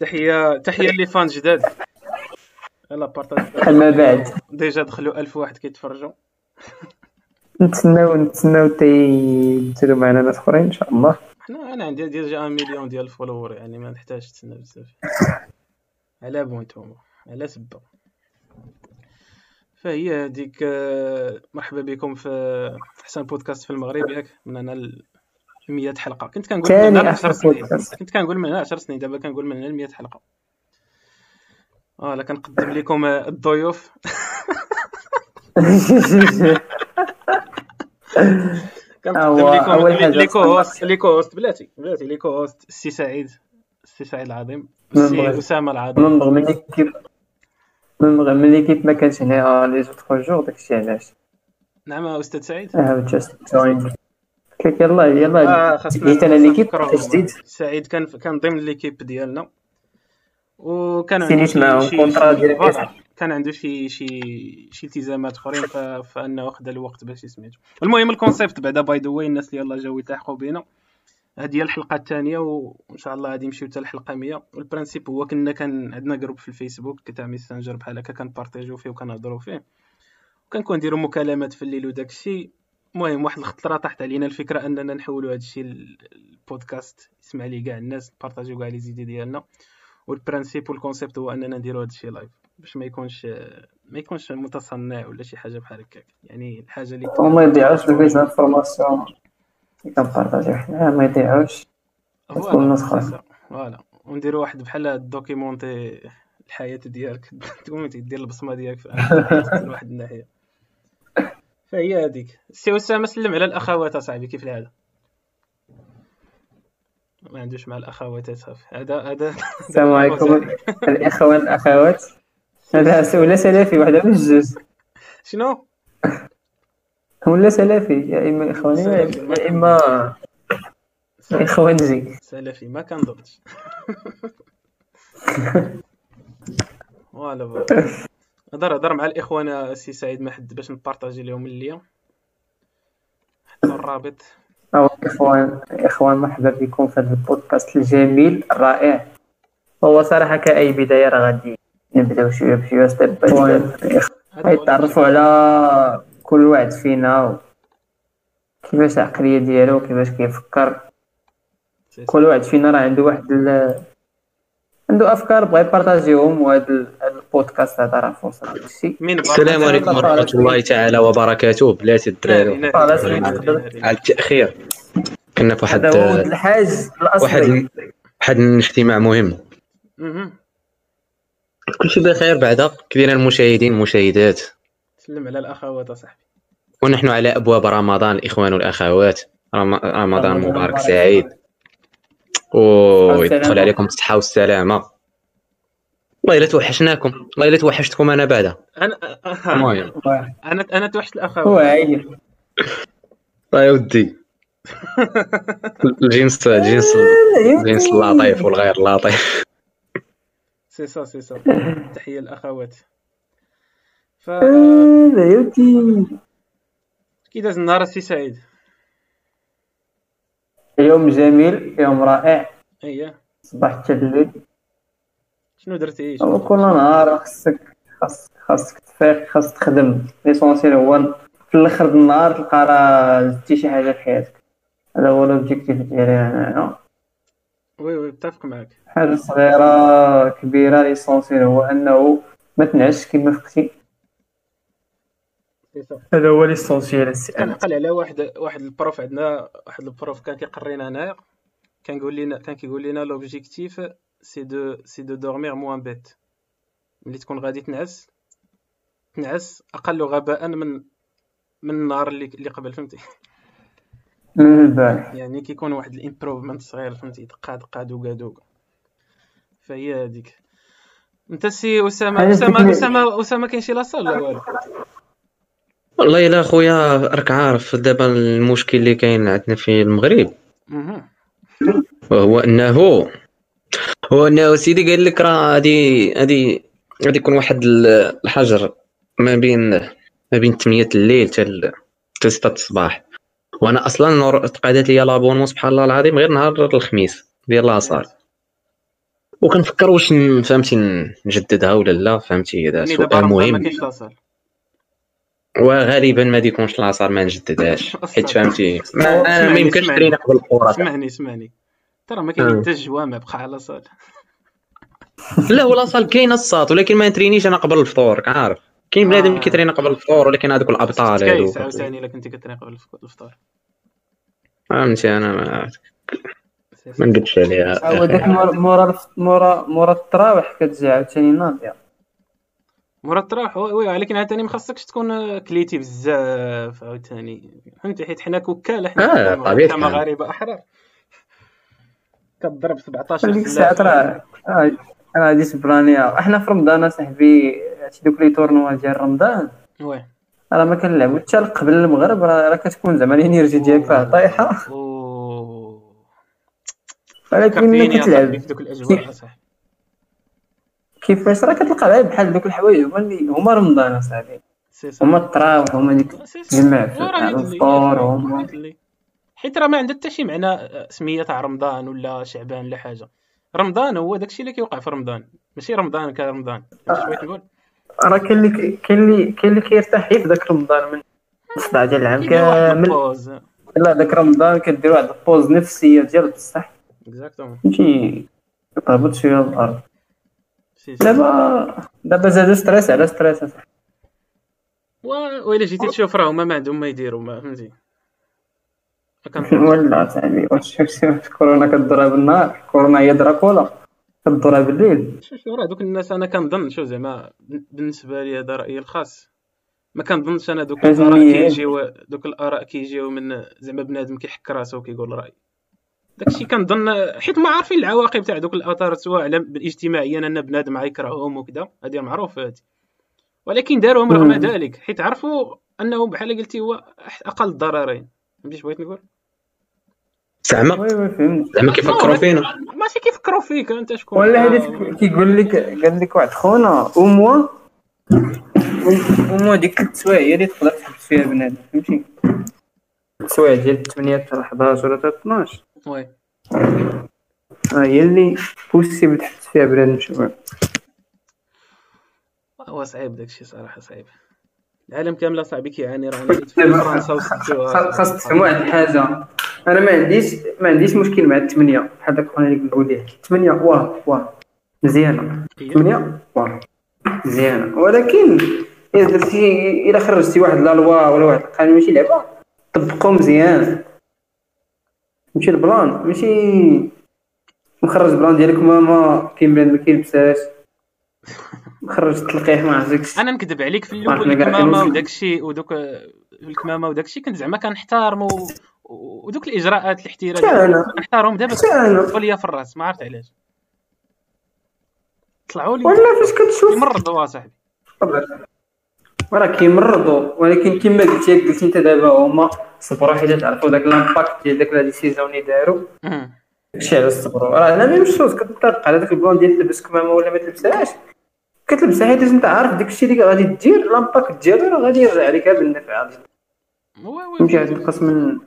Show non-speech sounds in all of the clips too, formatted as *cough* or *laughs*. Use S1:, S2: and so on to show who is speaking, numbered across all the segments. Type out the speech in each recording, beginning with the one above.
S1: تحيه تحية les fans جداد. يلا partage.
S2: ما بعد.
S1: déjà دخلوا ألف واحد كيتفرجوا.
S2: نتسناو نتسناو تيديروا معنا ناس أخرين إن شاء الله.
S1: حنا أنا عندي déjà 1 مليون ديال ال followers يعني ما نحتاج نتسنى بزاف. *laughs* على بو نتوما على سبة. فهي هذيك آه، مرحبا بكم في أحسن بودكاست في المغرب ياك. من أنا 100 حلقة. كنت كنقول من هنا 10 سنين. كنت كنقول من هنا 10 سنين دابا كنقول من هنا 100 حلقة. آه لا كنقدم لكم آه، الضيوف. *laughs* كنقدم لكم ليكو هوست ليكو هوست بلاتي. بلاتي ليكو هوست السي سعيد. السي سعيد العظيم. السي أسامة العظيم.
S2: من ملي كيف من ملي كيف ما كانش هنا لي زوت تخوا جور داكشي علاش؟
S1: نعم أستاذ سعيد.
S2: جوين يلا يلا.
S1: آه خاصنا
S2: أنا l'équipe جديد
S1: سعيد كان كان ضمن l'équipe ديالنا. وكان
S2: عنده شي contrat ديال
S1: كان عنده شي شي شي التزامات أخرين فأنه خدا الوقت باش يسميتو. المهم ال concept بعدا by the way الناس اللي يلاه جاو يلتحقوا بينا. هذه هي الحلقة الثانية وإن شاء الله غادي نمشيو حتى الحلقة 100 وال principe هو كنا كان عندنا groupe في الفيسبوك تاع Messenger بحال هكا كنبارطيجيو فيه وكنهضروا فيه. وكنكون نديروا مكالمات في الليل وداك الشيء المهم واحد الخطرة طاحت علينا. الفكرة أننا نحولوا هذا الشيء البودكاست يسمع ليه كاع الناس نبارطاجيو كاع les idées ديالنا. وال principe وال concept هو أننا نديروا هذا الشيء live باش ما يكونش ما يكونش متصنع ولا شي حاجة بحال هكاك. يعني الحاجة اللي
S2: وما يضيعوش les informations كنبارطاجيو حنا ما يضيعوش. تكون نسخه
S1: voilà. ونديروا واحد بحال documenter الحياة ديالك. *laughs* تقوم دير البصمة ديالك في واحد الناحية. فهي هذيك. سي اسامه سلم على الأخوات أصاحبي كيف العاده ما عندوش مع الأخوات صافي هذا هذا
S2: السلام عليكم. الاخوان الأخوات. هذا ولا سلفي واحدة من الجوج.
S1: شنو؟
S2: ولا سلفي يا إما إخواني يا إما اخوانجي
S1: سلفي ما كنظنش voilà *laughs* هضر هضر مع الإخوان السي سعيد ما حد باش نبارطاجي لهم le lien حتى الرابط.
S2: أو إخوان إخوان مرحبا بكم في هذا البودكاست الجميل الرائع. هو صراحة كأي بداية راه غادي نبداو شوية بشوية step by step على كل واحد فينا كيفاش العقلية ديالو كيفاش كيفكر. كل واحد فينا راه عنده واحد عنده أفكار بغا يبارطاجيهم وهذا البودكاست هذا راه فرصه داكشي
S3: السلام عليكم ورحمة الله تعالى وبركاته. بلاتي الدراري على التأخير. كنا في واحد
S2: الحاج
S3: واحد واحد الاجتماع مهم. كلشي بخير بعدا كبيرين المشاهدين المشاهدات.
S1: سلم على الأخوات اصاحبي
S3: ونحن على أبواب رمضان الاخوان والاخوات رمضان مبارك سعيد. ويدخل عليكم الصحة والسلامة. والله إلا توحشناكم والله إلا توحشتكم أنا بعدا
S1: أنا المهم أنا أنا توحشت الاخوات
S2: هو عيني
S3: طيب يا ودي. الجنس الجنس الجنس اللطيف والغير لطيف
S1: سي سا سي سا تحية للاخوات ف
S2: يا ودي.
S1: كي داز النهار السي سعيد؟
S2: يوم جميل يوم رائع.
S1: اييه
S2: صباح حتى الليل
S1: شنو درتي؟
S2: كل نهار خاصك خاصك خاصك تفيق خاصك تخدم. l'essentiel هو في الآخر النهار تلقى راه زدتي شي حاجة في حياتك. هذا هو l'objectif ديالي أنا
S1: oui oui متفق معك
S2: حاجة صغيرة كبيرة l'essentiel هو إنه ما تنعش كما فكتي هذا هو l'essentiel
S1: كنعقل على واحد واحد ال prof عندنا واحد ال prof كان كيقرينا هنايا. كان يقول لنا كان كيقول لنا l'objectif c'est de c'est de dormir moins bête ملي تكون غادي تنعس تنعس أقل غباء من من النهار اللي اللي قبل فهمتي يعني كيكون واحد ال improvement صغير فهمتي دقه دقه donc donc فهي هذيك انت سي اسامه اسامه اسامه اسامه كاين شي la salle ولا والو
S3: والله الا خويا راك عارف دابا المشكل اللي كاين عندنا في المغرب وهو انه هو إنه سيدي قال لك راه غادي غادي غادي يكون واحد الحجر ما بين ما بين 8 الليل حتى 6 الصباح. وأنا أصلا تقادات لي لابونمون سبحان الله العظيم غير نهار الخميس. ديال لاصال. وكنفكر واش فهمتي نجددها ولا لا فهمتي هذا
S1: يعني
S3: سؤال مهم. وغالبا ما ديكونش لاصال ما نجددهاش. *laughs* حيت فهمتي ما, ما يمكنش. ترينا قبل الكره
S1: اسمعني اسمعني ترى ما كاين
S3: آه.
S1: حتى الجوامع بقى على لاصال *laughs*
S3: لا هو la salle كاين الصاط ولكن ما نترينيش أنا قبل الفطور عارف؟ كاين بنادم اللي
S1: آه.
S3: كيترينا قبل الفطور ولكن هذوك
S1: الأبطال
S3: هذوك.
S1: عاوتاني إلا كنتي كتريق قبل الف- الفطور.
S3: فهمتي أنا ما, ما نقدش عليها.
S2: هو داك مورا مورا مورا مورا التراويح كتجي عاوتاني ناضيه
S1: مورا التراوح oui ولكن عاوتاني ما خصكش تكون آه، كليتي بزاف عاوتاني. فهمتي حيت حنا كوكاله حنا
S3: آه،.
S1: كمغاربة أحرار. كضرب 17
S2: ديك. الساعات راه راه غادي تبلانيا إحنا في رمضان اصاحبي هادشي دوك les tournois ديال رمضان.
S1: oui
S2: راه ما كنلعبو حتى قبل المغرب راه كتكون زعما l'énergie ديالك راه
S1: طايحة.
S2: ولكن ملي كتلعب
S1: في دوك الأجواء أصاحبي.
S2: كيفاش؟ راه كتلقى غير بحال دوك الحوايج. هما اللي هما رمضان
S1: أصاحبي.
S2: هما التراوح هما ديك
S1: سا.
S2: تجمع في الفطور هما.
S1: حيت راه ما عندها حتى شي معنى آه، سميه تاع رمضان ولا شعبان ولا حاجة. رمضان هو داكشي اللي كيوقع في رمضان. ماشي رمضان كرمضان فهمتي شنو بغيت نقول؟
S2: راه كاين اللي كاين اللي كاين اللي كيرتاح في داك رمضان من الصداع ديال العام كامل. لا داك رمضان كدير واحد ال pause نفسية ديال بصح.
S1: exactement
S2: فهمتي كتهبط شوية
S1: سي.
S2: دابا دابا زادو stress على stress.
S1: و- وإلا جيتي تشوف راه هما ما عندهم ما يديروا ما فهمتي. *laughs*
S2: ولا صاحبي واش واش كورونا كدورها بالنهار كورونا هي دراكولا كدورها بالليل
S1: شوف شوف راه دوك الناس أنا كنظن شوف زعما بالنسبة لي هذا رأيي الخاص. ما كنظنش أنا دوك
S2: الآراء
S1: كيجيو دوك الآراء كيجيو من زعما بنادم كيحك راسو وكيقول رأي. داكشي كنظن حيت ما عارفين العواقب تاع دوك الآثار سواء على اجتماعيا أن بنادم غيكرههم وكذا. هذه معروفه هذه ولكن داروهم رغم. ذلك. حيت عرفوا أنه بحال قلتي هو أقل الضررين فهمتي بغيت نقول؟
S3: زعما. زعما كيفكروا فينا.
S1: ماشي كيفكروا فيك انت شكون؟
S2: ولا هذيك كيقول لك قال لك واحد خونا أو موا؟ أو موا ديك التسوايع هي اللي تقدر تحبس فيها بنادم فهمتي؟ التسوايع ديال 8 حتى 11 ولا حتى 12
S1: وي.
S2: آه، هي اللي بوسيبل تحبس فيها بنادم شوية
S1: هو صعيب داكشي صراحة صعيب. العالم كامل صاحبي كيعاني راه فرنسا
S2: خاص تفهموا واحد الحاجة. أنا ما عنديش ما عنديش مشكل مع الثمانيه بحال داك خونا اللي قلت ليه الثمانيه واه واه مزيانة. الثمانيه واه مزيانة. ولكن الا درتي الا خرجتي واحد لا لوا ولا واحد القانون ماشي لعبة. طبقوا مزيان. ماشي ال plan. ماشي مخرج plan ديالك ما ما بنادم ما كيلبسهاش *laughs* مخرج تلقيح ما عرفتكش
S1: أنا نكذب عليك في
S2: الأول
S1: الكمامة
S2: كانوا-
S1: وداكشي ودوك الكمامة وداكشي كنت زعما كنحتارم و... ودوك الإجراءات الاحترازيه
S2: أنا.
S1: كنحتارم دابا. طلعوا ليا في الرأس ما عرفت علاش. طلعوا لي.
S2: ولا فاش كتشوف.
S1: يمرضوا صاحبي.
S2: راه كيمرضوا ولكن كما قلتي قلتي انت دابا هما صبروا حيت تعرفوا داك l'impact ديال داك la décision اللي داروا. داكشي علاش صبروا؟ راه la même chose كتطبق على داك ال plan ديال تلبس كمامة ولا ما تلبسهاش. كتلبسها حيت أنت عارف داكشي اللي غادي دير l'impact ديالو راه غادي يرجع عليك بالنفع. فهمتي غادي تنقص من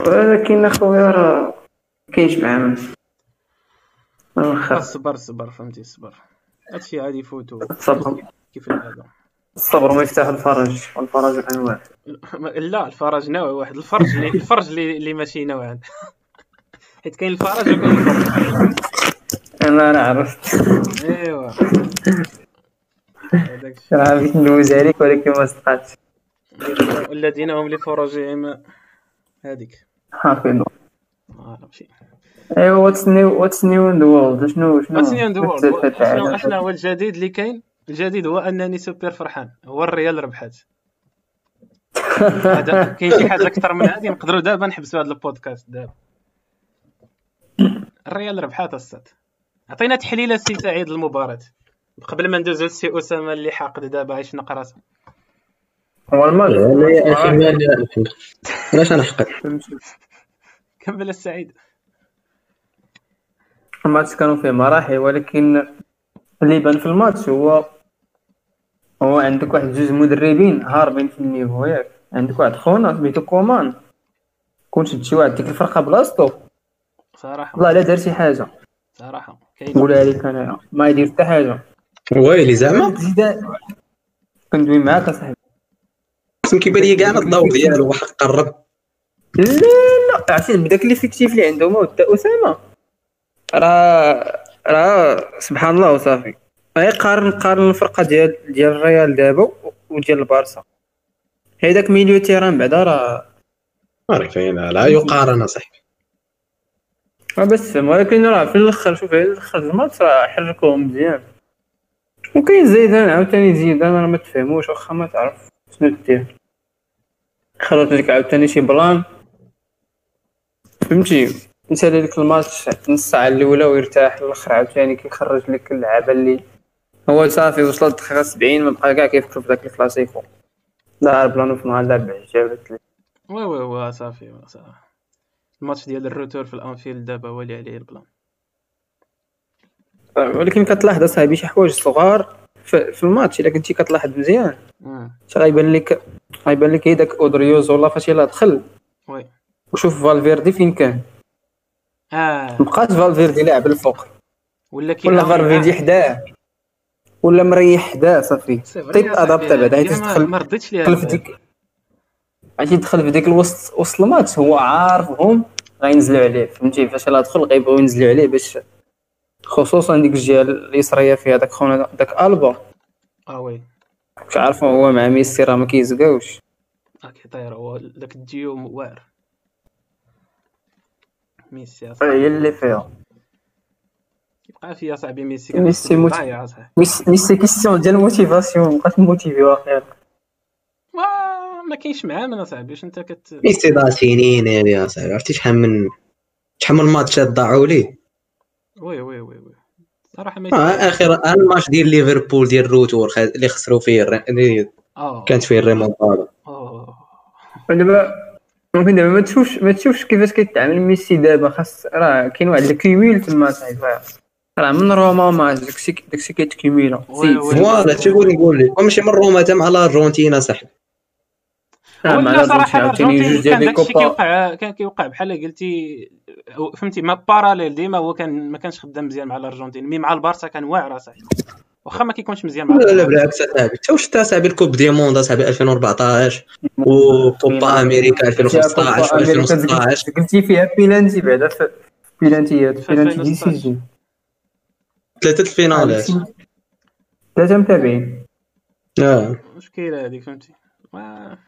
S2: ولكن أخويا راه كاينش معامل واخا.
S1: صبر صبر فهمتي صبر. هادشي غادي
S2: الصبر
S1: كيف هذا؟
S2: الصبر مفتاح الفرج. والفرج انواع
S1: لا الفرج نوع واحد. الفرج اللي الفرج اللي ماشي نوعا *laughs* حيت كاين الفرج وكاين الفرج.
S2: أنا راه عرفت
S1: ايوا.
S2: راه بغيت ندوز عليك ولكن ما استطعتش
S1: والذين هم لفروجهم هذيك.
S2: حافظ
S1: ما عرفتش
S2: ايوا what's new what's new in the world شنو شنو
S1: what's new the
S2: شنو world؟
S1: شنو هو الجديد اللي كاين؟ الجديد هو أنني سوبر فرحان. هو الريال ربحات هذا كاين شي حاجة أكثر من هذه؟ نقدروا دابا نحبسوا هذا البودكاست دابا. الريال ربحات الصاد. عطينا تحليل السي سعيد المباراة قبل ما ندوزو للسي أسامة اللي حاقد دابا عايش نقراصه
S2: هو الماتش
S3: علاش أنا حقد؟
S1: كمل السعيد
S2: الماتش كانوا فيه مراحل ولكن اللي بان في الماتش هو هو عندك واحد جوج مدربين هاربين في ال niveau ياك عندك واحد خونا سميتو كومان. كون شد شي واحد ديك الفرقة بلاصتو.
S1: صراحة.
S2: والله لا دار شي حاجة.
S1: صراحة كاين
S2: نقولها لك انايا ما يدير حتى حاجة.
S3: ويلي زعما؟
S2: كندوي معاك أصاحبي؟
S3: أصلا كيبان لي كاع الضوء ديالو واحد قرب.
S2: لا لا. عرفتي بداك l'effectif اللي عندهم هو أسامة. راه راه سبحان الله وصافي غير قارن قارن الفرقة ديال ديال الريال دابا وديال البارسا. هيداك milieu terrain بعدا راه
S3: عارفين لا يقارن صاحبي
S2: تفهم ولكن راه في الأخر شوف في الأخر الماتش راه حركوهم مزيان. وكاين زيدان عاوتاني زيدان راه ما تفهموش واخا ما تعرف شنو دير. خرج لك عاوتاني شي plan. فهمتي؟ يسالي لك الماتش نص ساعة الأولى ويرتاح الآخر عاوتاني كيخرج لك اللعابة اللي هو صافي وصلت الدقيقة 70 ما بقى كاع كيفكر في داك الكلاسيكو. دار plan و في نهار لعب بعجاب
S1: oui oui oui صافي صافي. الماتش ديال ال retour في الانفيلد دابا هو اللي عليه ال plan.
S2: ولكن كتلاحظ أصاحبي شي حوايج صغار في الماتش. إلا كنتي كتلاحظ مزيان. غيبان لك غيبان لك هي داك أودريوز ولا فاش يلاه دخل.
S1: وي.
S2: وشوف فالفيردي فين كان.
S1: آه.
S2: مبقاش فالفيردي لاعب الفوق.
S1: ولا كي
S2: ولا فالفيردي حداه. ولا مريح حداه صافي. طيب ادابتا بعدا حيت
S1: دخل ما
S2: دخل
S1: رديتش ليها
S2: دخل في ديك عرفتي دخل في ديك الوسط وسط الماتش. هو عارفهم. غينزلوا عليه فهمتي؟ فاش يلاه دخل غيبغيو ينزلوا عليه باش خصوصا ديك الجهة اليسريه فيها داك خونا داك
S1: ألبا. آه
S2: oui. عارف هو مع ميسي راه ما كيزقاوش.
S1: آه، كيطير هو داك الديو واعر. ميسي أصاحبي.
S2: هي اللي فيها.
S1: يبقى فيا صاحبي ميسي.
S2: ميسي موت- ميسي ميسي question ديال ال motivation بقات motivé وأخيرا
S1: ما كاينش معاه من اصاحبي واش انت كت
S3: ميسي ضاع سنين يا صاحبي عرفتي شحال من شحال من ماتشات ضاعوا ليه؟
S1: oui oui oui oui. صراحة ما يستاهلش.
S3: اخر الماتش ديال ليفربول ديال ال retour خ- اللي خسروا فيه الر- اللي
S1: آه.
S3: كانت فيه الريمونتادا.
S1: آه.
S2: دابا ممكن دابا ما تشوفش ما تشوفش كيفاش كيتعامل ميسي دابا. خاص راه كاين واحد ال cumul تما صاحبي راه من روما ما داكشي داكشي
S1: كيت cumula.
S3: voilà تقول نقول لك؟ وماشي من روما حتى مع الأرجنتين صاحبي
S2: آه،
S1: ولا صراحة
S2: الارجنتين عاوتاني
S1: الارجنتين
S2: جوج ديال
S1: كان
S2: لي
S1: داكشي
S2: كوبا.
S1: كيوقع كان كيوقع بحال قلتي فهمتي ما parallèle ديما هو كان ما كانش خدام مزيان مع الأرجنتين. mais مع البارسا كان واعر صاحبي واخا ما كيكونش مزيان مع
S3: لا لا. بالعكس صاحبي حتى واش حتى صاحبي ال coupe du monde صاحبي 2014 وكوبا أمريكا 2015 و 2016
S2: قلتي فيها بيلانتي بعدا بيلانتيات بيلانتي
S1: 2016.
S2: décisif
S3: ثلاثة الفينالات
S2: ثلاثة متابعين.
S3: آه.
S1: مشكلة هذيك فهمتي. ما-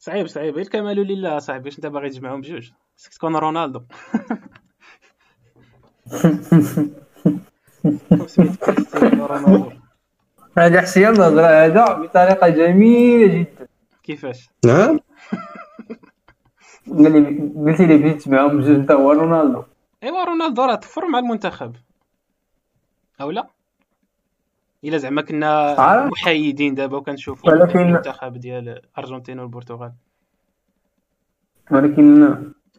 S1: صعيب صعيب. غير الكمال لله صاحبي واش انت باغي تجمعهم بجوج. خصك تكون رونالدو. *laughs*
S2: هذا حسين النظرة هذا بطريقة جميلة جدا.
S1: كيفاش؟
S3: نعم.
S2: قال لي قلت لي بغيت تجمعهم بجوج انت هو رونالدو.
S1: ايوا رونالدو راه طفر مع المنتخب. أو لا؟ إلا زعما كنا. محايدين دابا وكنشوفوا
S2: ولكن-
S1: المنتخب ديال الارجنتين والبرتغال.
S2: ولكن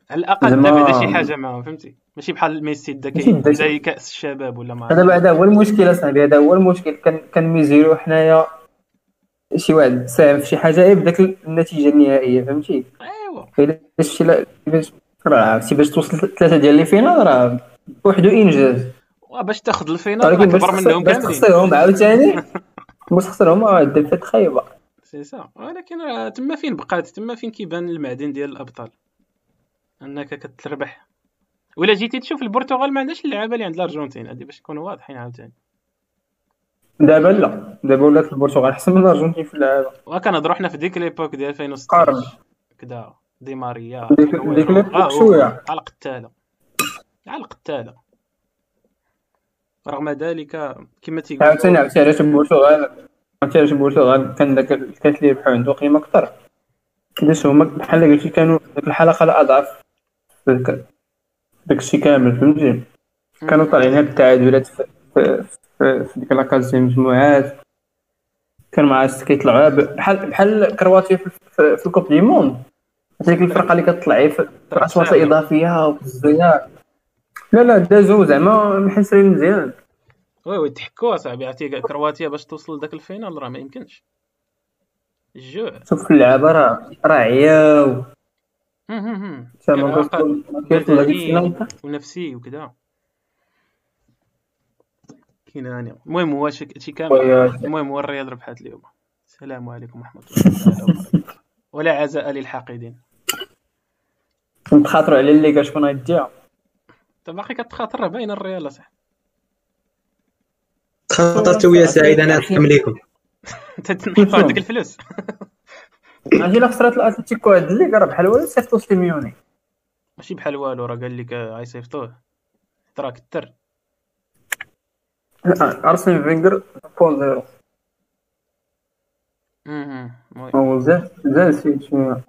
S1: على الأقل
S2: زعما-
S1: دا بعدا شي حاجة معاهم فهمتي؟ ماشي بحال ميسي دا
S2: دا-
S1: زي كأس الشباب ولا ما
S2: هذا بعدا هو المشكل أصاحبي هذا هو المشكل. كان كان mesurer و حنايا شي واحد ساهم في شي حاجة غير بداك النتيجة النهائية فهمتي؟
S1: ايوا
S2: إلا شي لا باش راه عرفتي باش توصل ثلاثة ديال les finales راه بوحدو إنجاز.
S1: باش تاخذ ال finale
S2: ولكن باش أكبر
S1: منهم
S2: باش
S1: كاملين.
S2: تخسرهم عاوتاني؟ *laughs* باش تخسرهم défaite خايبة.
S1: سي سا. ولكن راه تما فين بقات؟ تما فين كيبان المعدن ديال الأبطال؟ أنك كتربح. ولا جيتي تشوف البرتغال ما عندهاش اللعابه اللي عند الأرجنتين هذه باش نكونوا واضحين عاوتاني.
S2: دابا لا. دابا ولات البرتغال أحسن من الأرجنتين في اللعابة
S1: وكنهضروا حنا في ديك ليبوك ديال
S2: قارن
S1: 2016 كدا. دي ماريا.
S2: ديك- ليبوك
S1: آه،
S2: شوية.
S1: على القتالة. على القتالة. رغم ذلك كما تيقول
S2: عاوتاني عرفتي علاش البرتغال عرفتي علاش البرتغال كان داك الكاس اللي ربحو عنده قيمة أكثر. علاش هما بحال قلتي كانوا ديك الحلقة الأضعف. في داك داكشي كامل فهمتي كانوا طالعين هاد التعادلات في في في, في ديك la phase ديال المجموعات كان مع كيطلعوا ب- بحال بحال كرواتيا في, في, في ال coupe du monde. ديك الفرقة اللي كتطلعي في الاشواط الاضافيه وفي الزيار لا لا دازو زعما محسرين مزيان.
S1: oui oui تحكوا صاحبي عرفتي كرواتيا باش توصل لذاك ال finale راه ما يمكنش. الجوع
S2: شوف اللعابه راه راه عياو.
S1: ونفسي وكذا. كاين هاني. المهم هو شي كامل المهم هو الرياض ربحات اليوم. السلام عليكم ورحمة الله وبركاته. ولا عزاء للحاقدين.
S2: نتخاطروا على الليغا شكون غيديها
S1: انت باقي كتخاطر راه باين الريال صح
S3: خاطرت ويا سعيد أنا نحكم ليكم
S1: انت *laughs* تنحط عندك الفلوس
S2: عرفتي *laughs* الا خسرات الاتليتيكو هاد الليغا راه بحال والو صيفطو سيميوني
S1: ماشي بحال والو راه قال لك آه، غيصيفطوه ترى كتر
S2: أرسنال فينجر بول زيرو. هو زاد زاد شي. شوية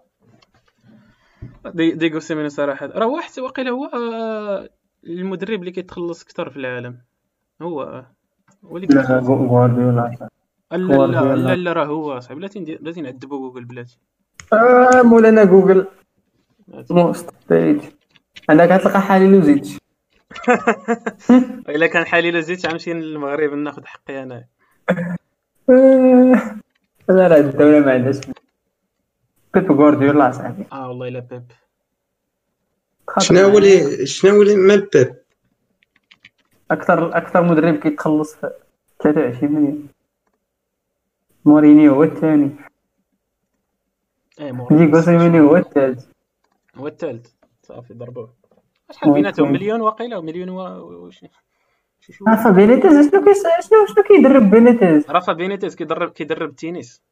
S1: دي ديغو سيمينو صراحة. راه واحد واقيلا هو آه، المدرب اللي كيتخلص أكثر في العالم. هو هو اللي
S2: لا غوارديولا.
S1: لا لا. لا لا راه هو صاحبي. بلاتي ندير بلاتي نعذبو جوجل بلاتي.
S2: آه مولانا جوجل. عندك غتلقى حالي وزيد
S1: إلا كان حالي لزيت غنمشي للمغرب ناخذ حقي
S2: أنا. *laughs* لا لا الدولة ما عندهاش. بيب غوارديولا صاحبي.
S1: آه والله إلا بيب.
S3: شنو هو اللي شنو هو اللي مال بيب
S2: أكثر أكثر مدرب كيتخلص في 23 مليون. مورينيو هو الثاني.
S1: اي مور
S2: ديغو سيميني هو الثالث.
S1: هو الثالث. صافي ضربوه. شحال بيناتهم. مليون واقيلا ومليون و
S2: عارفه بينيتيز شنو شنو شنو كيدرب بينيتيز؟
S1: رافا بينيتيز كيدرب كيدرب التنس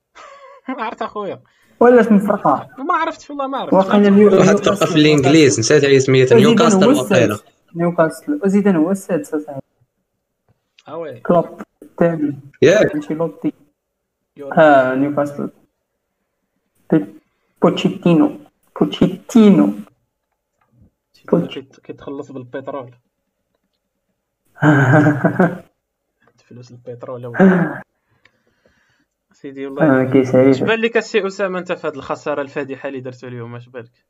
S1: ما *laughs* عرفت أخويا.
S2: ولا شنو فرقه
S1: ما عرفتش والله ما عرفت.
S2: اليو-
S3: واحد الفرقه في الانجليز نسيت عليه سميتها نيوكاسل واقيلا
S2: نيوكاسل. وزيدان هو السادس صاحبي
S1: آه oui.
S2: كلوب الثاني
S3: ياك
S2: انشيلوتي. ها نيوكاسل. بي- بوتشيتينو. بوتشيتينو.
S1: كيت- كيتخلص بالبترول. *laughs* فلوس البترول. سيدي والله
S2: آه، كيسعيد
S1: اش بان لك السي أسامة أنت في هذه الخسارة الفادحة اللي درتو اليوم؟ اش بالك؟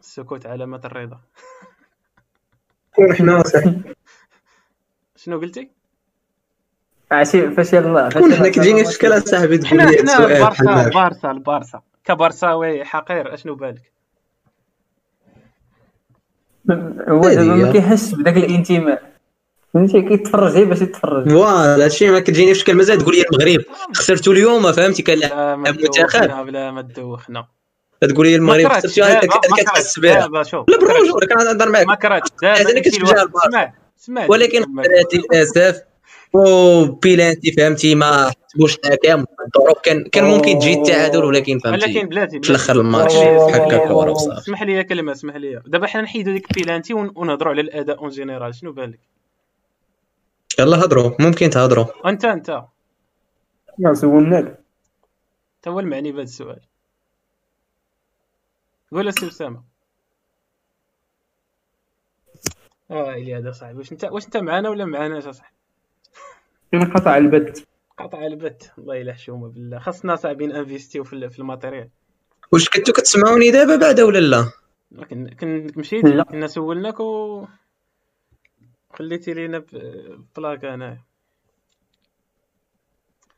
S1: السكوت علامة الرضا
S3: حنا *laughs* صاحبي
S1: شنو قلتي؟
S2: عشي فاش يلا
S3: كون حنا كتجيني
S2: زعما
S3: في شكل صاحبي تقول
S1: حنا
S3: لي
S1: حنا البارسا البارسا. البارسا كبارساوي حقير أشنو بالك؟
S2: هو
S3: هي.
S2: ما كيحسش بداك الانتماء. فهمتي؟ كيتفرج غير باش يتفرج
S3: فوالا هادشي ما كتجيني في شكل مازال تقول لي المغرب. خسرتو اليوم فهمتي؟ كان المنتخب.
S1: بلا ما تدوخنا.
S3: تقول لي المغرب
S1: ما
S3: كتحس بها لا. بالرجوع كنهضر معاك
S1: ما كرهتش.
S3: كتشجع البارسا.
S1: اسمع اسمع
S3: ولكن للأسف وبيلانتي فهمتي؟ ما حسبوش حكام الظروف كان كان ممكن تجي التعادل ولكن
S1: ولكن
S3: فهمتي
S1: بلاتي
S3: في الآخر
S1: بلاتي.
S3: الماتش. هكاك ورا وصافي
S1: اسمح لي كلمة اسمح لي. دابا حنا نحيدو ديك البيلانتي ون- ونهضروا على الأداء en général. شنو بالك؟
S3: يلا هضروا ممكن تهضروا
S1: انت انت.
S2: ما سولناك
S1: انت هو المعني بهذا السؤال. قول السي اسامه آه إلي هذا صاحبي. واش انت واش انت معانا ولا معاناش اصاحبي
S2: انقطع البث.
S1: قطع البت الله يلا حشومه بالله. خاصنا صاحبي ن investir و في, في ال matériel.
S3: واش كنتو كتسمعوني دابا بعد ولا لا؟
S1: كن كن مشيت
S2: لا.
S1: كنا سولناك و خليتي لينا ب- بلاك أنا.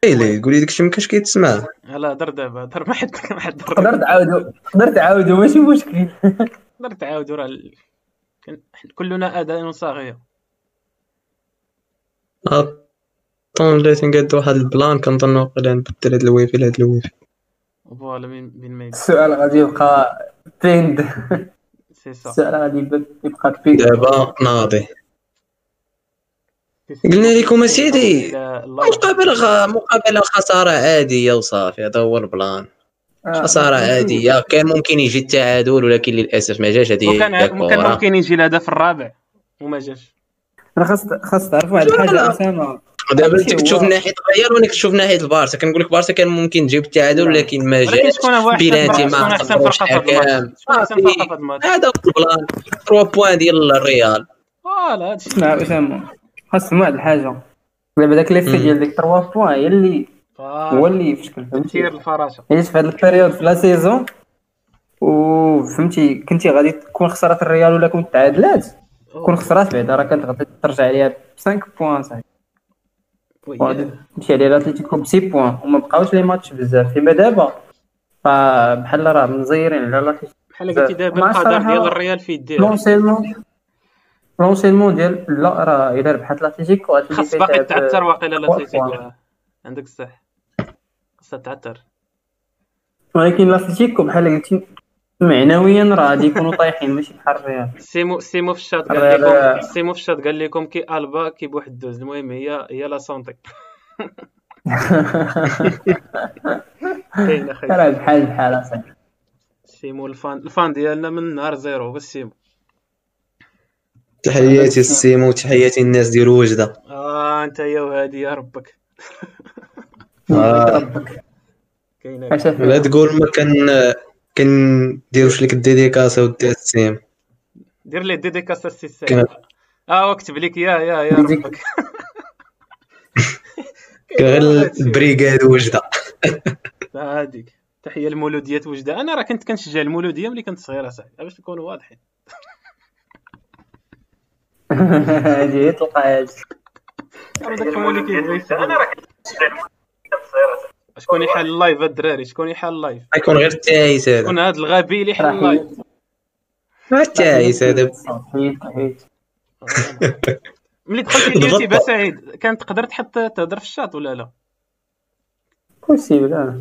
S3: ويلي قولي داكشي ما كانش كيتسمع.
S1: لا هضر دابا. *laughs* هضر ما حد ما حد
S2: تقدر تعاودو تقدر تعاودو ماشي مشكل.
S1: نقدر تعاودوا راه كلنا آذان صاغية.
S3: attends بلاتي نقاد واحد ال plan كنظن واقيلا نبدل هاد الويفي لهاد ال
S1: Wi-Fi. voilà من ما
S2: السؤال غادي يبقى بيند *laughs*
S1: سي سا
S2: السؤال غادي يب- يبقى بيند
S3: دابا ناضي. قلنا لكم اسيدي مقابلة غ... مقابلة خسارة عادية وصافي هذا هو البلان. خسارة عادية. كان ممكن يجي التعادل ولكن للأسف ما جاش. هذه هي
S1: وكان كان ممكن يجي الهدف الرابع. وما جاش.
S2: أنا خاص خاص تعرف واحد
S3: لا، الحاجة.
S2: أسامة.
S3: دابا انت. كتشوف ناحية الريال وأنا كتشوف ناحية البارسا. كنقول لك بارسا كان ممكن تجيب التعادل ولكن ما
S1: ولكن
S3: جاش.
S1: شكون هو أحسن
S3: بيلانتي
S1: فرقه
S3: ما قدروش
S1: في هذا
S3: هو البلان. 3 بوان ديال الريال.
S1: فوالا هادشي.
S2: اسمع أسامة. خاص واحد الحاجة. دابا داك ليفي
S3: مم.
S2: ديال ديك 3 بوان هي اللي هو اللي في شكل فهمتي
S1: تير الفراشه.
S2: عيش في هاد البيريود في لا سيزون. وفهمتي كنتي غادي تكون خسرات الريال ولا كنت تعادلات؟ كون خسرات بعدا راه كانت غادي ترجع عليها ب 5 بوان صاحبي وغادي تمشي عليه لاتليتيكو بسي بوان. وما بقاوش لي ماتش بزاف. فيما دابا فبحال راه مزيرين على لاتليتيكو
S1: بحال قلتي دابا القدر ديال الريال في يديه
S2: لونسيلمون لونسيلمون ديال لا راه الا ربحت لاتليتيكو
S1: خاص باقي تعثر واقيلا. آه. عندك الصح خاصها تعثر.
S2: ولكن لاتليتيكو بحال قلتي معنويا راه غادي يكونوا طايحين ماشي بحال الريال.
S1: سيمو سيمو في الشات قال لكم سيمو في الشات قال لكم كي ألبا كي بواحد الدوز. المهم هي هي لا سونتي. *laughs*
S2: راه بحال بحال أصاحبي.
S1: سيمو الفان الفان ديالنا من نهار زيرو بس سيمو.
S3: تحياتي السيمو تحياتي الناس ديالو وجدة.
S1: آه أنت يا وهادي يا ربك.
S3: آه. لا تقول ما كان كنديروش لك الديديكاسه ودي السيم
S1: دير لي السي
S3: كان-
S1: آه واكتب لك يا يا يا ربك. *laughs*
S3: غير ال Brigade
S1: وجدة. هذيك تحية لمولوديات وجدة. أنا راه كنت كنشجع المولودية ملي كنت صغير أصاحبي. باش نكونوا واضحين.
S2: هادي تلقى
S1: يسمع شكون يحل ال live الدراري شكون يحل ال live؟
S3: غيكون غير التايس هذا.
S1: شكون هذا الغبي اللي حل
S2: راه
S1: ال live؟
S3: التايس هذا. *laughs* *laughs*
S1: ملي دخلتي اليوتيوب سعيد كانت تقدر تحط تهضر في الشات ولا لا؟
S2: possible آه.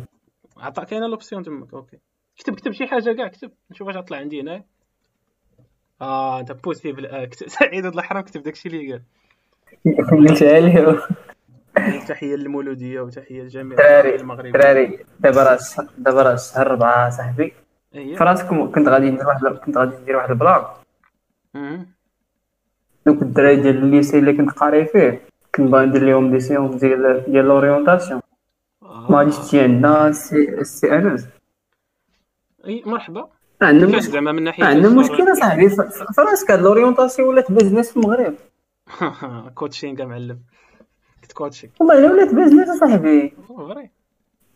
S1: عطا كاينة l'option تماك OK. كتب كتب شي حاجة كاع كتب نشوف واش غطلع عندي هنا آه أنت possible آه *laughs* كتب سعيد الله يحرم كتب داكشي اللي قال. *laughs*
S2: قلت عليه.
S1: تحيه للمولودية وتحية لجميع
S2: دراري
S1: المغرب
S2: دراري دابا راه دابا راه الشهر ربعة صاحبي.
S1: هي
S2: فراسكم كنت غادي ندير واحد كنت غادي ندير واحد ال
S1: plan.
S2: دوك الدراري ديال ال lycée اللي كنت قاري فيه كنت باغي ندير لهم des séances ديال ديال l'orientation ما غاديش تجي عندنا السي السي أنس.
S1: أي مرحبا.
S2: عندنا
S1: زعما من ناحية
S2: عندنا؟ مشكلة صاحبي فراسك هاد l'orientation ولات business في المغرب *laughs*
S1: coaching معلم كنت coaching
S2: والله إلا ولات business صاحبي
S1: vrai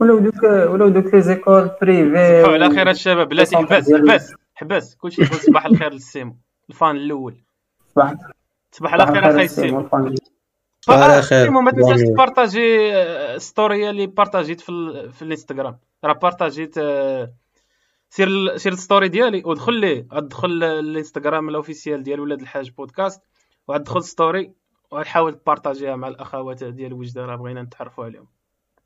S2: ولاو دوك ولاو دوك les écoles
S1: privées على خير الشباب بلاتي
S2: ديال-
S1: حباس حباس كلشي يقول صباح الخير للسيمو ال fan الأول
S2: صباح
S1: صباح على خير
S2: أخي
S1: ال
S2: fan.
S3: صباح على
S1: آه،
S3: خير.
S1: سيمو ما تنساش
S3: يعني.
S1: تبارطاجي آه، story اللي بارطاجيت في. في الإنستغرام راه بارطاجيت آه، سير. سير ال story ديالي ودخل ليه. غتدخل ال Instagram ال officiel ديال ولاد الحاج بودكاست وغتدخل story وغتحاول تبارطاجيها مع الأخوات ديال وجدة راه بغينا نتعرفوا عليهم.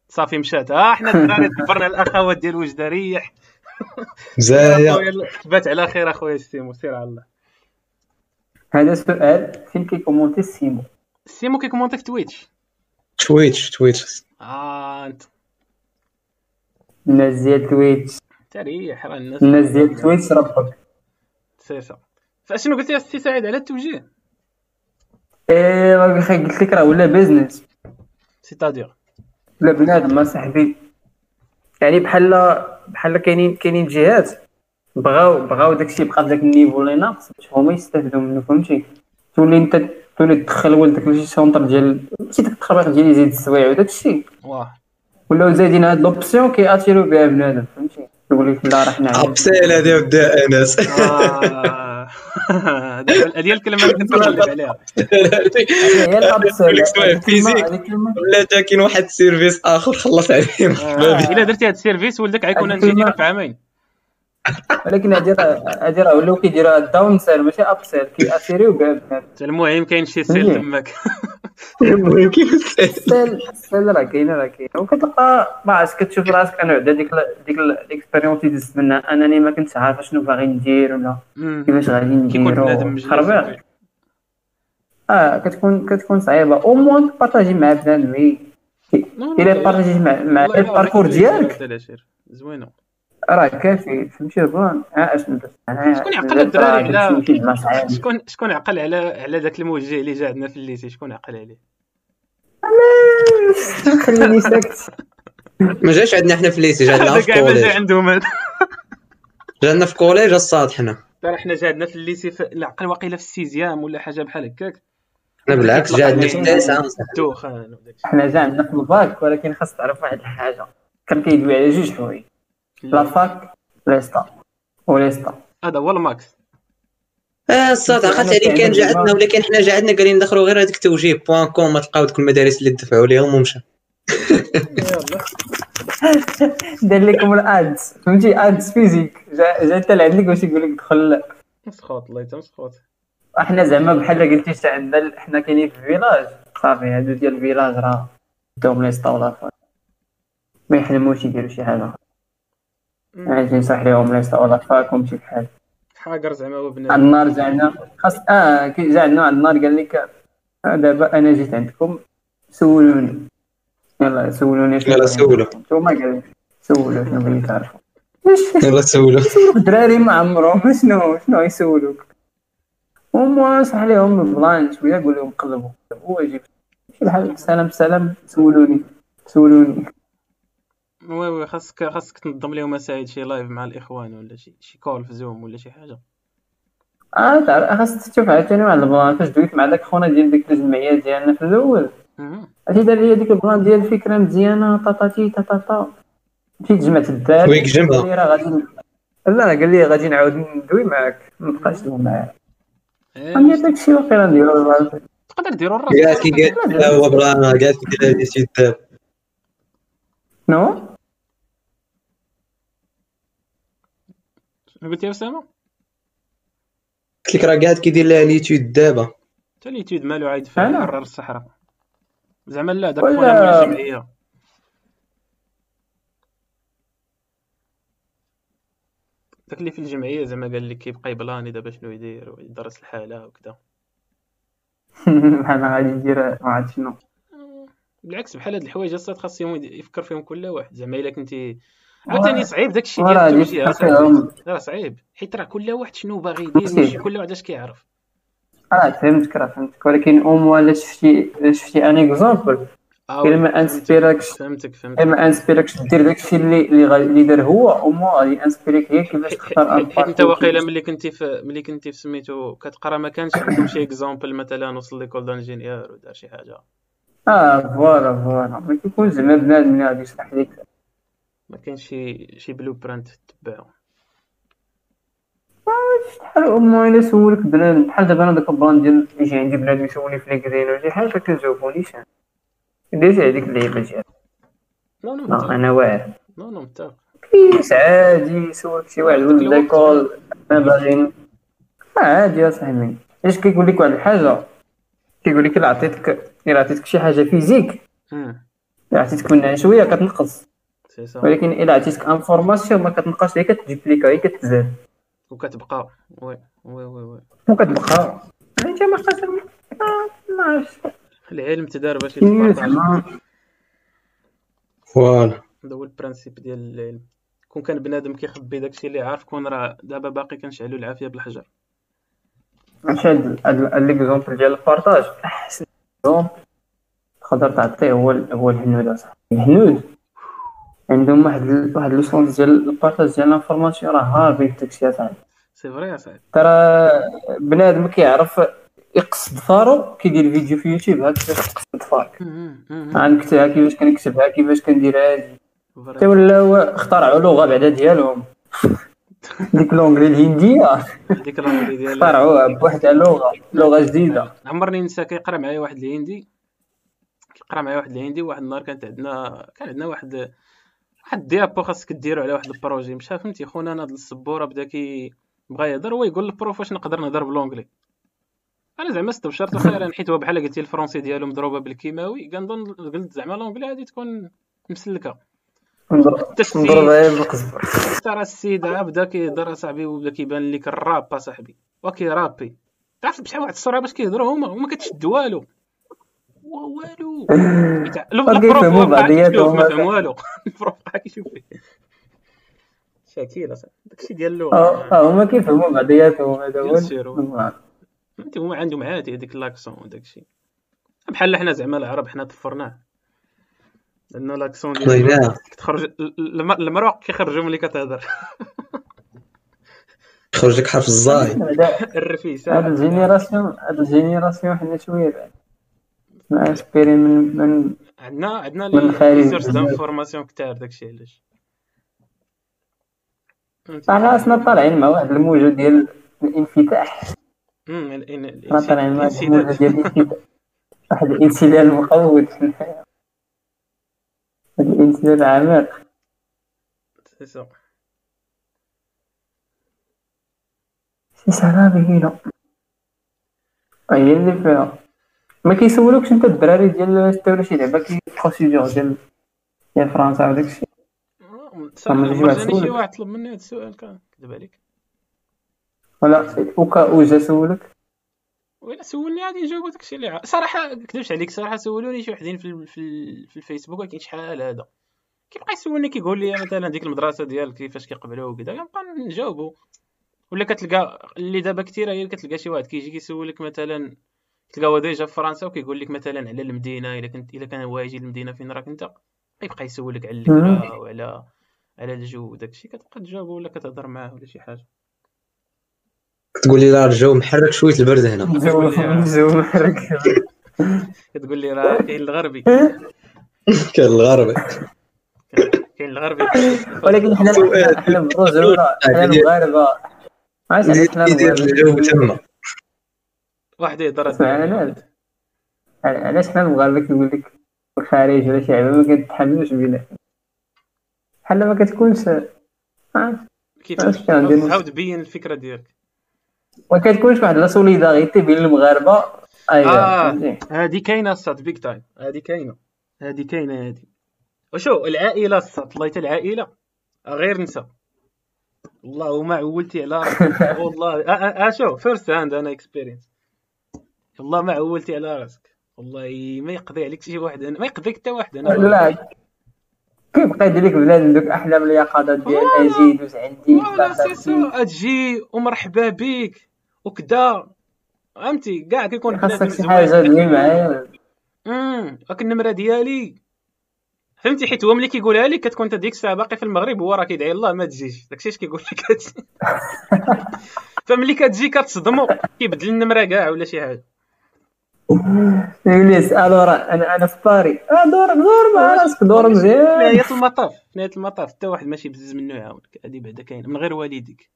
S1: صافي مشات. ها حنا الدراري دبرنا الأخوات ديال وجدة ريح.
S3: زايا *laughs*
S1: تبات على خير أخويا السيمو سير على الله.
S2: هذا سؤال فين كيكومونتي السيمو
S1: السيمو كيكومونتي في
S3: Twitch Twitch
S1: Twitch آه
S2: أنت. ديال Twitch
S1: تريح راه الناس
S2: الناس ديال Twitch ربك
S1: سيسا فأشنو قلتي يا سي سعيد على التوجيه؟
S2: إيه أخي قلت لك راه ولا business
S1: c'est-à-dire
S2: ولا بنادم ما صاحبي يعني بحال بحال كاينين كاينين جهات بغاو بغاو داكشي يبقى بداك ال niveau اللي ناقص باش هما يستافدوا منه فهمتي؟ تولي انت تولي تدخل ولدك لشي centre ديال ماشي داك التخربيق ديال يزيد السوايع وداك الشيء
S1: واه.
S2: ولاو زايدين هاد l'option كياتيرو بها بنادم فهمتي؟ لك لا راه حنا عندنا
S3: upsell هذا ودا أنس.
S1: آه. هذه هي الكلمة اللي كنت كنقلب عليها. *laughs*
S2: هي
S3: ال upsell physique. ولا كاين واحد ال service آخر خلص عليه. *laughs*
S1: آه، الا درتي هذا ال service ولدك غيكون
S2: هذه ingénieur
S1: في عامين.
S2: ولكن هادي راه هادي راه ولاو كيديروها داون سيل ماشي اب سيل كياتيريو بها بنادم
S1: المهم كاين شي سيل
S2: مزيان.
S1: تماك. *laughs*
S3: المهم. *laughs* كاين السيل.
S2: السيل السيل راه كاينة راه كاينة وكتلقى ما عرفتش كتشوف راسك أنا بعدا ديك ال- ديك ال- الاكسبيريونس اللي دزت منها. أنني ما كنتش عارف شنو باغي ندير ولا. كيفاش غادي
S1: كيكون بنادم
S2: نديرو.
S1: مجلس.
S2: خربيق آه كتكون كتكون صعيبة. أو موان بارطاجي مع بنادم الا بارطاجي مع ال
S1: parcours
S2: ديالك
S1: زوينه
S2: راه كافي. فهمتي bon اشنو درت أنا
S1: شكون يعقل الدراري على-. شكون شكون عقل على على ذاك الموجه اللي جا عندنا في ال lycée؟ شكون عقل عليه؟
S2: خليني ساكت.
S3: ما جاش عندنا حنا في الليسي جا عندنا في
S1: كاع ما جا
S3: collège
S1: عندهم هذا.
S3: جا عندنا في collège الصاد حنا.
S1: ترى حنا جا عندنا في ال lycée في العقل واقيلا في ال sixième ولا حاجة بحال هكاك.
S3: حنا بالعكس جا عندنا في التاسعه
S1: الشيء.
S2: حنا جا عندنا في ال fac ولكن خاص تعرف واحد الحاجة. كان كيدوي على جوج حوايج. la fac l'ISTA و l'ISTA
S1: هذا هو ال
S3: max. آه الصاد عقلت عليك كان عندنا ولكن حنا جا عندنا قاعدين ندخلوا غير هذيك توجيه point com تلقاو دوك المدارس اللي دفعوا ليهم ومشى. *laughs*
S2: دار لكم ال ads. فهمتي؟ ads physique. جا جا حتى لعندك باش يقول لك دخل.
S1: مسخوط الله يتا مسخوط
S2: إحنا زعما بحال قلتي حتى عندنا حنا كاينين في الفيلاج. صافي هادو ديال الفيلاج راه. بداو لي سطاولا ما يحلموش يديروا شي حاجة. عايزين نصح ليهم لي سطاولا فأكم شي بحال.
S1: حاقر زعما هو بنادم.
S2: النار زعنا خاص آه كي جا عندنا عند النار قال لك آه، دابا أنا جيت عندكم سولوني. يلا سولوني شنو
S3: يلا. سولو.
S2: نتوما قال لك سولوا شنو بغيتي تعرفوا
S3: يلا سولو. *laughs*
S2: يسولوك الدراري ما عمرهم. *laughs* شنو شنو يسولوك؟ هما صح عليهم plan شوية قول لهم قلبوا. هو يجيب. شي بحال سلام سلام سولوني. سولوني.
S1: oui oui خاصك خاصك تنظم لهم اساعد شي live مع الإخوان ولا شي شي call في Zoom ولا شي حاجة.
S2: آه تعرف خاص تشوف عاوتاني واحد ال plan فاش دويت مع داك خونا ديال ديك الجمعية ديالنا في
S1: الأول.
S2: عرفتي دار لي ديك ال plan ديال فكره مزيانة طاطاتي تاطاطا مشيت جمعت الدار.
S3: ويك جمعة.
S2: قال لي راه غادي لا قال لي غادي نعاود ندوي معاك. ما بقاش ندوي معاك
S1: إيه،
S2: عندي داكشي واقيلا نديرو
S1: تقدر ديروا الراس
S3: قال كي قال لا هو برانا قال كي شي داب
S2: نو؟
S1: قلت يا أسامة؟
S3: قلت لك راه قاعد كيدير لها ليتود دابا.
S1: حتى اليوتيوب مالو عايد
S2: أنا؟
S1: حرر الصحراء. زعما لا داك
S2: ولا-
S1: خونا من الجمعية. داك اللي في الجمعية زعما قال لك كيبقى يبلاني دابا شنو يدير ويدرس الحالة وكذا. *laughs*
S2: بحال غادي يدير ما عرفت شنو.
S1: بالعكس بحال هاد الحوايج أصلا خاص يوم يفكر فيهم كل واحد. زعما إلا كنتي عاوتاني صعيب داكشي ديال
S2: وراه غادي
S1: التوجيه. راه صعيب. حيت راه كل واحد شنو باغي يدير كل واحد اش كيعرف.
S2: آه فهمتك راه فهمتك. ولكن أو الا شفتي شفتي ان exemple
S1: آه،
S2: الا ما
S1: inspira
S2: كش
S1: فهمتك فهمتك
S2: الا ما inspira كش دير داكشي اللي اللي اللي دار هو أو ما غادي inspirer ك هي كيفاش تختار ان
S1: حيت أنت واقيلا ملي كنتي في ملي كنتي في سميتو كتقرا ما كانش عندهم شي exemple مثلا وصل l'école d'ingénieurs ودار شي حاجة.
S2: آه voilà voilà. ما كيكون زعما بنادم اللي غادي يشرح لك
S1: ما كاينش شي شي blueprint تتبعو
S2: بحال هما إلا سولك بنادم بحال دابا أنا داك البلان ديال يجي عندي بنادم يسولني في لينكدين ولا شي حاجة كنجاوبونيش أنا ديرت هذيك اللعيبه ديال
S1: نو نو
S2: آه، أنا واعر.
S1: نو نو متفق
S2: كيس عادي يسولك شي واحد
S1: الوقت.
S2: ديكول ما باغي آه، عادي يا صاحبي. اش كيقول لك واحد الحاجة؟ كيقول لك إلا عطيتك إلا عطيتك شي حاجة فيزيك إلا عطيتك منها شوية كتنقص. ولكن الا عطيتك information ما كتنقصش هي كتجيبليكا هي كتزاد.
S1: وكتبقى. oui oui oui oui.
S2: وكتبقى انت ما خاصك ما عرفتش.
S1: العلم تدار باش
S2: زعما.
S3: voilà.
S1: هذا هو ال principe ديال العلم. كون كان بنادم كيخبي داكشي اللي عارف كون راه دابا باقي كنشعلو العافية بالحجر.
S2: ماشي هاد l'exemple ديال ال partage. أحسن. exemple تقدر تعطيه هو هو الهنود أصاحبي. الهنود. عندهم واحد واحد l'essence ديال ال partage ديال ال information راه هاربين في داكشي اصاحبي
S1: c'est vrai يا صاحبي.
S2: ترى بنادم كيعرف يقص ضفارو كيدير فيديو في يوتيوب ها كيفاش
S1: تقص ضفارك
S2: غنكتبها كيفاش كنكتبها كيفاش كنديرها هادي. حتى ولاو اخترعوا لغة بعدا ديالهم. *laughs* ديك l'anglais الهندية.
S1: هذيك الامر ديال
S2: اخترعوها بواحد اللغة لغة جديدة.
S1: عمرني ننسى كيقرا معايا واحد الهندي. كيقرا معايا واحد الهندي واحد النهار كانت عندنا كان عندنا واحد واحد ال diapo خاصك ديرو على واحد ال projet. مشى فهمتي خونا ناض للسبوره بدا كي بغا يهضر هو يقول لل prof واش نقدر نهضر ب l'anglais أنا زعما استبشرت خيرا حيت هو بحال قلتي ال français ديالو مضروبة بالكيماوي كنظن قلت زعما l'anglais غادي تكون مسلكة.
S2: نضرب غير بالقزبر
S1: ترى السيد بدا كيهضر اصاحبي وبدا كيبان لك الراب اصاحبي وكيرابي تعرف بشحال واحد السرعه باش كيهضروا هما؟ وما كتشد والو. وا- *laughs* والو *laughs* ال
S2: prof
S1: هو ما. فهم والو. ال prof بقى كيشوف فيه شاكيل اصاحبي داكشي ديال
S2: آه
S1: اللغة
S2: آه، هما كيفهموا بعضياتهم هذا هو.
S1: أنت هما عندهم عادي هذيك l'accent وداكشي بحال حنا زعما العرب حنا طفرناه لأنه لاكسون ديال ال- ال- المراوق كيخرجوا ملي كتهضر.
S3: خرج لك حرف الزاي.
S2: هذا *laughs*
S1: الرفيسة.
S2: هذا الجينيراسيون هذا الجينيراسيون حنا شوية بعد. انسبيري من من
S1: عندنا عندنا لي سورس. دانفورماسيون كتار داكشي علاش فهمتي؟
S2: صح راسنا طالعين مع واحد الموجه ديال الانفتاح
S1: أمم، ال- ال-
S2: أنا طالع
S1: الانسداد-
S2: مع الهموجة ديال الانسداد. واحد الانسداد مقود في الحياة واحد الانسداد عميق
S1: سي سا.
S2: شي سلامة هنا هي اللي فيها ما كيسولوكش انت الدراري ديال تدور شي لعبة كي بروسيدور ديال ديال فرنسا وداك الشيء.
S1: جاني شي. واحد طلب مني هذا السؤال كان كذب عليك.
S2: ولا وكا وجا سولك.
S1: ولا سولني غادي نجاوب داكشي اللي صراحة كذبش عليك صراحة سولوني شي وحدين في في, ال- في الفيسبوك ولكن شحال هذا؟ كيبقى يسولني كيقول لي مثلا ديك المدرسة ديالك كيفاش كيقبلوا وكذا كنبقى نجاوبو. ولا كتلقى اللي دابا كثير هي كتلقى شي واحد كيجي كيسولك مثلا تلقى هو déjà في فرنسا وكيقول لك مثلا على المدينة الا كنت الا كان هو يجي للمدينة فين راك انت يبقى يسولك على الذكرى وعلى على الجو وداكشي كتبقى تجاوبو ولا كتهضر معاه ولا شي حاجة
S3: تقول لي لا الجو محرك شوية البرد هنا
S2: نزول محرك
S1: كتقول لي راه كاين الغربي
S3: كان الغربي
S1: كاين الغربي
S2: ولكن حنا حنا- حنا بالرجولة حنا
S3: الجو تما
S1: واحد يهضر
S2: أنا علاش؟ حنا المغاربة كيقول لك الخارج ولا شي لعبة ما كنتحملوش بينا بحال ما كتكونش عارف
S1: كيفاش عاود بين الفكرة ديالك.
S2: ما كتكونش واحد la solidarité بين المغاربة. ايوا
S1: آه. هادي كاينة الصاد big time هادي كاينة. هادي كاينة هادي. وشو العائلة الصاد الله العائلة. غير نسى والله ما عولتي على *laughs* والله. آه, آه, آه شو first hand أنا experience والله ما عولتي على راسك. والله ما يقضي عليك شي واحد. ما يقضيك حتى واحد. أنا
S2: لا. كيبقى يدير لك بلاد دوك أحلام اليقظات ديال. أجي دوز عندي؟
S1: تجي ومرحبا بك. وكذا فهمتي؟ كاع كيكون
S2: خاصك شي. حاجة اللي معايا.
S1: امم هاك النمرة ديالي. فهمتي؟ حيت هو ملي كيقولها لك كتكون أنت ديك الساعة باقي في المغرب هو راه كيدعي. الله ما تجيش. داكشي اش كيقول لك. *laughs* فملي كتجي كتصدمو. كيبدل النمرة كاع ولا شي حاجة.
S2: يقول لي ألو راه أنا أنا في باري آه دور دور مع راسك دور
S1: في
S2: مزيان.
S1: نهاية المطاف في نهاية المطاف. حتى واحد ماشي بزز منه يعاونك هادي بعدا كاينة. من غير والديك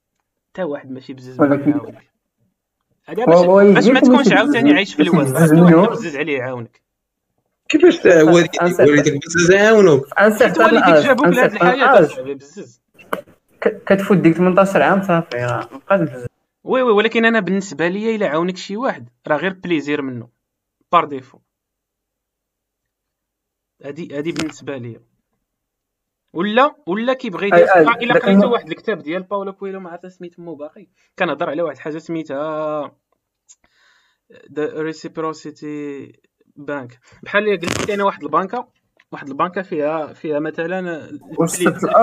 S1: حتى واحد ماشي بزز منه يعاونك
S2: هو
S1: باش باش ما تكونش عاوتاني
S2: بزز-
S1: عايش في
S2: ماشي
S1: الواد. *laughs*
S2: بزز
S1: حتى واحد
S2: منه.
S1: بزز عليه يعاونك
S3: كيفاش والديك والديك بزاف يعاونوك
S1: والديك جابوك لهاد الحياة بزز.
S2: كتفوت ديك 18 عام صافي. راه مابقاش بزاف
S1: oui oui ولكن أنا بالنسبة ليا إلا عاونك شي واحد راه غير plaisir منه. par défaut هادي هادي بالنسبة ليا. ولا ولا كيبغي يدير
S2: إلا
S1: قريتو واحد الكتاب ديال باولو كويلو ما عرفت سميتو مو باقي كنهضر على واحد الحاجة سميتها the reciprocity بانك بحال اللي قلت لك أنا واحد البنكه واحد البنكة فيها فيها مثلا.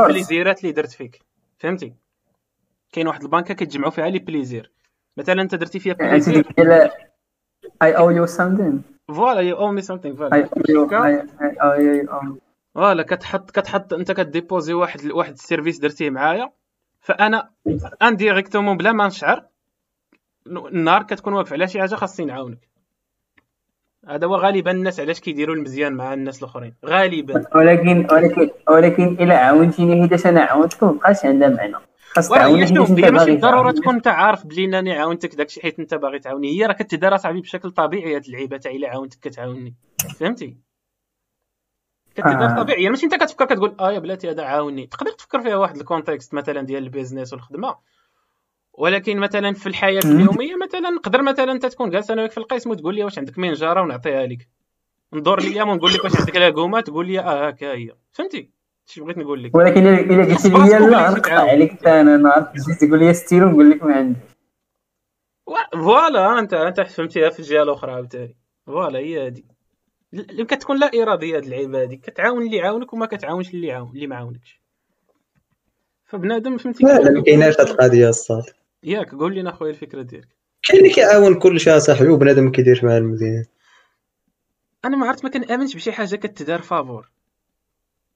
S1: ال
S2: plaisir
S1: ات اللي درت فيك. فهمتي؟ كاين واحد البنكة كيتجمعوا فيها les plaisirs. مثلا أنت درتي فيها
S2: يعني
S1: plaisir. I owe you
S2: something
S1: voilà
S2: you owe me something voilà
S1: voilà كتحط كتحط أنت ك déposer واحد واحد ال service درتيه معايا. فأنا indirectement بلا ما نشعر النهار كتكون واقف على شي حاجة خاصني نعاونك. هذا هو غالبا الناس علاش كيديروا المزيان مع الناس الأخرين. غالبا.
S2: ولكن ولكن ولكن إلا عاونتيني حيت أنا عاونتك مابقاش عندها معنى. خاص
S1: وراه
S2: تعاوني
S1: هي ماشي
S2: تعاوني.
S1: تكون انت عارف بلي انني عاونتك داكشي حيت انت باغي تعاوني. هي راه كتدار صاحبي بشكل طبيعي هاد اللعيبة تاع إلا عاونتك كتعاوني. فهمتي؟ كتدار
S2: آه.
S1: طبيعي. ماشي انت كتفكر كتقول آه يا بلاتي هذا عاوني. تقدر تفكر فيها واحد ال contexte مثلا ديال ال business والخدمة. ولكن مثلا في
S2: الحياة.
S1: اليومية مثلا نقدر مثلا انت تكون جالس أنا وياك في القسم وتقول لي واش عندك منجرة ونعطيها لك. ندور ليا ونقول لك واش عندك la gomme تقول لي آه هكا هي. فهمتي؟ اش بغيت نقول لك؟
S2: ولكن الا إلا *laughs* قلت لي لا نقطع. عليك أنا نهار تجي تقول لي ستيلو نقول لك ما عندي.
S1: و- voilà انت أنت فهمتيها في الجهه الأخرى عاوتاني. voilà هي هادي. كتكون لا إرادية هاد اللعيبه هادي. كتعاون اللي يعاونك وما كتعاونش اللي يعاون اللي ما عاونكش. فبنادم فهمتي؟
S3: لا لا ما كايناش هاد القضية الصاد
S1: ياك قول لنا خويا الفكرة ديالك.
S3: كاين اللي كيعاون كل شيء صاحبي وبنادم ما كيديرش معاه المزيان
S1: أنا ما عرفت ما كنآمنش بشي حاجة كتدار faveur.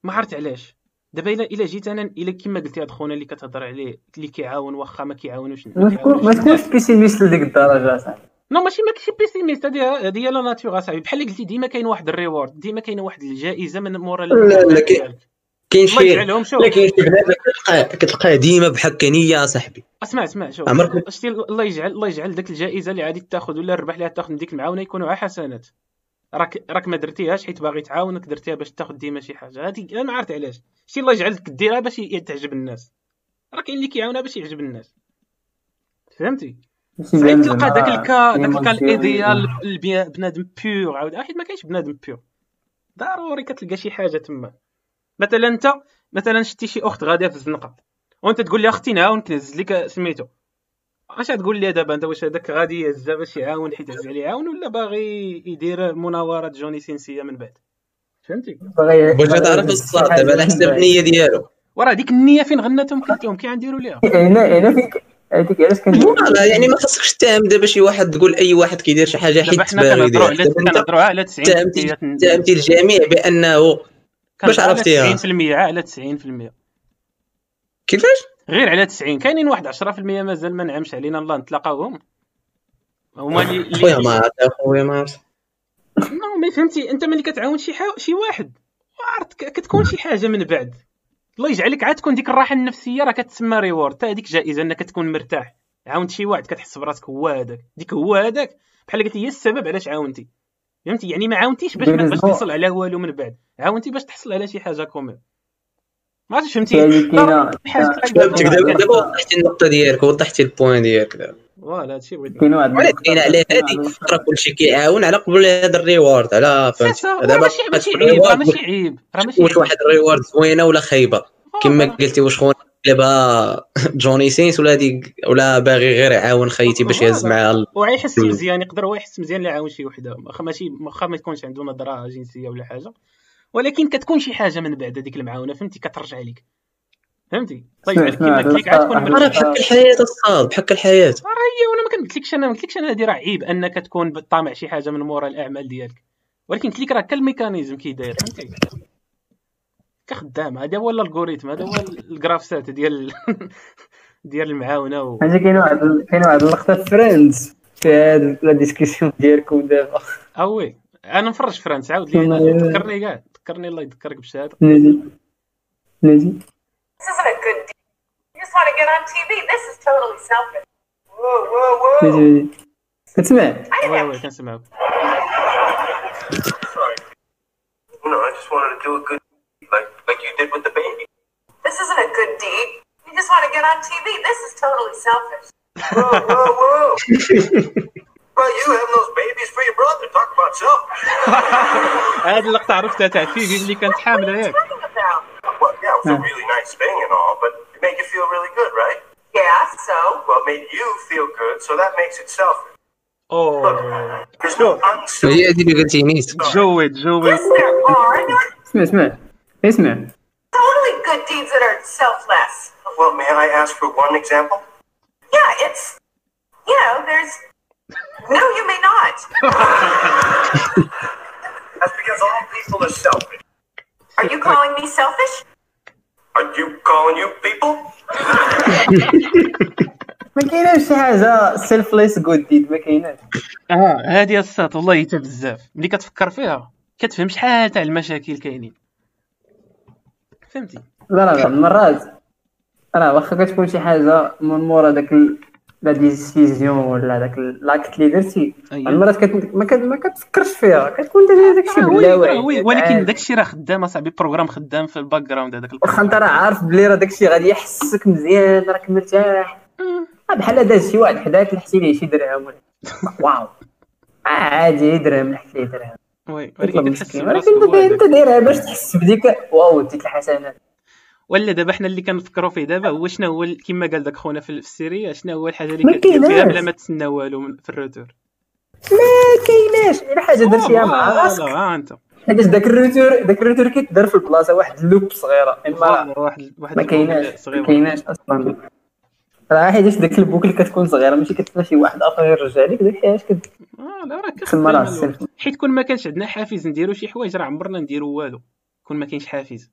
S1: ما عرفت علاش. دابا الا إلا جيت أنا إلا كما قلتي هاد خونا اللي كتهضر عليه اللي كيعاون واخا ما كيعاونوش.
S2: ما تكون ما تكونش pessimiste لديك الدرجة صاحبي.
S1: non ماشي ماشي pessimiste هادي هادي هي la nature اصاحبي بحال اللي قلتي ديما كاين واحد ال reward ديما كاينة واحد الجائزة من مورا
S3: لا، لا، كاين-. كاين شي لا كاين شي بنادم كتلقاه كتلقاه ديما بحال نيه صاحبي.
S1: اسمع اسمع شوف.
S3: عمرك
S1: شتي الله يجعل الله يجعل ديك الجائزة اللي غادي تاخذ ولا الربح اللي غادي من ديك المعاونة يكونوا على حسنات. راك راك ما درتيهاش حيت باغي تعاونك درتيها باش تاخذ ديما شي حاجة. هذه أنا ما عرفت علاش. شتي الله يجعلك ديرها باش تعجب الناس. راه كاين اللي كيعاونها باش يعجب الناس. فهمتي؟ صعيب تلقى داك ال cas داك ال cas ال idéal بنادم pure عاود حيت ما كاينش بنادم pure ضروري كتلقى شي حاجة تما. مثلا انت مثلا شتي شي أخت غادية في الزنقة. وأنت تقول لي أختي نعاونك نهز لك سميتو. اش تقول لي دابا انت واش هذاك غادي يهز باش يعاون حيت عز عليه يعاون ولا باغي يدير مناوره جوني سينسية من بعد؟ فهمتي؟
S3: باش تعرف الصاد دابا على حسب النية ديالو.
S1: وراه ديك النية فين غناتهم قلتهم كي غنديروا ليها؟
S2: هنا هنا فيك هذيك علاش كندير
S3: لا يعني ما خصكش تهم دابا شي واحد تقول أي واحد كيدير شي
S1: حاجة
S3: حيت
S1: حنا
S3: باغي يدير.
S1: كنهضروا على 90%
S3: تهمتي تهمتي الجميع بأنه باش عرفتيها.
S1: 90% على 90%
S3: كيفاش؟
S1: غير على 90 كاينين واحد 10% مازال ما نعمش علينا الله نتلاقاوهم. هما اللي
S3: خويا ما خويا ما
S1: non mais فهمتي أنت ملي كتعاون شي. شي واحد عرفت كتكون شي حاجة من بعد. الله يجعلك عاد تكون ديك الراحة النفسية راه كتسمى reward حتى هذيك جائزة إنك تكون مرتاح. عاونت شي واحد كتحس براسك هو هذاك. ديك هو هذاك بحال قلت هي السبب علاش عاونتي. فهمتي؟ يعني ما عاونتيش باش باش تحصل على والو من بعد. عاونتي باش تحصل على شي حاجة كومين ما عرفتش فهمتي
S2: يعني
S3: دابا دابا وضحتي النقطة ديالك وضحتي ال point ديالك. دابا
S1: voilà هادشي بغيت
S2: كاين واحد
S3: ولا كاين على هادي راه كلشي كيعاون على قبل هذا ال reward على فهمتي
S1: دابا ماشي ماشي عيب راه ماشي عيب راه ماشي
S3: واش
S1: عيب
S3: واحد ال reward زوينة ولا خايبة. كما. قلتي واش خونا دابا جوني سينس ولا ديك ولا باغي غير يعاون خيتي باش يهز معاه ال-
S1: هو يحس
S3: مم.
S1: مزيان يقدر هو يحس مزيان اللي يعاون شي وحدة. واخا ماشي واخا ما يكونش عنده نظرة جنسية ولا حاجة. ولكن كتكون شي حاجة من بعد هذيك المعاونة فهمتي؟ كترجع لك فهمتي؟ طيب كيما قلت لك عاد تكون
S2: هذا
S3: راه بحال الحياة الصاد بحال الحياة.
S1: راه هي وأنا ما قلتلكش أنا ما قلتلكش أنا هذه راه عيب أنك تكون طامع شي حاجة من مورا الأعمال ديالك. ولكن قلت لك راه كال mécanisme كي داير فهمتي؟ كخدام هذا هو ال algorithme هذا هو الجرافسات ديال *laughs* ديال المعاونة و...
S2: حاجة كاين واحد كاين واحد اللقطه في Friends في هاد la discussion ديالكم دابا.
S1: oui أنا مفرج Friends عاود لي. *laughs* ذكرني كاع. ذكرني الله يذكرك بشهاده
S2: نجي نجي
S4: This isn't a good deal. You just want to get on TV. This is totally selfish. Whoa, whoa, whoa.
S2: نجي نجي كتسمع
S4: I didn't
S1: وي
S4: have
S1: وي كنسمعوك
S5: Sorry. No, I just wanted to do a good like like you did with the baby.
S4: This isn't a good deed. You just want to get on TV. This is totally selfish.
S5: Whoa, whoa, whoa. *laughs* well, you having those babies for your brother. Talk about selfish.
S1: هاد *laughs* اللقطه عرفتها تاع فيفي اللي كانت حامله
S4: What are you
S1: ياك
S4: talking about?
S5: Well, yeah, it was a really nice thing and all, but it made you feel really good, right?
S4: Yeah, so?
S5: Well, it made you feel good, so that makes it selfish.
S1: اوه
S5: There's no unselfish.
S3: هي هذه اللي قلتي نيت
S1: جويد جويد
S4: Yes, there are. There are
S2: اسمع اسمع اسمع
S4: totally good deeds that are selfless.
S5: Well, may I ask for one example?
S4: Yeah, it's, you know, there's. No, you may not. *laughs*
S5: That's because all people are selfish.
S4: Are you calling me selfish?
S5: Are you calling you people?
S2: ما كايناش شي حاجة selfless good deed ما كايناش
S1: آه هادي الساط والله حتى بزاف ملي كتفكر فيها كتفهم شحال تاع المشاكل كاينين فهمتي
S2: لا لا لا مرات راه واخا كتكون شي حاجة من مورا داك ال- la décision ولا داك l'acte اللي درتي
S1: أيوة.
S2: مرات كت... ما, كت... ما كتفكرش فيها. كتكون داير داك الشيء
S1: آه،
S2: باللاوعي
S1: وي- ولكن داكشي راه خدام أصاحبي programme خدام في ال background هذاك
S2: واخا انت راه عارف بلي راه داكشي غادي يحسك مزيان راك مرتاح آه، بحال داز شي واحد حداك لحتي ليه شي درهم واو. عادي درهم لحت ليه درهم. oui
S1: ولكن
S2: انت. دايرها باش تحس بديك. واو ديك الحسنات
S1: ولا دابا حنا اللي كنفكروا فيه دابا هو شنو هو كما قال داك خونا في ال série شنو هو الحاجة اللي كدير فيها. بلا ما تسنى والو في ال retour
S2: ما كايناش. إلا حاجة درتيها مع راسك
S1: ها انت
S2: حيتاش داك ال retour داك ال retour كيتدار في البلاصة واحد ال loop صغيرة.
S1: اما واحد واحد
S2: ما كايناش. ما كايناش أصلا. راه حيتاش داك ال boucle كتكون صغيرة ماشي كتبقى شي واحد آخر يرجع لك داك الحاجة كت-
S1: آه لا راه
S2: السلف
S1: حيت كون ما كانش عندنا حافز نديرو شي حوايج راه عمرنا نديرو والو كون ما كاينش حافز.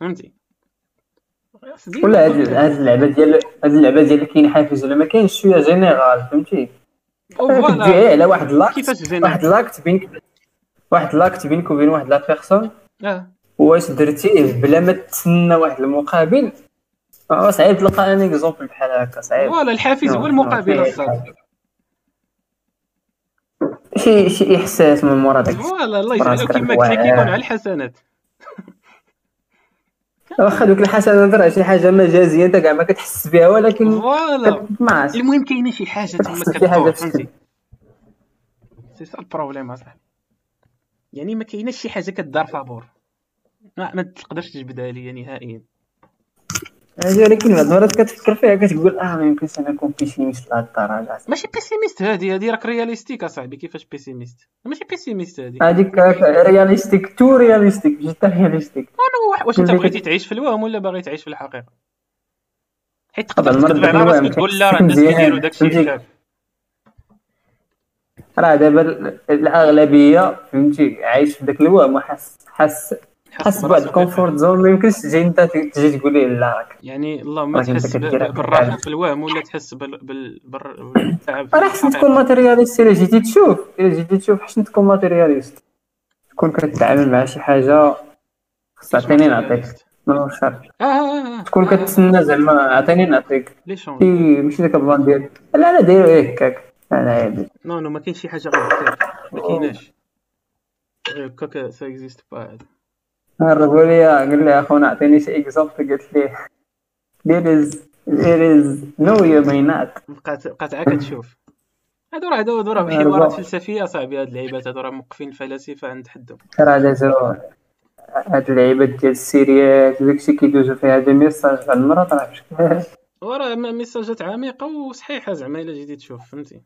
S1: فهمتي؟
S2: ولا هاد اللعبة ديال هاد اللعبة ديال كاين حافز ولا ما كاينش شوية général فهمتي؟
S1: voilà.
S2: على واحد l'acte
S1: كيفاش؟
S2: واحد l'acte بينك واحد l'acte بينك وبين واحد la personne.
S1: آه.
S2: واش درتيه بلا ما تسنى واحد المقابل؟ آه، صعيب تلقى un exemple بحال هكا صعيب.
S1: voilà الحافز هو المقابل
S2: شي شي إحساس من مورا داك
S1: voilà الله
S2: راسك
S1: يجعلو كما قلت لك
S2: واعر.
S1: يكون على الحسنات.
S2: واخا دوك الحسنات راه شي حاجة مجازية انت كاع ما كتحس بها ولكن
S1: voilà.
S2: ما
S1: المهم كاينة شي حاجة تما
S2: كتحس
S1: كدور فهمتي؟ c'est ça ال problème اصاحبي يعني ما كايناش شي حاجة كدار فابور. ما, ما تقدرش تجبدها ليا نهائيا.
S2: هذه ولكن بعض المرات كتفكر فيها كتقول آه ما يمكنش أنا نكون pessimiste لهاد الدرجة.
S1: ماشي pessimiste هادي هادي راك realistic أصاحبي كيفاش pessimiste ماشي pessimiste هادي.
S2: هذيك realistic too realistic جدا realistic
S1: أنا واش
S2: أنت
S1: بغيتي تعيش في الوهم ولا باغي تعيش في الحقيقة؟ حيت تقدر
S2: ديك الوهم
S1: راسك تقول لا راه الناس كيديروا داكشي
S2: راه دابا ال- الأغلبية فهمتي عايش في ذاك الوهم وحاس حاس حاس بواحد ال comfort zone ما يمكنش تجي انت تجي تقول لي لا راك
S1: يعني اللهم
S2: انت
S1: تحس
S2: بالراحة.
S1: في الوهم ولا تحس بال بال بال- بالتعب
S2: راه حسن. تكون matérialiste إلا جيتي تشوف إلا جيتي تشوف حسن تكون matérialiste تكون كتعامل مع شي حاجة خص عطيني نعطيك. من الشر
S1: آه آه آه
S2: تكون كتسنى زعما عطيني نعطيك. ماشي داك ال plan ديال لا أنا داير إيه هكاك. أنا عادي.
S1: non non ما كاينش شي حاجة غير هكاك ما كايناش. هكاك ça existe pas هذا
S2: هربوا لي قال لي أخونا عطيني شي exemple قلت ليه there is there is no you may not.
S1: بقات بقات عا كتشوف هادو راه هادو راه. حوارات فلسفية صاحبي هاد اللعيبات هادو راه موقفين الفلاسفه عند حدهم.
S2: راه دازو هاد اللعيبات ديال السيريات وداكشي كيدوزو فيها دي ميساج بعض المرات راه بشكل
S1: وراه ميساجات عميقة وصحيحة زعما إلا جيتي تشوف فهمتي؟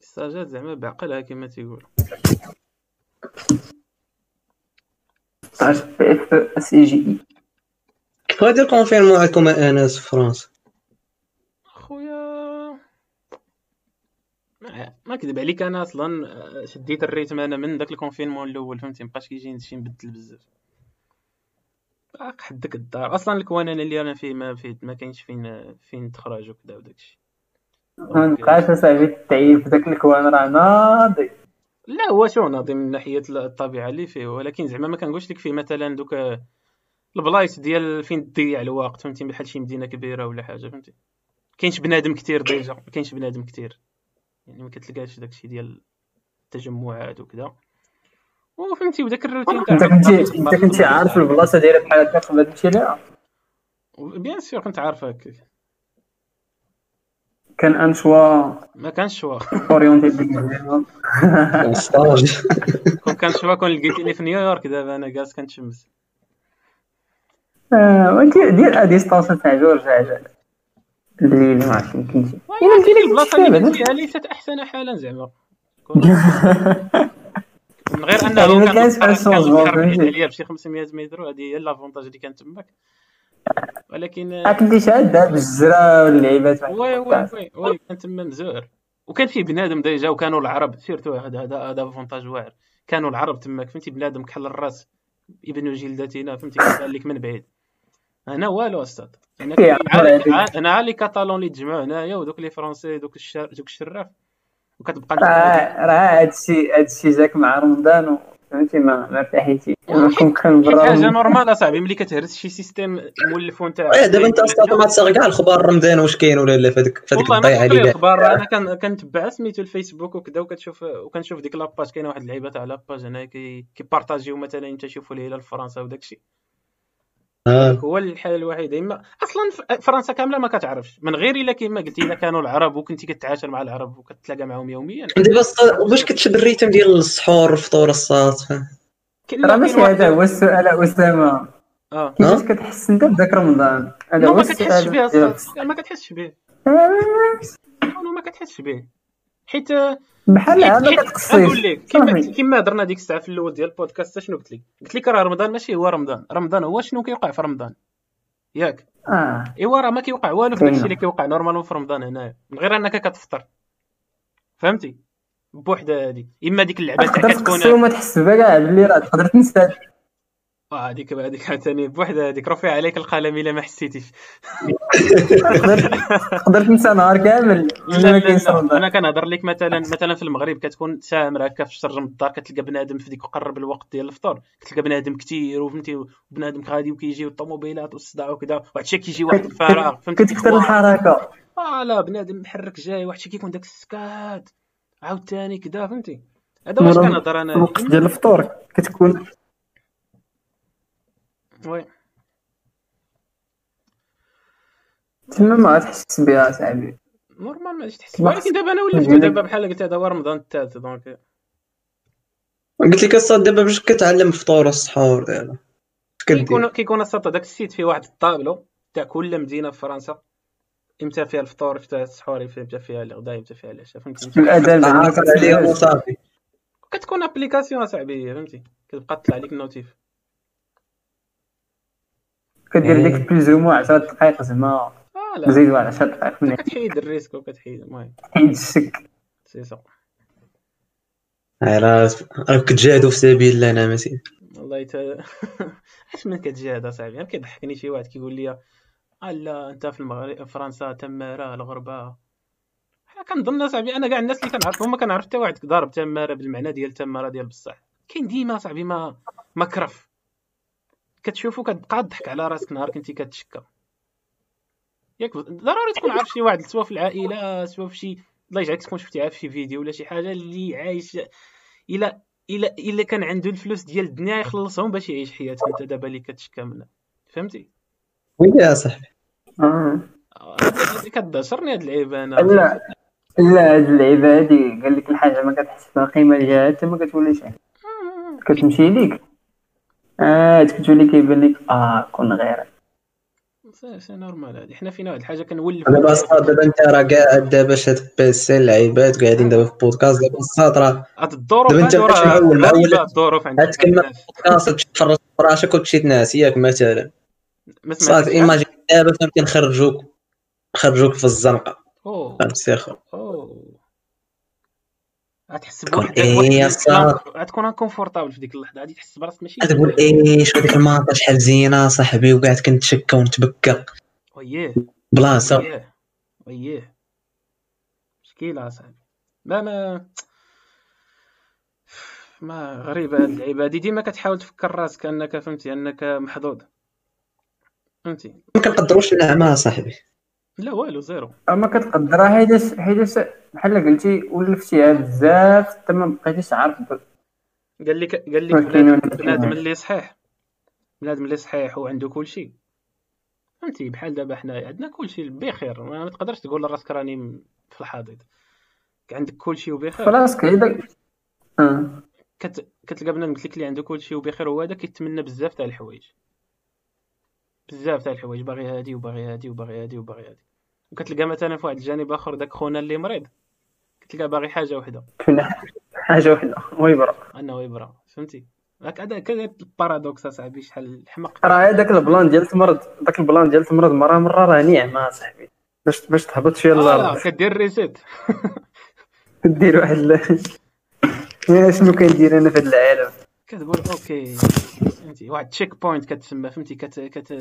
S1: ميساجات زعما بعقلها كما تيقولوا
S2: 16 بي اف اس اي جي اي
S3: كيف غادي كونفيرمو عندكم انس في فرنسا
S1: خويا. ما- كذب عليك أنا أصلا آه، شديت ال rythme أنا من داك ال confinement الأول فهمتي؟ مبقاش كيجيني شي نبدل بزاف. حدك الدار. أصلا ال coin اللي أنا فيه ما فيه ما كاينش فين فين تخرج وكذا وداكشي
S2: ما نبقاش اصاحبي تعيب في داك ال coin راه ناضي
S1: لا هو شو ناضي من ناحية الطبيعة اللي فيه. ولكن زعما ما كنقولش لك فيه مثلا دوك البلايص ديال فين تضيع الوقت فهمتي بحال شي مدينة كبيرة ولا حاجة فهمتي. كاينش بنادم كتير déjà ما كاينش بنادم كتير. يعني ما كتلقاش داكشي ديال التجمعات وكذا وفهمتي وداك الروتين تاع
S2: انت كنتي انت كنتي عارف البلاصة دايره بحال هكا قبل ما تمشي ليها؟
S1: bien sûr كنت عارف هكاك.
S2: كان un choix
S1: ما كانش
S2: choix.
S3: orienté
S1: كون كان شوا كون لقيتيني في نيويورك دابا أنا جالس كنتشمس
S2: آه، ودير دير ا ديستانس تاع جوج رجع اللي ما عرفت كنتي
S1: ولكن البلاصة اللي كنت فيها ليست أحسن حالا زعما. *laughs* من غير انه كان كان؟ عليا بشي 500 متر وهذه هي لافونتاج اللي كان تماك. ولكن
S2: آه، كنتي شاده بالجزره واللعيبات
S1: وي وي وي وي كان تما مزور. وكان فيه بنادم déjà وكانوا العرب surtout هذا هذا هذا avantage واعر. كانوا العرب تماك فهمتي بنادم كحل الراس. ابن جلدتنا فهمتي كيبان لك من بعيد. هنا والو أستاذ. أنا
S2: إيه، عرفت.
S1: les Catalans اللي تجمعوا هنايا ودوك les Français دوك الشر دوك الشراف. وكتبقى
S2: راه هادشي هادشي جاك مع رمضان فهمتي؟ ما ما ارتاحيتي أنا كون كان
S1: حيت حاجة
S2: برا
S1: normal أصاحبي ملي كتهرس شي système مولف وانت
S3: إيه دابا انت أصلا ما تساغ كاع الخبار رمضان واش كاين ولا لا فهاديك فهاديك
S1: الضيعة
S3: اللي
S1: الاخبار أنا كان كنتبع سميتو الفيسبوك وكذا وكتشوف وكنشوف ديك la page كاينة واحد اللعيبة تاع la page هنا كي كيبارطاجيو مثلا انت شوفوا الهلال في فرنسا وداكشي.
S3: آه.
S1: هو الحاله الوحيده إما أصلا فرنسا كاملة ما كتعرفش. من غير إلا كما قلتي إلا كانوا العرب وكنتي كتعاشر مع العرب وكتلاقى معاهم يوميا.
S3: دابا واش كتشد ال rythme ديال السحور والفطور الصات
S1: كاين-
S2: راه ماشي هذا هو السؤال أسامة.
S1: آه.
S2: كيفاش كتحس أنت بداك رمضان؟ هذا هو
S1: ما كتحسش
S2: السؤال.
S1: به أصلا. لا ما كتحسش به
S2: آه،
S1: ما كتحسش به حيت
S2: بحال
S1: حيت-
S2: كتقصيش
S1: كما. كما هضرنا ديك الساعة في الأول ديال البودكاست شنو قلت لك؟ قلت لك راه رمضان ماشي هو رمضان. رمضان هو شنو كيوقع في رمضان؟ ياك.
S2: آه.
S1: إيوا راه ما كيوقع. والو في. داكشي اللي كيوقع normalement في رمضان هنايا. من غير أنك كتفطر. فهمتي؟ بوحدة هادي. إما ديك اللعبة تاع
S2: تقدر تقصي
S1: كتكون
S2: وما تحس بها كاع باللي راه تقدر تنسى.
S1: هذيك هذيك عاوتاني بوحدها هذيك رفع عليك القلم إلا ما حسيتيش.
S2: تقدر تنسى نهار كامل
S1: لا لا أنا كنهضر لك مثلا مثلا في المغرب كتكون سامر هكا في شرجم الدار كتلقى بنادم في ديك قرب الوقت ديال الفطور. كتلقى بنادم كثير وفهمتي وبنادم غادي وكيجي والطوموبيلات والصداع وكذا واحد الشيء كيجي واحد الفراغ فهمتي
S2: كتكثر الحركة.
S1: آه لا بنادم محرك جاي واحد الشيء كيكون داك السكات عاوتاني كذا فهمتي. هذا واش كنهضر أنا؟
S2: الوقت ديال الفطور كتكون
S1: oui.
S2: تما ما غتحس بها صاحبي.
S1: normal ما غاديش تحس ولكن دابا أنا وليت
S2: مزيان.
S1: دابا بحال قلت هذا هو رمضان الثالث donc.
S3: قلت لك أصلا دابا باش كتعلم الفطور والسحور دابا
S1: كيكون كيكون السطر داك ال site فيه واحد الطابلو تاع كل مدينة في فرنسا. إمتى فيها الفطور إمتى السحور إمتى فيها الغداء إمتى فيها العشاء فهمتي؟
S2: الاذان
S3: عارف عليهم وصافي
S1: كتكون application اصاحبي فهمتي؟ كتبقى تطلع لك ال notif
S2: كدير
S3: إيه.
S2: ديك plus ou moins 10 دقائق زعما
S1: لا.
S2: زيد واحد 10 دقائق من
S1: كتحيد ال risque وكتحيد المهم.
S2: حيد الشك
S1: سي سا
S3: راك كتجاهدوا في سبيل الله أنا ماشي
S1: والله يت... اش من كتجاهد أصاحبي؟ أنا كيضحكني شي واحد كيقول لي آه لا أنت في المغرب فرنسا تماره الغربة. حنا كنظن أصاحبي أنا كاع الناس اللي كنعرفهم ما كنعرف حتى واحد ضارب تمارة بالمعنى ديال تمارة ديال بصح. كاين ديما صاحبي ما ما كرف. كتشوفو كتبقى تضحك على راسك نهار كنتي كتشكى. ياك ضروري تكون عارف شي واحد سواء في العائلة سواء في شي الله يجعلك تكون شفتيها في شي فيديو ولا شي حاجة اللي عايش الا الا إلا كان عنده الفلوس ديال الدنيا يخلصهم باش يعيش حياته أنت دابا اللي كتشكى منها. فهمتي؟
S3: ويلي يا صاحبي.
S2: آه.
S1: آه، كتدشرني هاد اللعيبة أنا.
S2: لا. لا هاد اللعيبة هادي قال لك الحاجة ما كتحس بها قيمه ديالها حتى ما كتوليش عندك. كتمشي ليك. آه كتولي كيبان لك؟ آه كون غير.
S1: c'est c'est normal هادي. حنا فينا واحد الحاجة كنولف.
S3: دابا أصلا دابا انت راه قاعد دابا شاد PC اللعيبات قاعدين دابا في بودكاست. دابا الصاد راه
S1: هاد الظروف
S3: دابا انت
S1: راه
S3: معول- معول-
S1: الظروف عند
S3: غتكمل
S1: الناس.
S3: بودكاست تفرج في فراشك وتمشي تنعس ياك مثلا. صافي imagine دابا فهمتي نخرجوك في الزنقة.
S1: أوه.
S3: فهمتي يا خو
S1: أوه. غتحس بواحد
S3: يا صاحبي.
S1: غتكون inconfortable في ديك اللحظة. غادي تحس براسك ماشي
S3: تقول إيش هذيك المنطقة شحال زينة صاحبي وقاعد كنتشكى ونتبكى.
S1: وياه.
S3: بلاصة.
S1: وياه. وياه. مشكلة اصاحبي ما ما ما غريبة هاد اللعيبة هادي. ديما كتحاول تفكر راسك أنك فهمتي أنك محظوظ. فهمتي؟
S3: ما كنقدروش النعمه صاحبي.
S1: لا والو زيرو.
S2: ما كتقدرها حيت حيت بحال قلتي ولفتيها بزاف حتى ما بقيتيش عارف.
S1: قال لك قال لك بنادم. اللي صحيح. بنادم اللي صحيح وعنده كل شيء فهمتي؟ بحال دابا حنا عندنا كل شيء بخير. ما تقدرش تقول لراسك راني في الحضيض عندك كل شيء وبخير.
S2: فراسك آه.
S1: كت... كتلقى بنادم قلت لك اللي عنده كل شيء وبخير هو هذا كيتمنى بزاف تاع الحوايج. بزاف تاع الحوايج باغي هادي وباغي هادي وباغي هادي وباغي هادي. وكتلقى مثلا في واحد الجانب آخر داك خونا اللي مريض. كتلقى باغي حاجة
S2: وحدة. حاجة وحدة ويبرا.
S1: أنه يبرا فهمتي؟ هاك هذا كذا ال paradoxe أصاحبي شحال الحمق
S2: راه هذاك ال plan ديال تمرض داك ال plan ديال تمرض مرة مرة راه نعمه صاحبي باش باش تهبط شي
S1: آه
S2: الأرض
S1: كدير reset
S2: دير واحد *laughs* شنو كندير أنا في هذا العالم؟
S1: كتقول okay. فهمتي؟ واحد checkpoint كتسمى فهمتي؟ كت كت. *laughs*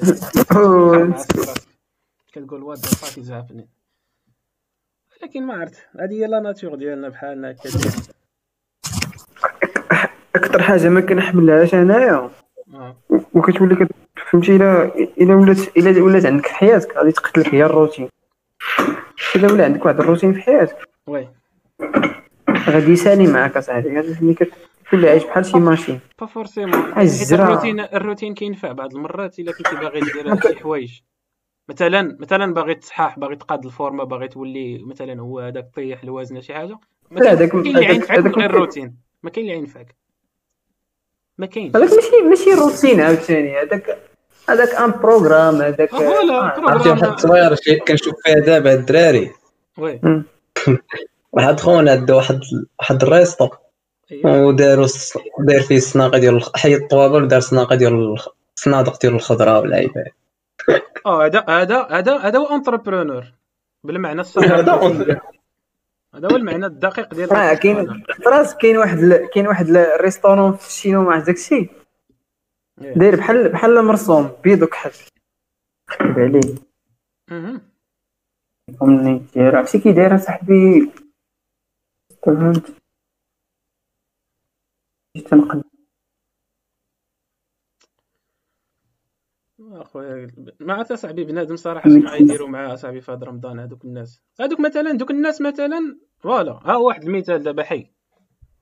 S1: كتقول what the fuck is happening لكن ما عرفت. هذه هي la nature ديالنا بحالنا هكا.
S2: أكثر حاجة ما كنحملهاش أنايا؟
S1: آه.
S2: وكتولي كت- فهمتي؟ الا إلا ولات إلا ولات عندك في حياتك غادي تقتلك هي الروتين. إلا ولا عندك واحد الروتين في حياتك.
S1: oui.
S2: غادي يسالي معاك أصاحبي غادي ملي كتولي عايش بحال شي machine.
S1: pas
S2: forcément.
S1: الروتين الروتين كينفع بعض المرات إلا كنتي باغي دير شي حوايج. مثلا مثلا باغي تصحاح باغي تقاد ال forme باغي تولي مثلا هو هذاك طيح الوزن شي حاجة. ما
S2: لا،
S1: كاين
S2: هذاك-
S1: كاين اللي
S2: هذاك-
S1: ينفعك غير. الروتين. ما كاين اللي ينفعك. ما كاينش.
S2: هذاك ماشي ماشي روتين عاوتاني. هذاك هذاك un programme هذاك
S1: programme.
S3: عرفتي؟ واحد الصغير شي كنشوف فيها دابا الدراري.
S1: oui. *laughs*
S3: واحد خونا دا واحد واحد ال
S1: resto.
S3: وداروا داير فيه الصناقة ديال الخ- حي الطوابل ودار صناقة ديال الصنادق ديال الخضرة والعيبات *laughs*
S1: آه هذا هذا هذا هذا هو entrepreneur بالمعنى الصحيح
S3: هذا
S1: هذا هو المعنى الدقيق ديال
S2: آه كاين. فراس كاين واحد كاين واحد ال- ال restaurant في ال chinois مع داك الشيء
S1: إيه.
S2: داير بحال بحال مرسوم بيض وكحل. كتب عليه. داير عرفتي كي داير صاحبي؟ فهمت
S1: أخويا مع حتى صاحبي بنادم صراحة شنو غيديروا معاه صاحبي في هذا رمضان هذوك الناس. هذوك مثلا دوك الناس مثلا فوالا ها هو واحد المثال دابا حي.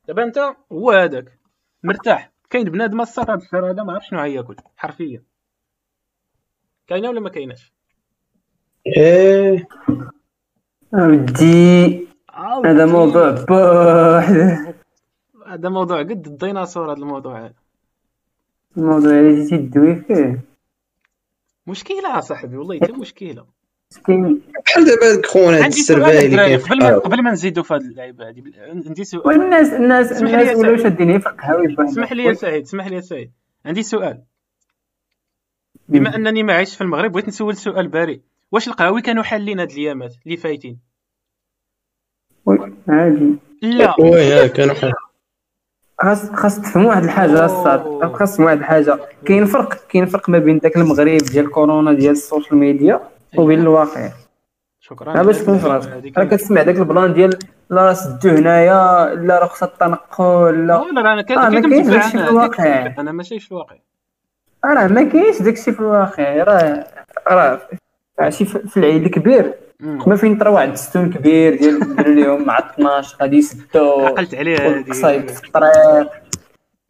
S1: دابا أنت هو هذاك مرتاح. كاين بنادم الصاد هذا الشهر هذا ما عرف شنو غياكل حرفيا. كاينة ولا ما كايناش؟
S3: إيه.
S2: ودي هذا موضوع بوحدة.
S1: هذا موضوع قد الديناصور هذا الموضوع. هذا
S2: الموضوع اللي جيتي تدوي فيه.
S1: مشكلة صاحبي والله حتى
S2: مشكلة.
S3: بحال دابا هذاك خونا
S1: سؤال
S3: السرباي اللي كاين
S1: قبل ما قبل ما نزيدوا في هذه اللعيبة هذه عندي سؤال.
S2: والناس الناس الناس
S1: يا
S2: ولاو
S1: سعيد.
S2: شادين في القهاوي.
S1: اسمح لي يا سعيد اسمح لي يا سعيد. عندي سؤال. بما أنني ما عايش في المغرب بغيت نسول سؤال بريء واش القهاوي كانوا حالين هاد الايامات اللي فايتين؟
S2: oui، عادي.
S1: لا.
S3: oui كانوا حال
S2: خاص خاص تفهموا واحد الحاجة الصاط خاص واحد الحاجة. كاين فرق كاين فرق ما بين داك المغرب ديال كورونا ديال السوشيال ميديا وبين الواقع.
S1: شكرا.
S2: باش تكون في راسك راه كتسمع داك البلان ديال لا راه سدو هنايا لا رخصة التنقل لا
S1: لا لا أنا
S2: آه،
S1: كنت كنت
S2: داكشي في الواقع.
S1: أنا ماشي في الواقع.
S2: راه ما كاينش داكشي في الواقع. راه راه عرفتي في العيد الكبير. ما فين طرا واحد الستون كبير ديال *laughs* الدراري اليوم مع 12 غادي يسدو
S1: عقلت عليها هذه
S2: في الطريق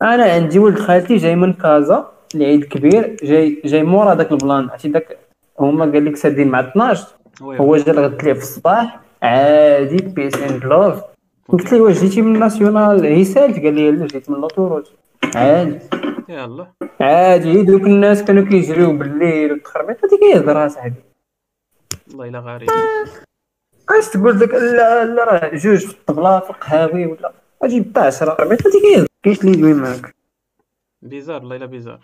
S2: أنا عندي ولد خالتي جاي من كازا العيد الكبير جاي جاي مورا داك البلان. عرفتي داك هما قال لك سادين مع 12
S1: oui.
S2: هو جا ليه في الصباح عادي peace and love قلت ليه واش جيتي من nationale هي سالت قال لي لا جيت من l'autoroute عادي.
S1: يلا
S2: عادي دوك الناس كانوا كيجريو بالليل والتخربيق هادي كيهضر صاحبي
S1: والله إلا غريب.
S2: اش تقول لك لا لا راه جوج في الطبلة في القهاوي ولا؟ أجي ب 10 هادي كيهضر كاينش اللي يدوي معاك؟
S1: بيزار والله إلا بيزار.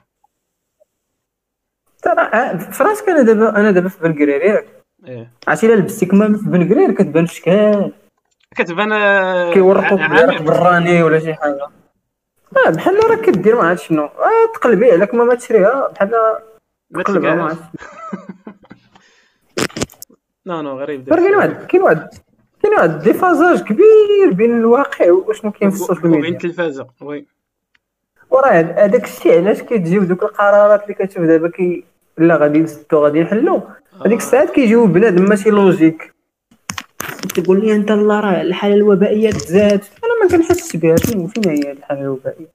S2: ترى ع- في راسك أنا دابا أنا دابا في بنكرير ياك
S1: إيه.
S2: عرفتي الا لبستي كمامه في بنكرير كتبان شكال.
S1: كتبان آه،
S2: بيرك
S1: عامر.
S2: براني ولا شي حاجة. آه بحال راه كدير ما عرفت شنو. آه تقلبي على كمامه تشريها. بحال
S1: ما
S2: تقلبها ما عرفت *laughs*
S1: non non غريب.
S2: راه كاين واحد كاين واحد كاين واحد déphasage كبير بين الواقع وشنو كاين في ال social
S1: وبين
S2: ميديا
S1: التلفازة oui.
S2: وراه هذاك الشيء علاش كتجيو دوك القرارات اللي كتشوف دابا كي لا غادي نسدو غادي نحلو هذيك الساعات كيجيو بنادم ماشي logique تقول لي أنت الله راه الحالة الوبائية تزاد أنا ما كنحسش بها فين فين هي هاد الحالة الوبائية؟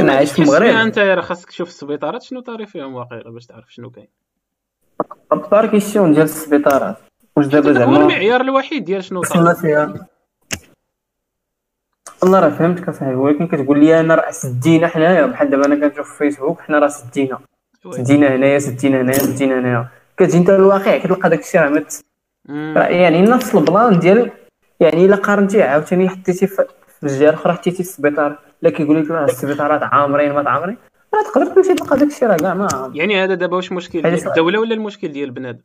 S2: أنا عايش في المغرب.
S1: أنت راه خاصك تشوف السبيطارات شنو طاري فيهم واقيلا باش تعرف شنو كاين.
S2: الدار question ديال السبيطارات واش دابا
S1: هو
S2: زعما
S1: المعيار الوحيد ديال شنو
S2: وصلنا فيها والله راه فهمتك اصاحبي ولكن كتقول لي أنا راه سدينا حنايا. بحال دابا أنا كنشوف في فيسبوك حنا راه سدينا. سدينا هنايا سدينا هنايا سدينا هنايا. كتجي انت للواقع كتلقى داك الشيء راه مت يعني نفس البلان ديال يعني إلا قارنتي عاوتاني حطيتي في في الجهه الاخرى حطيتي السبيطار لا كيقول لك راه السبيطارات عامرين ما عامرين. راه تقدر تمشي تلقى داك الشيء راه كاع ما.
S1: يعني هذا دابا واش مشكل ديال. الدولة ولا المشكل ديال بنادم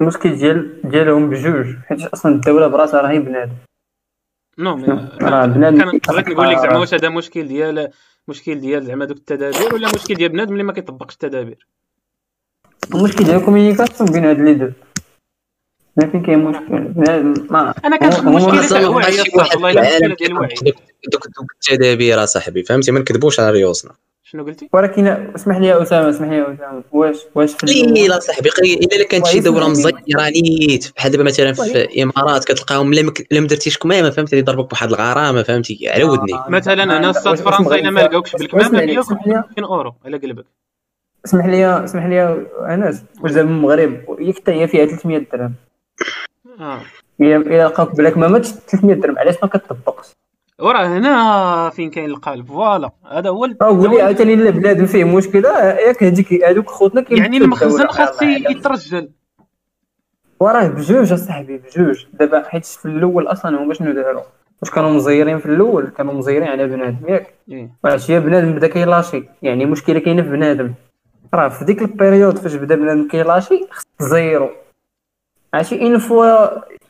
S2: المشكل ديال ديالهم بجوج حيت أصلا الدولة براسها راهي بنادم
S1: non
S2: راه بنادم
S1: بغيت نقول لك زعما. واش هذا مشكل ديال مشكل ديال زعما دوك التدابير ولا مشكل ديال بنادم اللي ما كيطبقش التدابير
S2: المشكل ديال ال communication بين هاد لي دو ما فين كاين مشكل
S1: أنا كنشوف
S2: هو- هو
S1: مشكله
S2: مثلاً
S1: تاع الوعي والله
S3: في
S1: الا مشكله ديال الوعي
S3: دوك دوك التدابير اصاحبي فهمتي ما نكذبوش على ريوسنا
S1: شنو قلتي
S2: ولكن اسمح لي يا اسامه اسمح لي يا اسامه واش واش في
S3: قليل اصاحبي قليل الا كانت شي دوله. مزيره نيت بحال دابا مثلا في الامارات كتلقاهم لا ما درتيش كمامه فهمتي يضربوك بواحد الغرامه فهمتي على ودني
S2: آه،
S1: مثلا الصاط
S2: واش
S1: فرنسا الا ما لقاوكش بالكمامه
S2: اسمح لي-
S1: ديالك
S2: اسمح لي
S1: 200 اورو على قلبك
S2: اسمح لي اسمح لي يا انس واش دابا المغرب ياك حتى هي فيها 300 درهم
S1: آه
S2: الا الا لقاوك بلاك ما ماتش 300 درهم علاش ما كتطبقش
S1: وراه هنا فين كاين القلب voilà هذا هو ال-
S2: أو قول لي
S1: هو ال-
S2: عاوتاني إلا بلاد فيه مشكلة ياك هذيك هذوك خوتنا
S1: يعني المخزن. خاص. يترجل.
S2: وراه بجوج أصاحبي بجوج. دابا حيت في الأول أصلا هما شنو داروا؟ واش كانوا مزيرين في الأول؟ كانوا مزيرين على بنادم ياك.
S1: إيه.
S2: وعرفتي بنادم بدا كيلاشي. يعني مشكلة كاينة في بنادم. راه في ديك ال période فاش بدا بنادم كيلاشي خص تزيرو. عرفتي une fois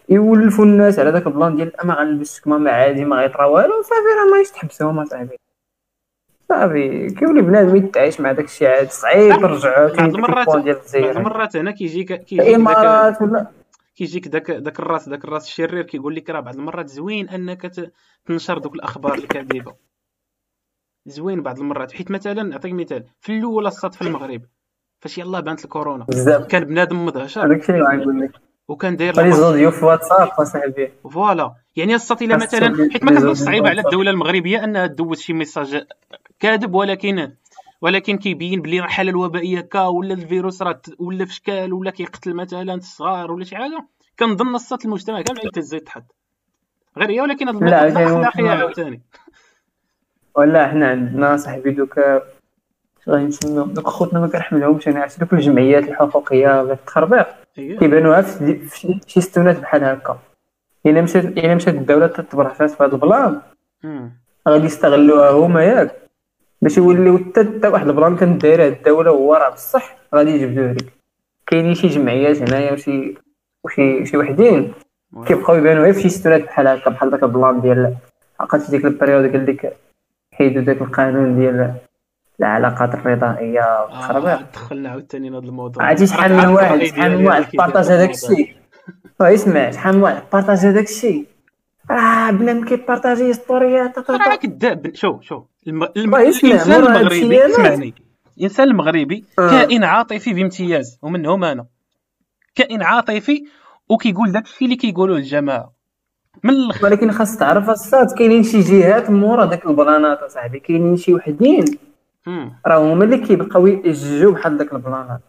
S2: يولفوا الناس على داك البلان ديال ما غنلبس كمامه عادي ما غيطرا والو صافي راه ما يتحبسوهم اصاحبي صافي كيولي بنادم يتعايش مع داك الشيء عاد صعيب نرجعو
S1: بعض المرات بعض المرات هنا كيجيك كيجيك
S2: الامارات ولا
S1: كيجيك داك داك الراس داك الراس الشرير كيقول لك راه بعض المرات زوين أنك تنشر دوك الأخبار الكاذبة. زوين بعض المرات حيت مثلا نعطيك مثال في الأول الصاد في المغرب فاش يلاه بانت الكورونا
S2: بزاف.
S1: كان بنادم مدهشر
S2: هذاك الشيء اللي غنقول لك.
S1: وكان داير
S2: لي
S1: لاباس-
S2: زوديو في واتساب اصاحبي
S1: فوالا. يعني الصات الا مثلا حيت ما
S2: تلزم
S1: صعيبه على. الدولة المغربية انها دوز شي ميساج كاذب ولكن ولكن كيبين بلي راه حالة الوبائية كا ولا الفيروس راه ولا في شكال ولا كيقتل مثلا الصغار ولا شي حاجة. كنظن الصات المجتمع كامل يتهز يتحط غير هي ولكن هاد أخلاقية
S2: واحد-
S1: عاوتاني.
S2: ولا حنا عندنا صاحبي دوكا اش غادي نسميو دوك خوتنا ما كنحملهمش أنا عرفت دوك الجمعيات الحقوقية ولا التخربيق.
S1: اييه
S2: كيبانوها في شي- ستونات بحال هكا. إلا مشات إلا مشات الدولة تتبرعات في هذا البلان. غادي يستغلوها هما ياك. باش يوليو حتى واحد البلان كانت دايره الدولة وهو راه بصح غادي يجبدوه لك كاينين شي جمعيات هنايا وشي وشي شي وحدين. كيبقاو يبانو غير في شي ستونات بحال هكا بحال داك البلان ديال عقلت ديك ال période قال لك حيدوا داك القانون ديال العلاقات الرضائية والتخربيق
S1: آه دخلنا عاوتاني لهذا الموضوع.
S2: عرفتي شحال من واحد شحال من واحد partage
S1: هذا
S2: هذاك. الشيء. اسمع شحال من واحد partage هذاك الشيء. راه بنادم كيبارطاجي story ات
S1: راه. كذاب شوف شوف. الم... الم...
S2: الإنسان
S1: المغربي اسمعني. الإنسان المغربي
S2: آه.
S1: كائن عاطفي بامتياز ومنهم أنا. كائن عاطفي وكيقول داك الشيء اللي كيقولوه الجماعة. من الآخر
S2: ولكن خاص تعرف الصاط كاينين شي جهات مورا داك البلانات أصاحبي كاينين شي وحدين. راه هما اللي كيبقاو يججوا بحال داك البلانات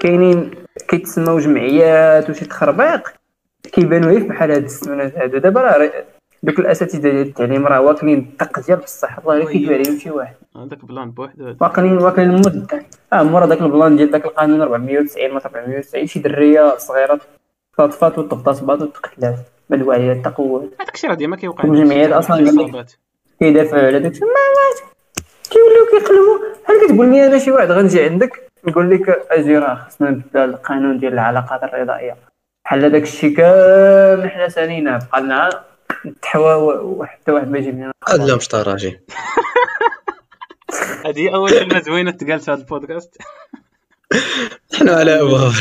S2: كاينين كيتسموا جمعيات وشي تخربيق كيبانوا غير بحال هاد الستونات هادو. دابا راه دوك الأساتذة ديال التعليم راه واكلين الدق ديال بصح الله غير كيدوي عليهم شي واحد.
S1: هذاك بلان بوحدو هذا.
S2: واكلين واكلين المدة آه مورا داك البلان ديال داك القانون 490 ما 490 شي درية صغيرة فاطفات وتغتصبات وتقتلات بالوعي تقوات.
S1: هذاك الشيء راه ديما كيوقع
S2: لك-
S1: الاصابات
S2: كيدافعوا على داك ما كيوليو كيقلبوا بحال كتقول لي أنا شي واحد غنجي عندك؟ نقول لك أجي راه خصنا نبدأ القانون ديال العلاقات الرضائيه بحال داك الشيء كامل حنا ساليناه بقى لنا نتحوى وحتى واحد ما يجيب لنا.
S3: لا مش tragique
S1: هذه *laughs* هي اول كلمه زوينة تقال في هذا البودكاست.
S3: حنا على أبواب.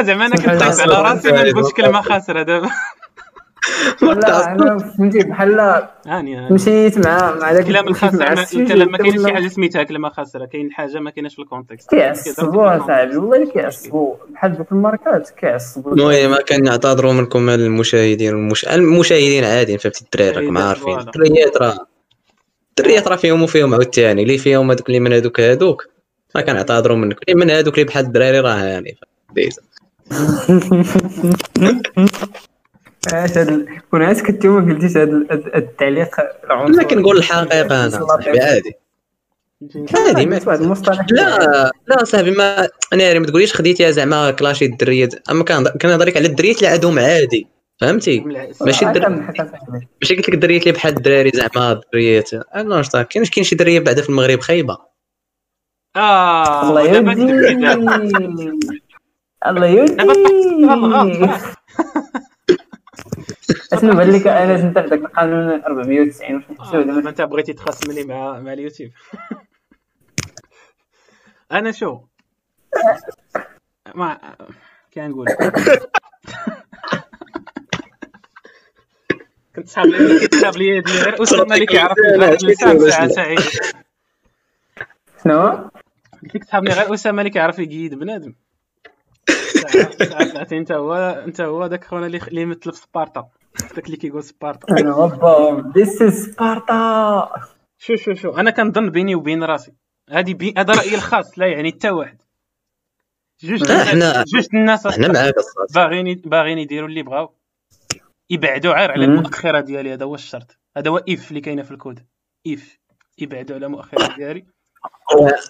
S1: زعما
S2: أنا
S1: خايف على. راسي ما نقولش كلمة خاسرة دابا.
S2: لا أنا فهمتي بحال
S1: هاني هاني.
S2: مشيت مع مع داك
S1: الكلام الخاسر
S2: مع
S1: ما
S2: ال sujet
S1: الكلام ما كاينش شي حاجة سميتها كلمة خاسرة كاين حاجة ما كايناش في ال contexte
S2: كيعصبوا صاحبي والله كيعصبوا بحال دوك ال marques ات كيعصبوا
S3: المهم كنعتذروا منكم المشاهدين والمش... المشاهدين عاديين فهمتي الدراري راكم عارفين. الدريات راه الدريات راه فيهم وفيهم عاوتاني. اللي فيهم هذوك اللي من هذوك هذوك ما كنعتذروا منك اللي من هذوك اللي بحال الدراري راه هاني. ديزا *laughs*
S2: اش هاد كون عاد كنتي ما قلتيش هاد التعليق العنصري.
S3: أنا كنقول الحقيقة أنا. صاحبي عادي. عادي. ما
S2: واحد المصطلح.
S3: لا لا صاحبي ما ناري ما تقوليش خديتيها زعما كلاشي الدريات أما كان كنهضرك على الدريات اللي عندهم عادي. فهمتي؟ ماشي الدر- ماشي قلت لك الدريات اللي بحال الدراري زعما الدريات أنا واش كاين كاين شي درية بعدا في المغرب خايبة.
S1: آه
S2: الله
S1: تبدا.
S2: الله يودي اشنو بان لك أنا انت في ذاك القانون 490 واش
S1: آه،
S2: نحسبوا
S1: دابا
S2: دابا
S1: انت بغيتي تخاصمني مع مع اليوتيوب. *laughs* أنا شو؟ ما كنقول *laughs* كنت صحاب لي كنت صحاب *laughs* لي غير أسامة اللي كيعرف ساعه سعيد.
S2: شنو؟
S1: قلت لك صحابني غير أسامة اللي كيعرف يقيد بنادم. انت هو انت هو داك خونا اللي اللي يمثل في سبارتا. داك اللي كيقول سبارتا.
S2: أنا هوبا this is سبارتا
S1: شو شو شو. أنا كنظن بيني وبين راسي. هادي بي... هذا رأيي الخاص. لا يعني حتى واحد. جوج
S3: حنا-
S1: جوج الناس
S3: حنا معاك
S1: باغيين باغيين يديروا اللي بغاو. يبعدوا غير على. المؤخرة ديالي. هذا هو الشرط. هذا هو اف اللي كاينة في الكود. اف يبعدوا على المؤخرة ديالي.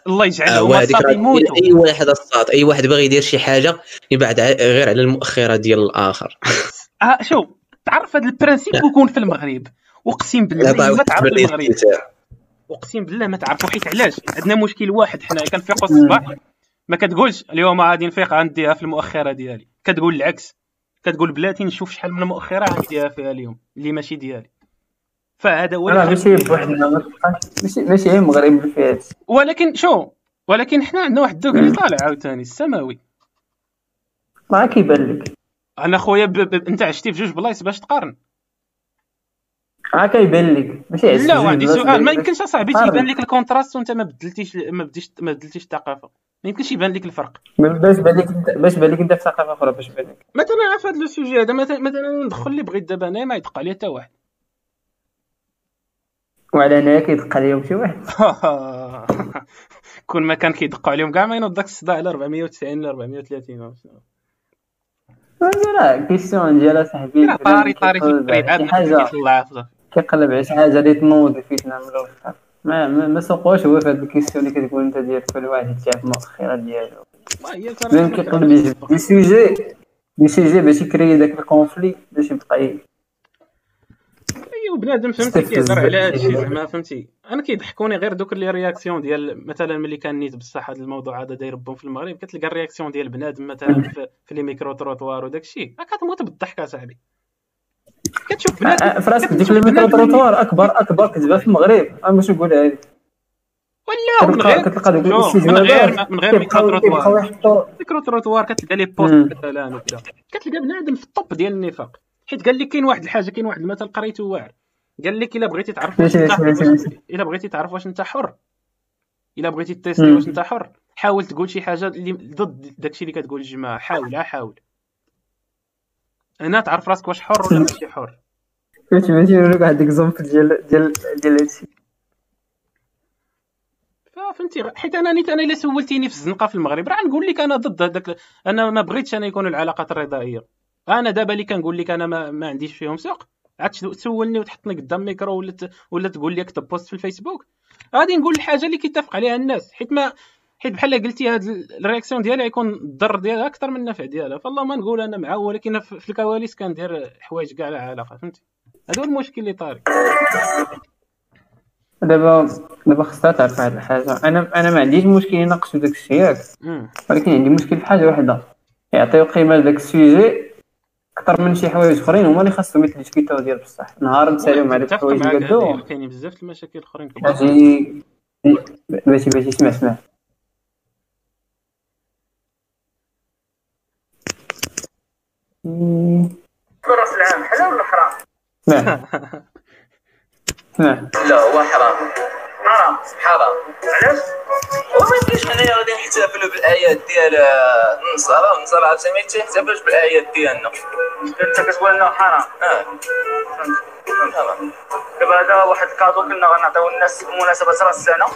S1: الله يجعلهم
S3: وهذيك
S1: صافي
S3: راه
S1: يموتوا
S3: أي واحد الصاد أي واحد باغي يدير شي حاجة يبعد غير على المؤخرة ديال الآخر.
S1: آه شوف تعرف هذا البرانسيب يكون في المغرب؟ اقسم بالله ما تعرف المغرب. أقسم بالله ما تعرفوا حيت علاش؟ عندنا مشكل واحد حنا كنفيقوا الصباح. ما كتقولش اليوم غادي نفيق غنديها في المؤخرة ديالي. كتقول العكس. كتقول بلاتي نشوف شحال من مؤخرة غنديها فيها اليوم اللي ماشي ديالي. فهذا هو
S2: راه
S1: اللي
S2: ماشي بوحدنا ماشي ماشي غير المغرب اللي فيها هادشي
S1: ولكن شو؟ ولكن حنا عندنا واحد الدوغري طالع عاوتاني السماوي.
S2: ما كيبان لك.
S1: أنا خويا ب... ب... أنت عشتي في جوج بلايص باش تقارن.
S2: ها كيبان لك. ماشي
S1: la
S2: place
S1: سؤال. ما يمكنش
S2: أصاحبي.
S1: تيبان لك ال contraste وأنت ما بدلتيش ما بديش ما بدلتيش الثقافه ما يمكنش يبان لك الفرق.
S2: باش بان لك باش بان لك أنت في ثقافة أخرى باش بان لك.
S1: مثلا في هذا le sujet هذا مثلا ندخل اللي بغيت دابا انايا ما يدق عليا حتى واحد.
S2: وعلى هنايا كيدق عليهم شي واحد. *laughs*
S1: كون ما كان كيدقوا عليهم كاع ما ينوض داك الصداع على 490 ولا 430 ولا شنو.
S2: راه question ديال صاحبي.
S1: راه طاري طاري في حاجة.
S2: كيقلب على شي حاجة اللي تنوض الفتنه من الأول. ما ما, ما سوقوش هو في هاد ال question اللي كتقول أنت ديال كل واحد يتعرف المؤخرات ديالو.
S1: ما هي صراحة
S2: ميم كيقلب des sujets des sujets باش يcréer داك ال conflit باش يبقى
S1: ايوا بنادم فهمتي كيهضر على هذا الشيء زعما فهمتي. أنا كيضحكوني غير دوك les réactions ديال مثلا ملي كان نيت بصح هذا الموضوع هذا داير بهم في المغرب كتلقى ال réaction ديال بنادم مثلا في, في les micro-trottoirs وداك الشيء. راه كتموت بالضحك أصاحبي. كتشوف بنادم
S2: في راسك ديك الميكرو
S1: بنادم-
S2: تروطوار اكبر أكبر كتبان في المغرب. أنا باش نقولها لك
S1: ولا من غير
S2: كتلقى دوك
S1: من غير من غير micro-trottoir
S2: يحطوا
S1: micro-trottoir كتلقى les posts
S2: مم.
S1: مثلا وكذا. كتلقى بنادم في الطب ديال النفاق. حيت قال لك كاين واحد الحاجة كاين واحد المثل قريته واعر. قال لك إلا بغيتي تعرف واش
S2: أنت. *laughs*
S1: إلا بغيتي تعرف واش أنت حر. إلا بغيتي
S2: تtester.
S1: واش أنت حر. حاول تقول شي حاجة اللي ضد داكشي اللي كتقول الجماعة. حاول حاول. هنا تعرف راسك واش حر ولا ماشي حر.
S2: فهمتي ماشي نقول لك واحد exemple ديال ديال ديال هادشي.
S1: فهمتي حيت أنا نيت أنا إلا سولتيني في الزنقة في المغرب راه نقول لك أنا ضد هذاك أنا ما بغيتش أنا يكون العلاقات الرضائية. أنا دابا اللي كنقول لك أنا ما, ما عنديش فيهم سوق. عاد تسو- تسولني وتحطني قدام ميكرو ولا. ولا تقول لي اكتب post في الفيسبوك غادي نقول الحاجة اللي كيتفق عليها الناس حيت ما حيت بحال قلتي هاد ال- ال réaction ديالها يكون الضر ديالها أكثر من النفع ديالها فالله ما نقول أنا معاه ولكن في الكواليس كندير حوايج كاع لها علاقة فهمتي هذا هو المشكل اللي طاري
S2: دابا دابا خصها تعرف واحد الحاجة أنا أنا ما عنديش مشكل يناقشوا داك الشيء ياك. ولكن عندي مشكل في حاجة واحدة يعطيو قيمة لذاك السوجي أكثر من شي حوايج أخرين هما اللي خاصهم يتديسكوتاو ديال بصح. نهار نساليهم على الحوايج اللي
S1: كاينين بزاف المشاكل الاخرين كبار.
S2: باجي باجي اسمع مم،
S4: راس العام حلال ولا حرام؟
S2: اسمع اسمع
S5: لا هو حرام
S4: حرام.
S5: حرام.
S4: علاش؟
S5: وما يمكنش حنايا غادي نحتفلوا بالاعياد ديال آه، النصارى النصارى عرفتي ما يتحتفلوش بالاعياد ديالنا.
S4: أنت كتقول إنه حرام.
S5: آه.
S4: دابا هذا واحد الكادو كنا غنعطيو الناس بمناسبه راس السنة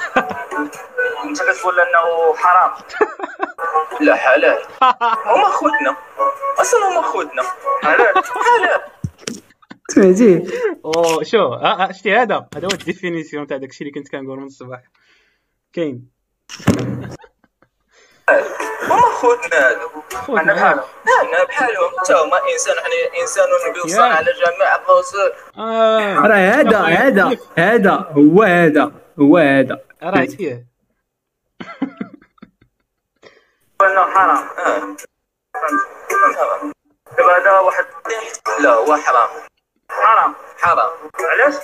S4: *laughs* أنت كتقول إنه حرام.
S5: لا حلال. هما خوتنا. أصلا هما خوتنا.
S4: علاش؟
S5: حلال.
S2: سمعتي
S1: أو شو؟ ها ها شتي هذا؟ هذا هو الديفينيسيون تاع داكشي اللي كنت كنقول من الصباح. كاين.
S5: هما خوتنا.
S4: أنا بحالهم.
S5: إحنا بحالهم. حتى هما إنسان حنا إنسان
S1: ياك.
S5: على جميع الرسل
S1: آه.
S2: راه هذا هذا هذا هو هذا هو هذا.
S1: راه فيه
S4: آه حرام. دابا هذا واحد.
S5: لا هو حرام.
S4: حرام.
S5: حرام.
S4: علاش؟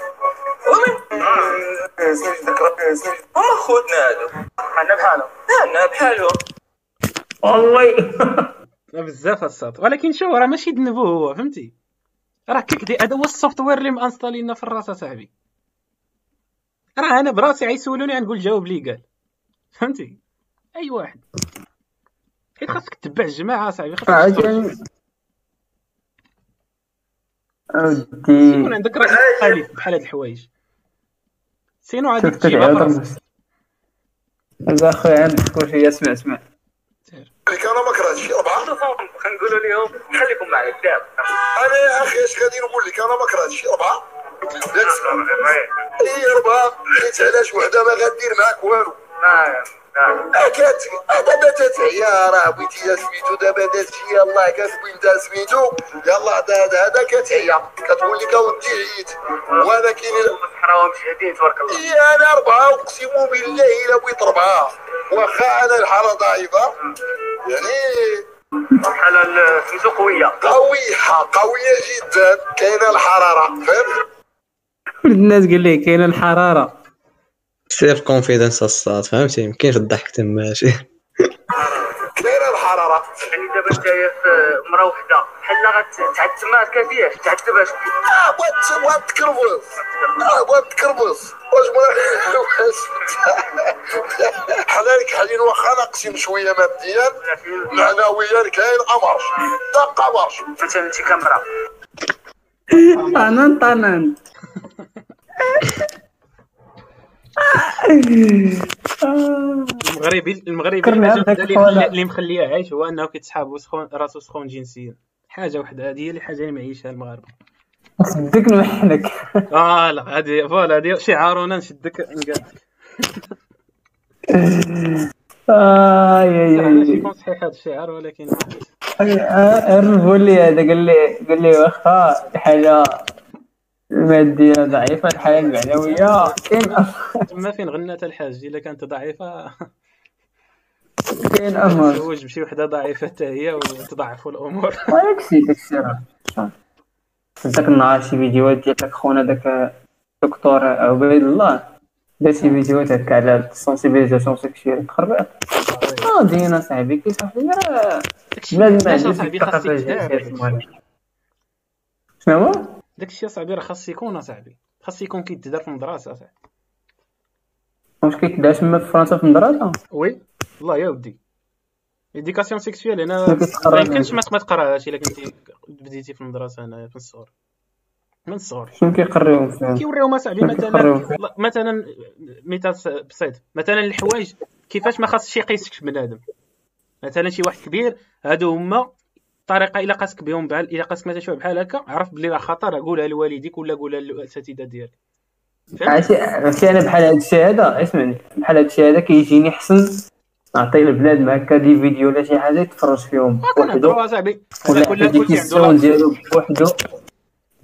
S5: هما خوتنا هادو
S4: أنا بحالهم
S5: إحنا بحالهم
S2: والله. *laughs*
S1: بزاف الصوت. ولكن شو راه ماشي ذنبو هو فهمتي؟ راه كيكدي هذا هو ال software اللي م installé لنا في الرأس أصاحبي. راه أنا براسي غيسولوني غنقول جاوب لي قال. فهمتي؟ أي واحد. حيت خاصك تتبع الجماعة أصاحبي خاصك
S2: عاجبني اودي
S1: يكون عندك راي مختلف بحال هاد الحوايج sinon غادي تجيبها براسك
S2: هذا اخويا عندك وشي اسمع اسمع
S5: لك أنا ما كرهتش اربعه
S4: كنقولوا لهم خليكم معايا كتاب
S5: أنا يا أخي اش غادي نقول لك أنا ما كرهتش اربعه اي اربعه حيت علاش وحده ما غدير معاك والو آه، كات آه، دابا تتعيا راه بغيتي سميتو دابا دازتي يلاه كتبغي انت سميتو يلاه هذا هذا كتعيا كتقول لك اودي عييت وأنا كاين
S4: حراهم شهدين تبارك الله
S5: إيه أنا اربعه اقسم بالله الا بغيت اربعه واخا أنا الحاله ضعيفه يعني
S4: بحال سميتو قويه
S5: قويه قويه جدا كاينة الحراره فهمت
S2: الناس قال لي كاينة الحراره
S3: سيلف كونفيدنس الصاد فهمتي مكاينش الضحك تما شي
S5: كاينة الحراره
S4: يعني دابا انت مرا وحده بحال غتعتم ما كافياش تعتباش
S5: آه بغات بغات تكربص آه بغات تكربص واش ما واش حلالك حاليا واخا ناقصين شوية ماديا معنويا كاين امرش دق امرش
S4: مثلا انت كامرا
S2: طنان طنان. *laughs*
S1: المغربي المغربي اللي مخليه عايش هو أنه كيتسحاب وسخون راسو سخون جنسيا. حاجة وحدة هذه هي اللي حاجة اللي معيشها المغاربة.
S2: صدق نوحلك
S1: آه لا هذه فوالا هذه شعارنا نشدك
S2: آي
S1: لا ماشي
S2: آي.
S1: يكون صحيح هذا الشعار ولكن
S2: الرجل لي هذا قال لي قال لي واخا الحاجة الماديه ضعيفة الحاجة المعنوية. كاين
S1: تما فين غنات الحاج إلا كانت ضعيفة.
S2: كاين أمر.
S1: تزوج بشي وحدة ضعيفة حتى هي وتضعفوا الأمور. *laughs*
S2: داكشي داكشي راه. ذاك النهار شي فيديوهات ديال خونا داك الدكتور عبيد الله. دار شي فيديوهات هكا على ال sensibilisation sexuelle تخربيق آه دينا صاحبي كي صاحبي راه بلاد ما عندوش. شنو هو؟
S1: داكشي صاحبي راه خاص يكون صاحبي خاص يكون كيتدار في المدرسة صاحبي
S2: واش كيدار تما في فرنسا في المدرسة؟
S1: oui. والله يا ودي. éducation sexuelle أنا
S2: ما
S1: يمكنش ما تقراهاش إلا كنتي بديتي في المدرسة هنايا في الصغر. من الصغر.
S2: شنو كيقريوهم فيها
S1: كيوريوهم اصاحبي مثلا مثلا مثال بسيط. مثلا الحوايج كيفاش ما خاصش يقيسك بنادم. مثلا شي واحد كبير هادو هما الطريقة إلا قاسك بهم بحال إلا قاسك مثلا واحد بحال هكا عرف بلي راه خطر قولها لوالديك ولا قولها للاساتذه ديالك.
S2: عرفتي عرفتي أنا بحال هاد الشيء هذا؟ اسمعني بحال هاد الشيء هذا كيجيني حسن نعطي البلاد مع هكا دي فيديو ولا شي حاجة يتفرج فيهم بوحدو ولا
S1: كل لا-
S2: ديالو بوحدو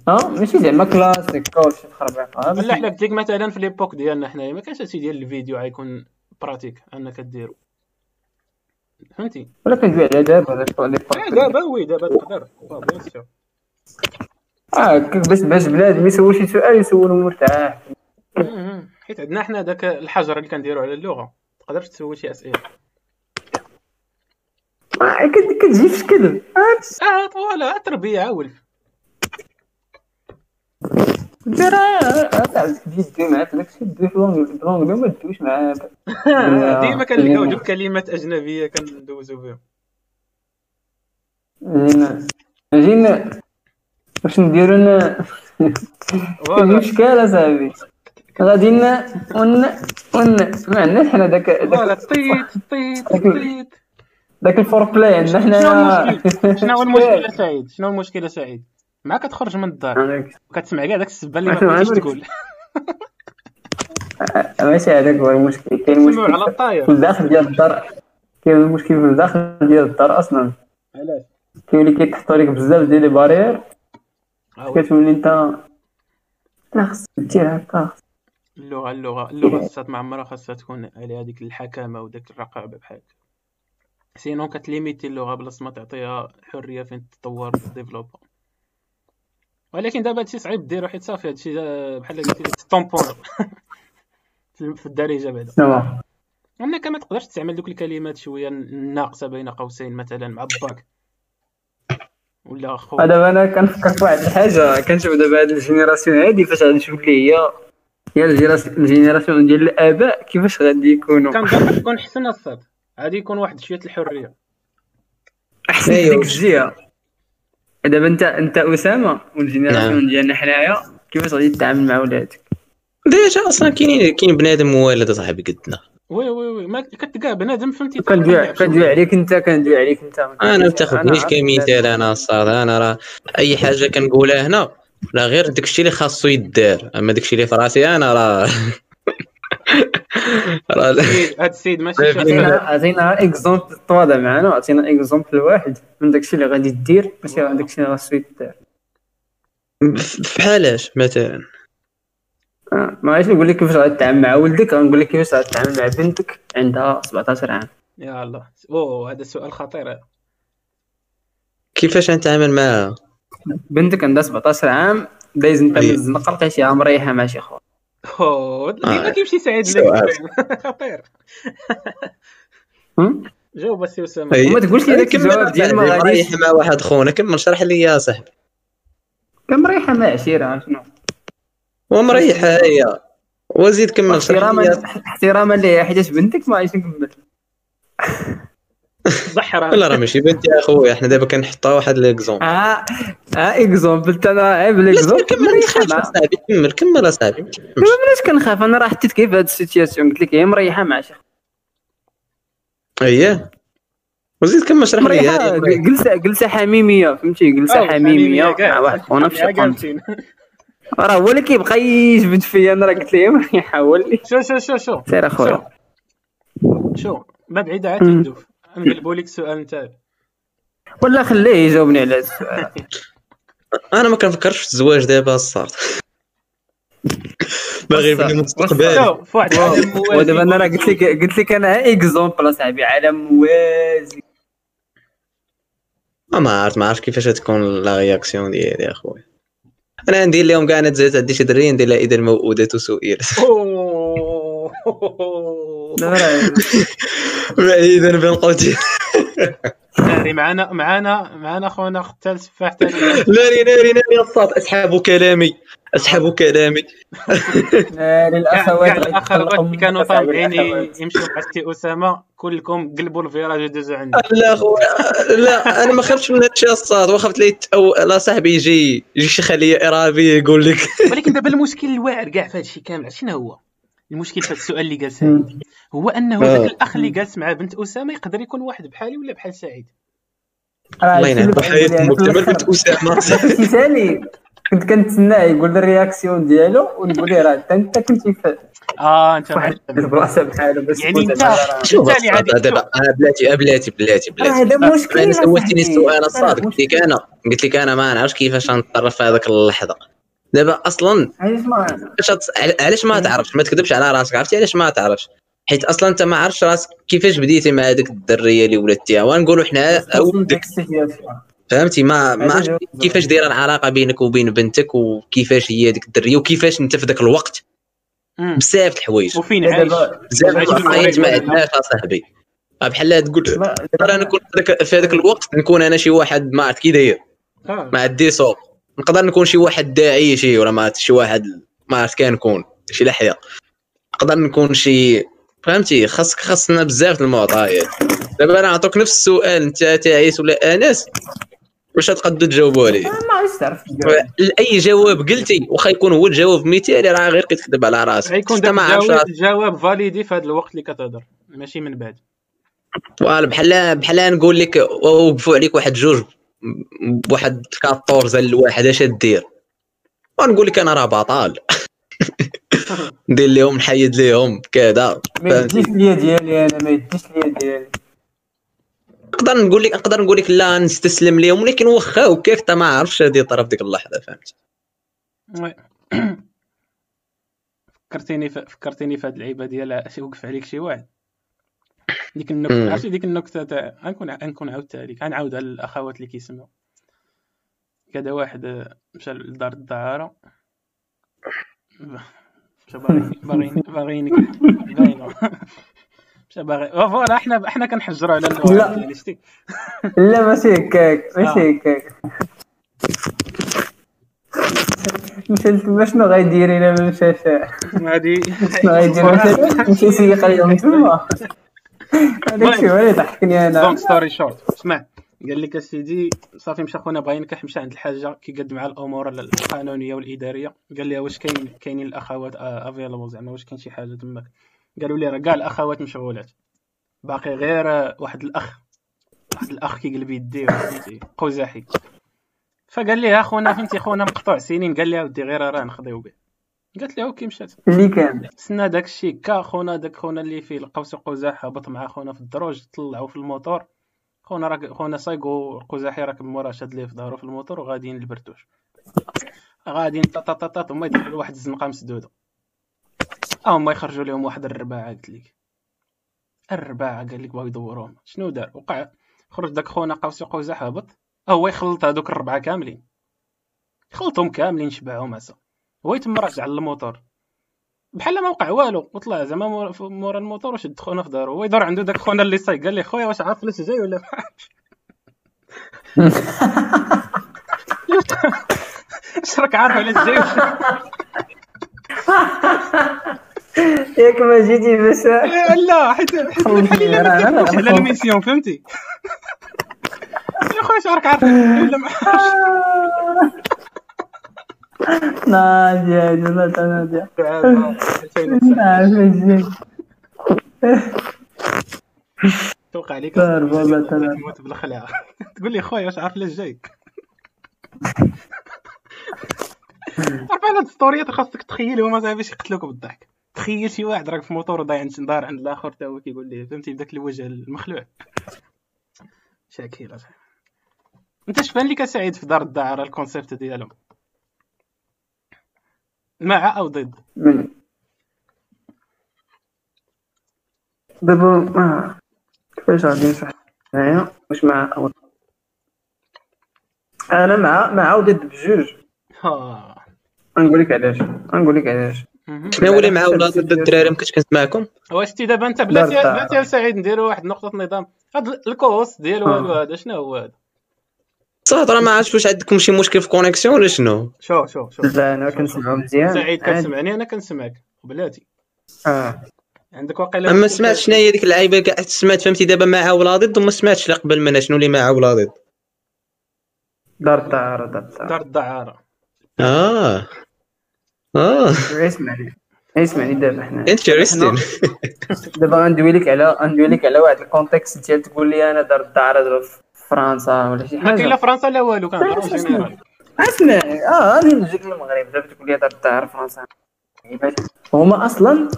S2: آه ماشي زعما كلاسيك ولا شي تخربيق
S1: لا حنا قلت لك مثلا في l'époque ديالنا حنايا ما كانش هادشي ديال الفيديو غيكون pratique أنك ديرو. فهمتي؟
S2: ولا كندوي على دابا
S1: آه، دابا oui دابا تقدر. bien
S2: sûr آه باش باش بلاد يسول شي سؤال يسولو مرتاح.
S1: حيت عندنا حنا داك الحجر اللي كنديرو على اللغة. تقدرش تسول شي أسئلة.
S2: آه، كت- كتجي في شكل.
S1: آه طوالا التربية عاولف
S2: دير تجي تدوي معاك داكشي تدوي في تدويش
S1: ديما كنلقاو دوك كلمات اجنبيه كندوزو بهم
S2: جينا واش نديرو نا
S1: فوالا
S2: مشكلة صاحبي غادي ن ون ون ما عندناش حنا داك داك
S1: طيط طيط طيط
S2: داك الفور بلاي عندنا حنا
S1: المشكل شنو هو المشكلة سعيد شنو هو المشكلة سعيد مع كتخرج من الدار. وكتسمع كاع داك السبه اللي ما بغيتيش؟ تقول.
S2: ماشي هذاك هو المشكل. كاين
S1: على
S2: مشكل
S1: الطاير.
S2: في الداخل ديال الدار. كاين المشكل في الداخل ديال الدار أصلا.
S1: علاش؟
S2: كيولي كيتحطوا لك بزاف ديال لي بارير.
S1: هو.
S2: كتولي انت لا خصك دير هكا.
S1: اللغة اللغة اللغة خاصها ما عمرها خاصها تكون على هذيك الحكامة وداك الرقابة بحال هكا. sinon كت limiter اللغة بلاص ما تعطيها حرية فين تطور développa ولكن دابا هادشي صعيب ديرو حيت صافي هادشي بحال قلتي طابو *laughs* في الدارجة بعدا.
S2: هو؟
S1: انك ما تقدرش تستعمل دوك الكلمات شوية ناقصه بين قوسين مثلا مع باك ولا خو
S2: دابا أنا كنفكر في واحد الحاجة. كنشوف دابا هاد ال génération هادي فاش غادي نشوف اللي هي هي ال génération ديال الآباء كيفاش غادي يكونوا.
S1: كنظن تكون حسن الصاد. غادي يكون واحد شوية الحرية.
S2: أحسن
S3: أيوة.
S2: ديك الجهة. دابا انت انت أسامة وال génération
S3: نعم.
S2: ديالنا حنايا. كيفاش غادي تتعامل مع ولادك؟
S3: déjà أصلا كاينين كاين بنادم موالد صاحبي قدنا.
S1: وي وي وي. ما كتلقى بنادم فهمتي؟
S2: كندوي كندوي عليك انت كندوي عليك انت.
S3: أنا ما تاخذنيش كمثال أنا صاد أنا راه أي حاجة كنقولها هنا لا غير داكشي اللي خاصو يدار. أما داكشي اللي في راسي أنا راه *laughs* راه
S1: هاد السيد ماشي شاف
S2: عطينا عطينا exemple تواضع معنا عطينا exemple واحد. من داكشي اللي غادي دير ماشي داكشي اللي خاصو يدار
S3: بحالاش مثلا.
S2: آه، ما عرفتش نقول لك كيفاش غادي تتعامل مع ولدك غنقول لك كيفاش غادي تتعامل مع بنتك عندها 17 عام.
S1: يا الله. أوه هذا سؤال خطير.
S3: كيفاش نتعامل معاها
S2: بنتك عندها 17 عام دايز انت من الزنقة لقيتيها مريحه مع شي خويا.
S1: ديما كيمشي سعيد لك خطير جاوب السي اسامه
S2: ما تقولش لي داك الجواب ديال ما غاديش
S3: مريح مع واحد خونا كمل شرح لي يا صاحبي
S2: كمريحه مع عشيره شنو
S3: ومريحه هي وزيد كمل
S2: احتراما احتراما ليها حيت بنتك ما عادش نكمل
S1: ضحر
S3: لا راه ماشي. بنتي يا خويا حنا دابا كنحطوا واحد l'exemple
S2: آه آه اكزومبل أنا عيب l'exemple
S3: كمل صاحبي كمل كمل اصاحبي
S2: علاش كنخاف. أنا راه حطيت كيف هاد la situation؟ قلت لك هي مريحة مع شي
S3: اييه وزيد كمل شرح لي.
S2: جلسة جلسة حميمية فهمتي؟ جلسة حميمية. مع واحد خونا في شي راه هو اللي كيبقى يجبد فيا. أنا راه قلت ليه مريحة؟ هو اللي.
S1: شو شو شو شو؟
S2: سير أخويا.
S1: شو؟ ما بعيد عاد تندوف نقلبوا لك السؤال نتاعك
S2: ولا خليه يجاوبني على السؤال. *laughs*
S3: أنا ما كنفكرش في الزواج دابا الصارت *laughs* باغي يبني مستقبل.
S1: في موازي
S2: ودابا أنا راه قلت لك قلت لك أنا إكزومبل اصاحبي عالم موازي.
S3: ما عرفت ما عرفت كيفاش تكون لا رياكسيون ديالي يا خويا أنا ندير لهم كاع تزاد عندي شي دري ندير لها اذا الموءودات سئلت *laughs* بعيدا بين قوتي.
S1: ناري معانا معانا معانا خونا ختال سفاح
S3: ناري ناري ناري الصاد أسحبوا كلامي. أسحبوا كلامي.
S2: ناري الاخوات
S1: الاخوات اللي كانوا طالعين يمشيو مع سي أسامة كلكم قلبوا الفيراج ودوزوا عندي
S3: لا خويا لا أنا ما خفتش من هادشي الصاد. وخفت لي أو لا صاحبي يجي يجي شي خلية إرهابية يقول لك.
S1: ولكن دابا المشكل الواعر كاع في هادشي كامل. شنو هو؟ المشكل في السؤال اللي قال سعيد. هو أنه ذاك الأخ اللي جالس مع بنت أسامة يقدر يكون واحد بحالي ولا بحال سعيد؟
S3: الله ينعم. حياتك مكتمل بنت أسامة. *laughs*
S2: ثاني كنت كنتسناه يقول الرياكسيون ديالو ونقول له راه انت كنت في
S1: آه أنت
S2: واحد البلاصه بحاله بس
S1: يعني انت
S3: شوف دابا أنا بلاتي بلاتي بلاتي بلاتي.
S2: هذا مشكل
S3: أنا سولتني السؤال الصاد قلت لك أنا قلت لك أنا ما نعرفش كيفاش نتصرف في هذاك اللحظة. دابا أصلا
S2: علاش ما
S3: علاش ما تعرفش؟ ما تكذبش على راسك عرفتي؟ علاش ما تعرفش؟ حيت أصلا أنت ما عرفتش راسك كيفاش بديتي مع هذيك الدرية اللي ولدتيها. ونقولوا حنا فهمتي؟ ما ما عرفتش كيفاش دايرة العلاقة بينك وبين بنتك وكيفاش هي ديك الدرية وكيفاش أنت في ذاك الوقت بزاف الحوايج.
S1: وفين عايش؟
S3: بزاف الحوايج ما عندناش اصاحبي بحال تقول نقدر نكون في هذاك الوقت نكون أنا شي واحد ما عرفت كي داير. ما عندي صوت نقدر نكون شي واحد داعي شي ولا ما شي واحد ما عرفت كنكون شي لحية. نقدر نكون شي فهمتي؟ خاصك خاصنا بزاف المعطيات. دابا أنا نعطوك نفس السؤال أنت تعيس ولا أنس واش تقدروا تجاوبوا عليه؟
S2: ما عرفتش تعرف
S3: أي جواب قلتي واخا يكون هو الجواب مثالي راه غير كتكذب على راسك.
S1: غيكون داك الجواب الجواب valide في هذا الوقت اللي كتهضر ماشي من بعد.
S3: voilà بحال بحال نقول لك وقفوا عليك واحد جوج. بواحد 14 الواحد اش دير ونقول لك أنا راه بطال. *laughs* ندير لهم نحيد لهم كذا.
S2: ما يديش ليا ديالي أنا ما يديش ليا ديالي.
S3: نقدر نقول لك نقدر نقول لك لا نستسلم لهم ولكن واخا هكاك انت ما عرفتش هذه طرف ديك اللحظة فهمت؟ *coughs*
S1: فكرتيني فكرتيني في هذه اللعيبة ديال وقف عليك شي واحد؟ ديك النكته عرفتي ديك النكتة تاع غنكون غنكون عاودتها لك غنعاودها للاخوات اللي كيسمعوا. كذا واحد مشى لدار الدعارة. مشى باغي باغي باغي *laughs* مشى باغي فوالا حنا حنا كنحجروا على
S2: لا. لا ماشي هكاك ماشي هكاك. مشى لتما شنو غيدير إلا ما مشاش
S1: غادي
S2: شنو غيدير؟ مشى يسيق عليهم تما هذاك الشيء هو اللي ضحكني أنا.
S1: long story short اسمع قال لك أسيدي صافي مشى خونا بغا ينكح مشى عند الحاجة كيقد مع الأمور القانونية والإدارية. قال لها واش كاين كاينين الأخوات available زعما واش كاين شي حاجة تماك؟ قالوا لي راه كاع الأخوات مشغولات. باقي غير واحد الأخ واحد الأخ كيقلب يديه فهمتي قزاحي فقال لي اخونا فهمتي خونا مقطوع سنين. قال لي اودي غير راه نخديو به. قالت له أوكي مشات.
S2: اللي كان.
S1: سنا داك الشيء كا خونا داك خونا اللي فيه القوس قزاح هبط مع خونا في الدروج طلعوا في الموتور. خونا راك خونا صايقو القزاحي راكب موراه شاد ليه في ظهرو في الموتور وغاديين للبرتوش. غاديين طاطاطاط هما يدخلوا واحد الزنقة مسدودة. هما يخرجوا لهم واحد الرباعة قلت لك. الرباعة قال لك بغاو يدوروهم شنو دار؟ وقع. خرج داك خونا قوسي قزاح هبط. هو يخلط هذوك الربعة كاملين. خلطهم كاملين شبعهم عسى هو يتم راجع للموتور بحال ما وقع والو وطلع زعما مورا الموتور وشد خونا في دارو؟ هو يدور عنده داك خونا اللي صايق قال لي خويا واش عارف فلاش جاي ولا *laughs* اش راك عارف علاش جاي؟ *laughs*
S2: ياك ما جيتي باش.
S1: لا حيت حيت على ال mission فهمتي؟ *laughs* يا خويا اش راك عارف؟ ولا ما
S2: نادية جزاك نادية. *laughs* *laughs*
S1: توقع عليك تموت بالخلع *laughs* تقول لي خويا واش عارف لاش جاي؟ عارف هاد السطوريات خاصك تخيلهم ما باش يقتلوك بالضحك. تخيل شي واحد راك في موتور وداير عند دار عند الآخر تا هو كيقول ليه فهمتي بداك الوجه المخلوع. شاكير أنت شفان لك سعيد في دار الدعارة الكونسيبت ديالهم؟ مع أو ضد؟
S2: دابا ما كيفاش غادي نشرح معايا واش مع أو. أنا مع مع وضد بجوج. نقول لك علاش. نقول لك علاش
S3: شنو اللي مع ولاد ضد الدراري ما كنتش كنسمعكم.
S1: واش تي دابا أنت بلاتي بلاتي سعيد نديرو واحد نقطة نظام. هاد الكوست ديال والو هذا شنو هو هذا؟
S3: صح راه ما عرفتش واش عندكم شي مشكل في connexion ولا شنو
S1: شوف شوف شوف
S2: لا أنا كنسمعو مزيان
S1: سعيد كتسمعني أنا كنسمعك بلاتي
S2: آه
S1: عندك واقيلا
S3: ما سمعتش شنو هي ديك اللعيبه كاع سمعت فهمتي دابا مع ولا ضد وما سمعتش لا قبل منها شنو اللي مع ولا ضد
S2: دار الدعاره دار الدعاره
S1: دار الدعاره
S3: آه آه
S2: اسمعني اسمعني دابا حنا
S3: intéressés
S2: دابا غندوي لك على غندوي لك على واحد ال contexte ديال تقول لي أنا دار الدعاره فرنسا ولا شي
S1: ما كاين
S2: حاجة.
S1: لا فرنسا لا والو كنهضروا
S2: اسمعي آه غادي نجيك للمغرب دابا تقول لي دار الدعاره في فرنسا هما أصلا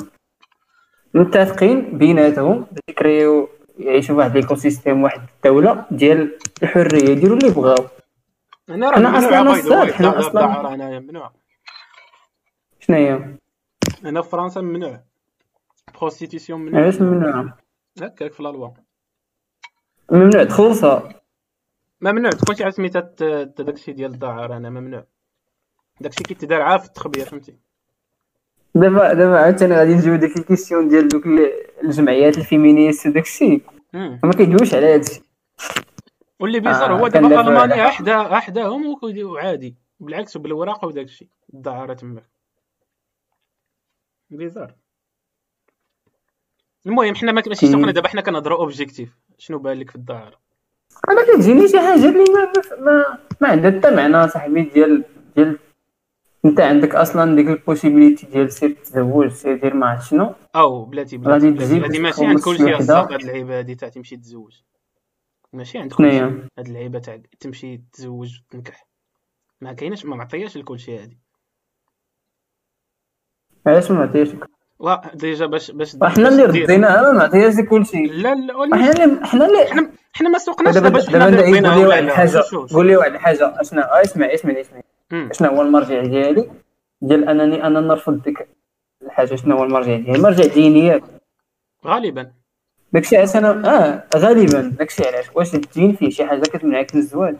S2: متفقين بيناتهم باش يكريو يعيشوا واحد ال écosystème واحد الدولة ديال الحرية يديروا اللي بغاو. أنا راه حنا
S1: دار
S2: أصلاً-
S1: الدعاره انايا ممنوع.
S2: شنو هي
S1: أنا في فرنسا ممنوع. prostitution ممنوع.
S2: علاش ممنوع؟
S1: هكاك في la loi.
S2: ممنوع تخلصها.
S1: ممنوع تكون شي سميتها داكشي ديال الدعاره أنا ممنوع. داكشي كيتدار عارف في التخبيه فهمتي؟
S2: دابا دابا عاوتاني غادي نجيو ديك ال question ديال دوك ال- الجمعيات ال féministes وداك الشيء
S1: مم.
S2: ما كيدويوش على هادشي.
S1: واللي bizarre
S2: آه،
S1: هو دابا ألمانيا احدا أحداهم وكيديروا عادي بالعكس بالوراق وداك الشيء الدعاره تماك bizarre. المهم حنا ما ماشي سوقنا دابا حنا كنهضروا objectif شنو بان لك في الدعاره
S2: أنا كتجيني شي حاجة اللي ما ما, ما عندها حتى معنى صاحبي ديال ديال أنت عندك أصلا ديك ال possibilité ديال سير تزوج سير دير ما عرفت شنو؟
S1: أو بلاتي بلاتي هادي ماشي عند كلشي هاد اللعيبة هادي تاع تمشي تزوج. ماشي عند كلشي هاد اللعيبة تاع تمشي تزوج وتنكح. ما كايناش ما معطياش لكلشي هادي.
S2: علاش ما عطيتش
S1: وا déjà باش باش
S2: حنا اللي رديناها ما معطيهاش كلشي
S1: لا لا
S2: حنا اللي حنا اللي
S1: حنا ما سوقناش
S2: دابا
S1: باش
S2: دابا
S1: حنا
S2: انت قول لي واحد
S1: لا. الحاجة.
S2: قول لي واحد الحاجة اشنا آه، اسمع اسمع اسمع. شنو هو المرجع ديالي؟ ديال انني أنا نرفض ديك الحاجة. شنو هو المرجع ديالي؟ المرجع ديني.
S1: غالبا.
S2: داكشي علاش أنا آه غالبا. داكشي علاش؟ واش الدين فيه شي حاجة كتمنعك من الزواج؟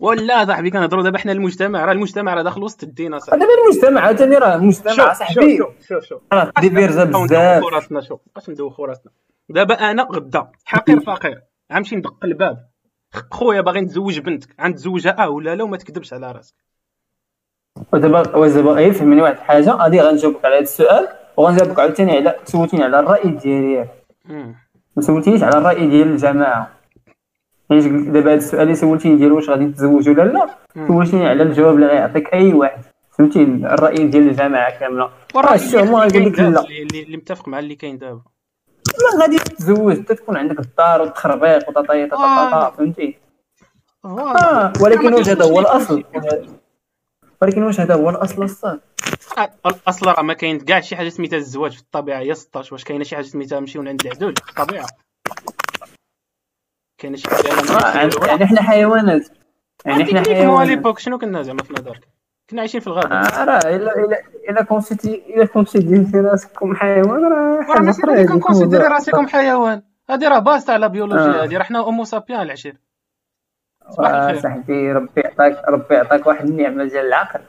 S1: ولا صاحبي كنهضروا دابا حنا المجتمع راه المجتمع راه داخل وسط الدين أصاحبي.
S2: دابا المجتمع عاوتاني راه المجتمع صاحبي
S1: شوف شوف شوف
S2: راه ديفيرزا بزاف.
S1: ندوخو راسنا شوف باش ندوخو راسنا دابا أنا غدا حقير فقير. غنمشي ندق الباب. خويا باغي نتزوج بنتك. غنتزوجها أه ولا لا وما تكذبش على راسك.
S2: ودابا واش دابا غير فهمني واحد الحاجة غادي غنجاوبك على هذا السؤال وغنجاوبك عاوتاني على سولتيني على الرأي ديالي. ما سولتينيش على الرأي ديال الجماعة. يعني دابا هذا السؤال اللي سولتيني ديال واش غادي تتزوج ولا لا. سولتيني على الجواب اللي غيعطيك اي واحد فهمتي الراي ديال الجماعه كامله راه الشيء هما غيقول لك لا
S1: اللي, متفق مع اللي كاين دابا
S2: لا غادي تتزوج حتى تكون عندك الدار والتخربيق وطاطايا
S1: آه.
S2: طاطا فهمتي. آه ولكن واش هذا هو الاصل ولكن واش هذا هو الاصل الصاد
S1: آه، الاصل راه ما كاين كاع شي حاجة سميتها الزواج في الطبيعه هي 16 واش كاينة شي حاجة سميتها نمشيو عند العدول في الطبيعه كاينة شي
S2: آه، يعني حنا حيوانات. يعني حنا حيوانات.
S1: l'époque شنو كنا زعما في نظرك كنا عايشين في الغابة.
S2: آه، راه الا الا إلا considé تي إلا considéré تي راسكم حيوان راه كن
S1: considérer
S2: موضوع.
S1: راسكم حيوان. هادي راه base تاع la biologie
S2: آه.
S1: هادي. راه حنا homo sapiens العشير.
S2: صاحبي ربي يعطاك ربي يعطاك واحد النعمة ديال العقل.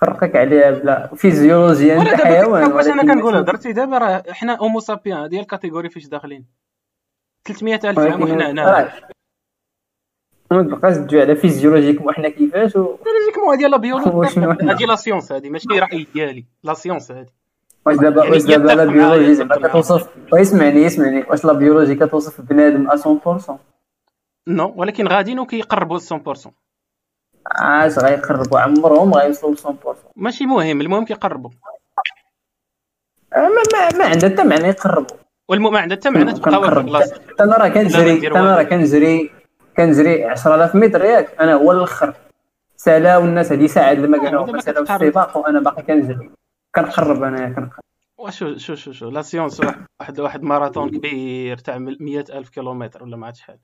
S2: فرقك عليها ب la physiologie. أنت حيوان
S1: واش أنا كنقول درتي دابا راه حنا homo sapiens. هذه ال catégorie فاش داخلين. 300 ألف عام وحنا هنا.
S2: ما تبقاش تجي على فيزيولوجيكم وحنا كيفاش و...
S1: فيزيولوجيكم هذه la biologie *laughs* هذه la science هذه ماشي راي ديالي la science هذه
S2: واش دابا واش دابا la biologie زعما كتوصف اسمعني اسمعني. واش la biologie كتوصف بنادم 100%
S1: non ولكن غاديين وكيقربوا ل 100%
S2: اش غيقربوا. عمرهم غيوصلوا ل 100%
S1: ماشي مهم المهم كيقربوا.
S2: ما ما, ما عندها حتى معنى يقربوا.
S1: والمهم عندها حتى معنى تبقى واحد البلاصه
S2: أنا راه كنجري أنا راه كنجري كنجري 10000 متر ياك. أنا هو الآخر سالا والناس هذه ساعة لما كانوا سالاو السباق وأنا باقي كنجري كنقرب أنا كنقرب
S1: وشو شو شو شو la science واحد واحد ماراثون كبير تاع 100000 كيلومتر ولا ما عرفت شحال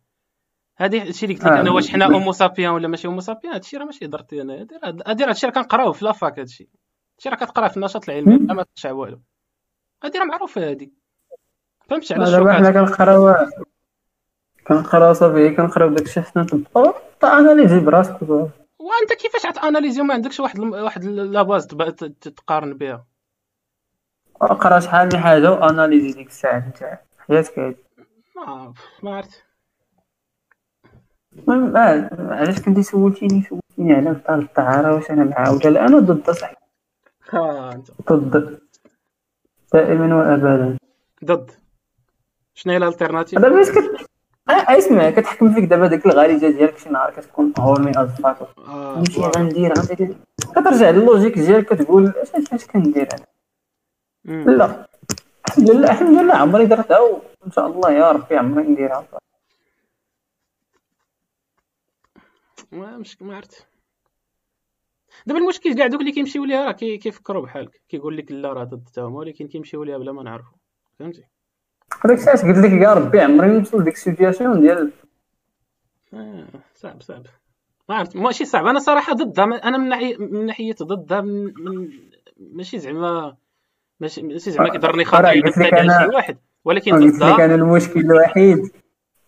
S1: هذه الشيء اللي قلت لك أنا واش حنا homo sapiens ولا ماشي homo sapiens؟ هادشي راه ماشي درتي أنا. هادي راه هادشي راه كنقراوه في la fac هادشي. هادشي راه كتقرا في النشاط العلمي ما كتشع والو. هادي راه معروفة هادي. فهمتي علاش
S2: دابا حنا كنقراو كنقراو صافي كنقراو داكشي حنا نطبقو analyser براسك
S1: وانت كيفاش غت analyser وما عندكش واحد واحد la base تقارن بها؟
S2: قرا شحال من حاجة و analyser ديك الساعة انت حياتك هادي
S1: ما ما عرفت.
S2: المهم علاش كنتي سولتيني؟ سولتيني على دار الدعارة واش أنا ولا لا أنا ضد صاحبي ضد. دائما وابدا
S1: ضد. شنو هي ال alternative
S2: دابا باش كت اسمع كتحكم فيك دابا ديك الغريزه ديالك شي نهار كتكون horny از نمشي غندير غندير كترجع لل logique ديالك كتقول اش اش كندير أنا؟ لا. الحمد لله الحمد لله عمري درتها وان شاء الله يا ربي عمري نديرها.
S1: ما مش ما عرفت. دابا المشكل كاع دوك اللي كيمشيو ليها راه كيفكروا بحالك. كيقول لك لا راه ضد تاهم ولكن كيمشيو ليها بلا ما نعرفوا فهمتي؟
S2: هذاك الساعة قلت لك يا ربي عمري نوصل لديك ال situation ديال
S1: آه صعب صعب ما عرفت ماشي صعب أنا صراحة ضدها أنا من ناحيه من ناحيه ضدها من, من ماشي زعما ماشي ماشي زعما كيضرني خاطر شي واحد ولكن
S2: ضدها كان المشكل الوحيد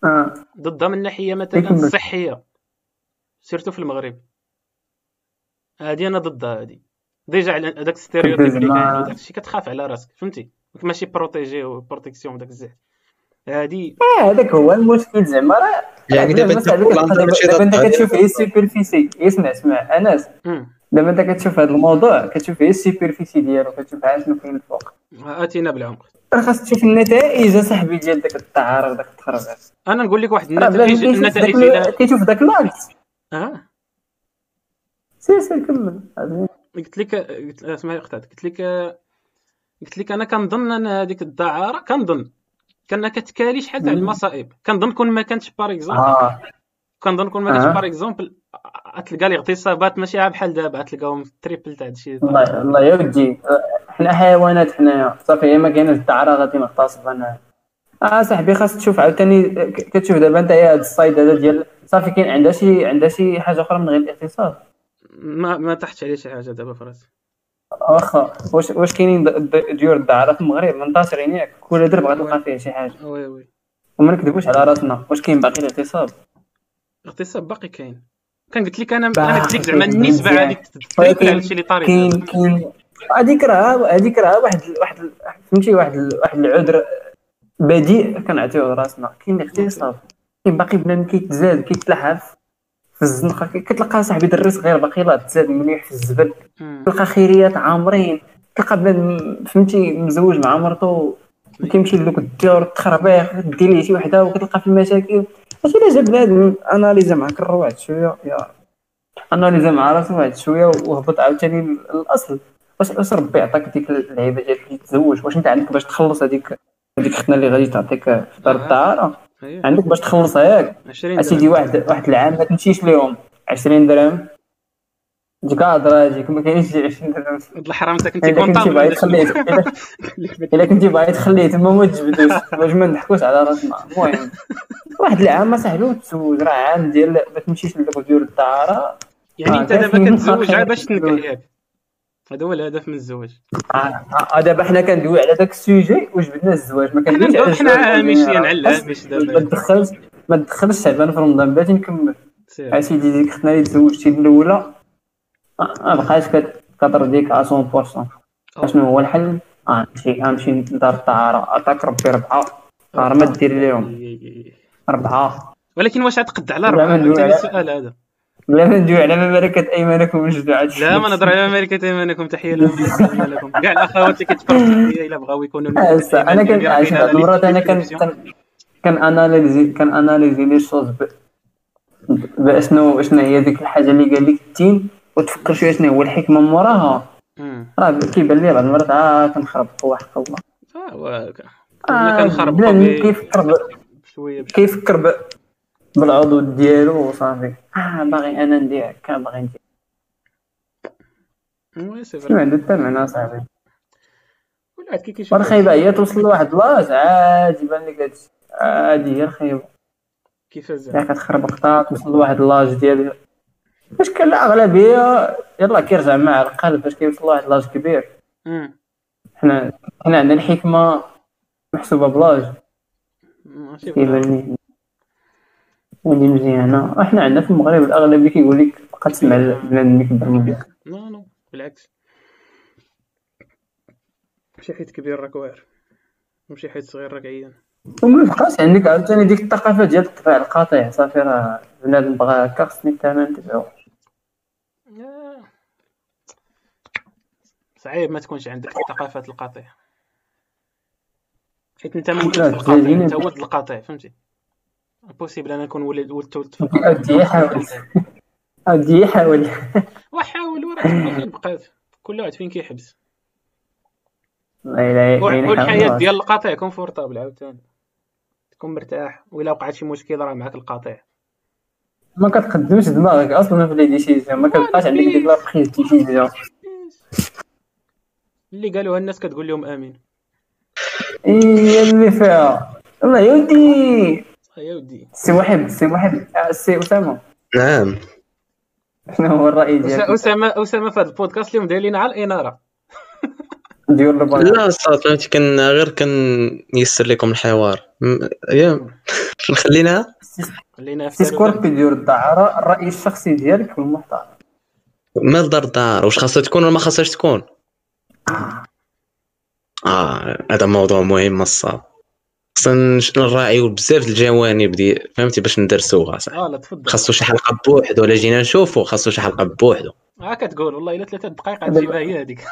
S1: آه. ضدها من ناحيه مثلا صحيه سيرتو في المغرب هادي أنا ضدها هادي déjà على داك stéréotype اللي كاين الشيء كتخاف على راسك فهمتي ماشي protégé و protection داك الزعم هادي
S2: آه هذاك هو المشكل زعما راه يعني دابا دابا انت كتشوف هي ال superficie اسمع اسمع انس دابا انت كتشوف هذا الموضوع كتشوف هي ال superficie ديالو كتشوف عا شنو كاين الفوق
S1: اتينا بالعمق
S2: خاص تشوف النتائج اصاحبي ديال داك التعارض داك التخرج
S1: أنا نقول لك واحد النتائج النتائج
S2: كيشوف داك l'axe
S1: آه
S2: سير سير كمل
S1: قلت لك قلت اسمعي قطعت قلت لك قلت لك أنا كنظن أن هذيك الدعاره كنظن. كان كتكالي شحال تاع المصائب. كنظن كون ما كانتش par exemple آه. كنظن كون ما كانتش par exemple تلقى لي اغتصابات ماشي بحال دابا تلقاهم triple تاع هادشي.
S2: الله الله يا ودي حنا حيوانات حنايا صافي ما كايناش الدعاره غادي نغتصب أنا. آه صاحبي خاص تشوف عاوتاني كتشوف دابا أنت هاد الصيد هذا ديال صافي كاين عندها شي عندها شي حاجة أخرى من غير الاغتصاب؟
S1: ما ما تحتش عليه شي حاجة دابا فراسي
S2: واخا واش واش كاينين ديور الدعاره في المغرب؟ منتصرين ياك. كل درب غتلقى فيه شي حاجة.
S1: oui oui.
S2: وما نكذبوش على راسنا واش كاين باقي الاغتصاب؟
S1: الاغتصاب باقي كاين. كان قلت لك أنا أنا قلت لك زعما النسبة هذيك على الشيء اللي طاري.
S2: كاين كاين. هذيك راه هذيك راه واحد واحد فهمتي؟ واحد واحد العذر بديء كنعطيوه راسنا كاين الاغتصاب. كاين باقي بنادم كيتزاد كيتلحف. في الزنقه كتلقى صاحبي دري صغير باقي لا تزاد مليح في الزبل تلقى خيريات عامرين. تلقى بنادم فهمتي مزوج مع مرتو كيمشي لذوك الدور التخربيق دير ليه شي وحده وكتلقى في المشاكل. اش الا جا بنادم اناليزا معاك الروح واحد شوية يا. اناليزا مع راسو واحد شوية وهبط عاوتاني الاصل واش واش ربي عطاك ديك اللعيبة ديالك اللي تزوج؟ واش أنت عندك باش تخلص هذيك هذيك ختنا اللي غادي تعطيك في دار الطهاره عندك باش تخلصها ياك أسيدي واحد واحد العام ما تمشيش ليهم. 20 درهم. ديك هضره هذيك ما كاينش شي 20 درهم.
S1: الحرام انت كنتي كونطابل
S2: الا *laughs* كنتي باغي تخليه تما ما تجبدوش. باش ما نضحكوش على راسنا. المهم. واحد العام اصاحبي وتزوج راه عام ديال ما تمشيش لذوك ديور الطهاره
S1: يعني انت دابا كتزوج عا باش تنكح ياك هذا هو الهدف من الزواج.
S2: آه دابا حنا كندوي على داك ال sujet وجبدنا الزواج. ما كندويش
S1: على حنا هامشيا على الهامش دابا.
S2: ما تدخلش ما تدخلش شعبان في رمضان. بلاتي نكمل. اسيدي ديك اختنا اللي تزوجتي الأولى. ما بقاش كتقدر ديك 100% أشنو هو الحل؟ غنمشي غنمشي لدار الدعارة. عطاك ربي ربعة. طهارة ما دير ليهم ربعة.
S1: ولكن واش غتقد على ربعة؟ السؤال هذا.
S2: لا ما ندوي على مملكة أيمانكم وجدوا
S1: لا ما نهضر على مملكة أيمانكم تحية لكم كاع *laughs* الاخوات اللي كيتفرجوا فيا إلا بغاو يكونوا
S2: أنا كان المرات أنا كان كان اناليزي كان أناليزي لي شوز باشنو شنو هي ديك الحاجة اللي قال لك التين وتفكر شوية شنو هو الحكمة من وراها. راه كيبان لي بعض المرات آه كنخرب وحق الله.
S1: آه آه كنخرب
S2: كيفكر كيفكر بالعضو ديالو وصافي. آه باغي أنا ندير هكا باغي ندير. شنو عنده حتى معنى صاحبي
S1: ولا كي كيشوف
S2: الخيبه هي توصل لواحد لاج عادي يبان لك هادشي. عادي هي الخيبه
S1: كيفاش زعما
S2: كتخرب خطا توصل لواحد لاج ديال فاش كان الاغلبيه يلا كيرجع مع القلب فاش كيوصل لواحد لاج كبير. حنا حنا عندنا الحكمه محسوبة ب l'âge. كيبان لي. هادي مزيانه إحنا عندنا في المغرب الاغلبيه كيقول لك بقى تسمع بنادم كبر منك
S1: non non بالعكس. ماشي حيت كبير راك واعر. ماشي حيت صغير راك عيان.
S2: وما بقاش عندك عاوتاني ديك الثقافة ديال تبع القطيع صافي راه بنادم بغا هكا خصني حتى أنا نتبعو
S1: صعيب ما تكونش عندك الثقافات القاطع حيت أنت ما أنت ولد القاطع فهمتي؟ بوسيبل أنا نكون ولد ولدت ولدت
S2: أدي يحاول. أدي يحاول.
S1: وحاول وراه فين بقات كل واحد فين كيحبس. والحياة ديال القاطع كونفورتابل عاوتاني. تكون مرتاح. وإلا وقعت شي مشكل راه معاك القاطع
S2: ما كتقدمش دماغك أصلا في les décisions ما كتبقاش عندك ديك la prise décision
S1: اللي قالوها الناس كتقول لهم آمين.
S2: إيه اللي فيها. الله يا ودي
S1: يا ودي.
S2: سي واحد سي واحد سي أسامة.
S3: نعم.
S2: شنو هو الرأي ديالك؟
S1: اسامه أسامة في هذا البودكاست اليوم داير لينا على الإنارة.
S2: ديال
S3: لا صافي فهمتي كان غير كنيسر لكم الحوار. يا خليناها
S1: خلينا
S2: سي سكوربي ديال الدعارة الرأي الشخصي ديالك في المحتوى.
S3: مال دار الدار واش خاصها تكون ولا ما خاصهاش تكون؟ آه. هذا موضوع مهم الصاد خصنا نراعيو بزاف الجوانب ديال فهمتي باش ندرسوها صح
S1: آه لا تفضل.
S3: خاصو شي حلقة بوحدو ولا جينا نشوفو خاصو شي حلقة بوحدو.
S1: ها كتقول والله إلا ثلاثة دقائق غتجيبها هي هذيك *laughs*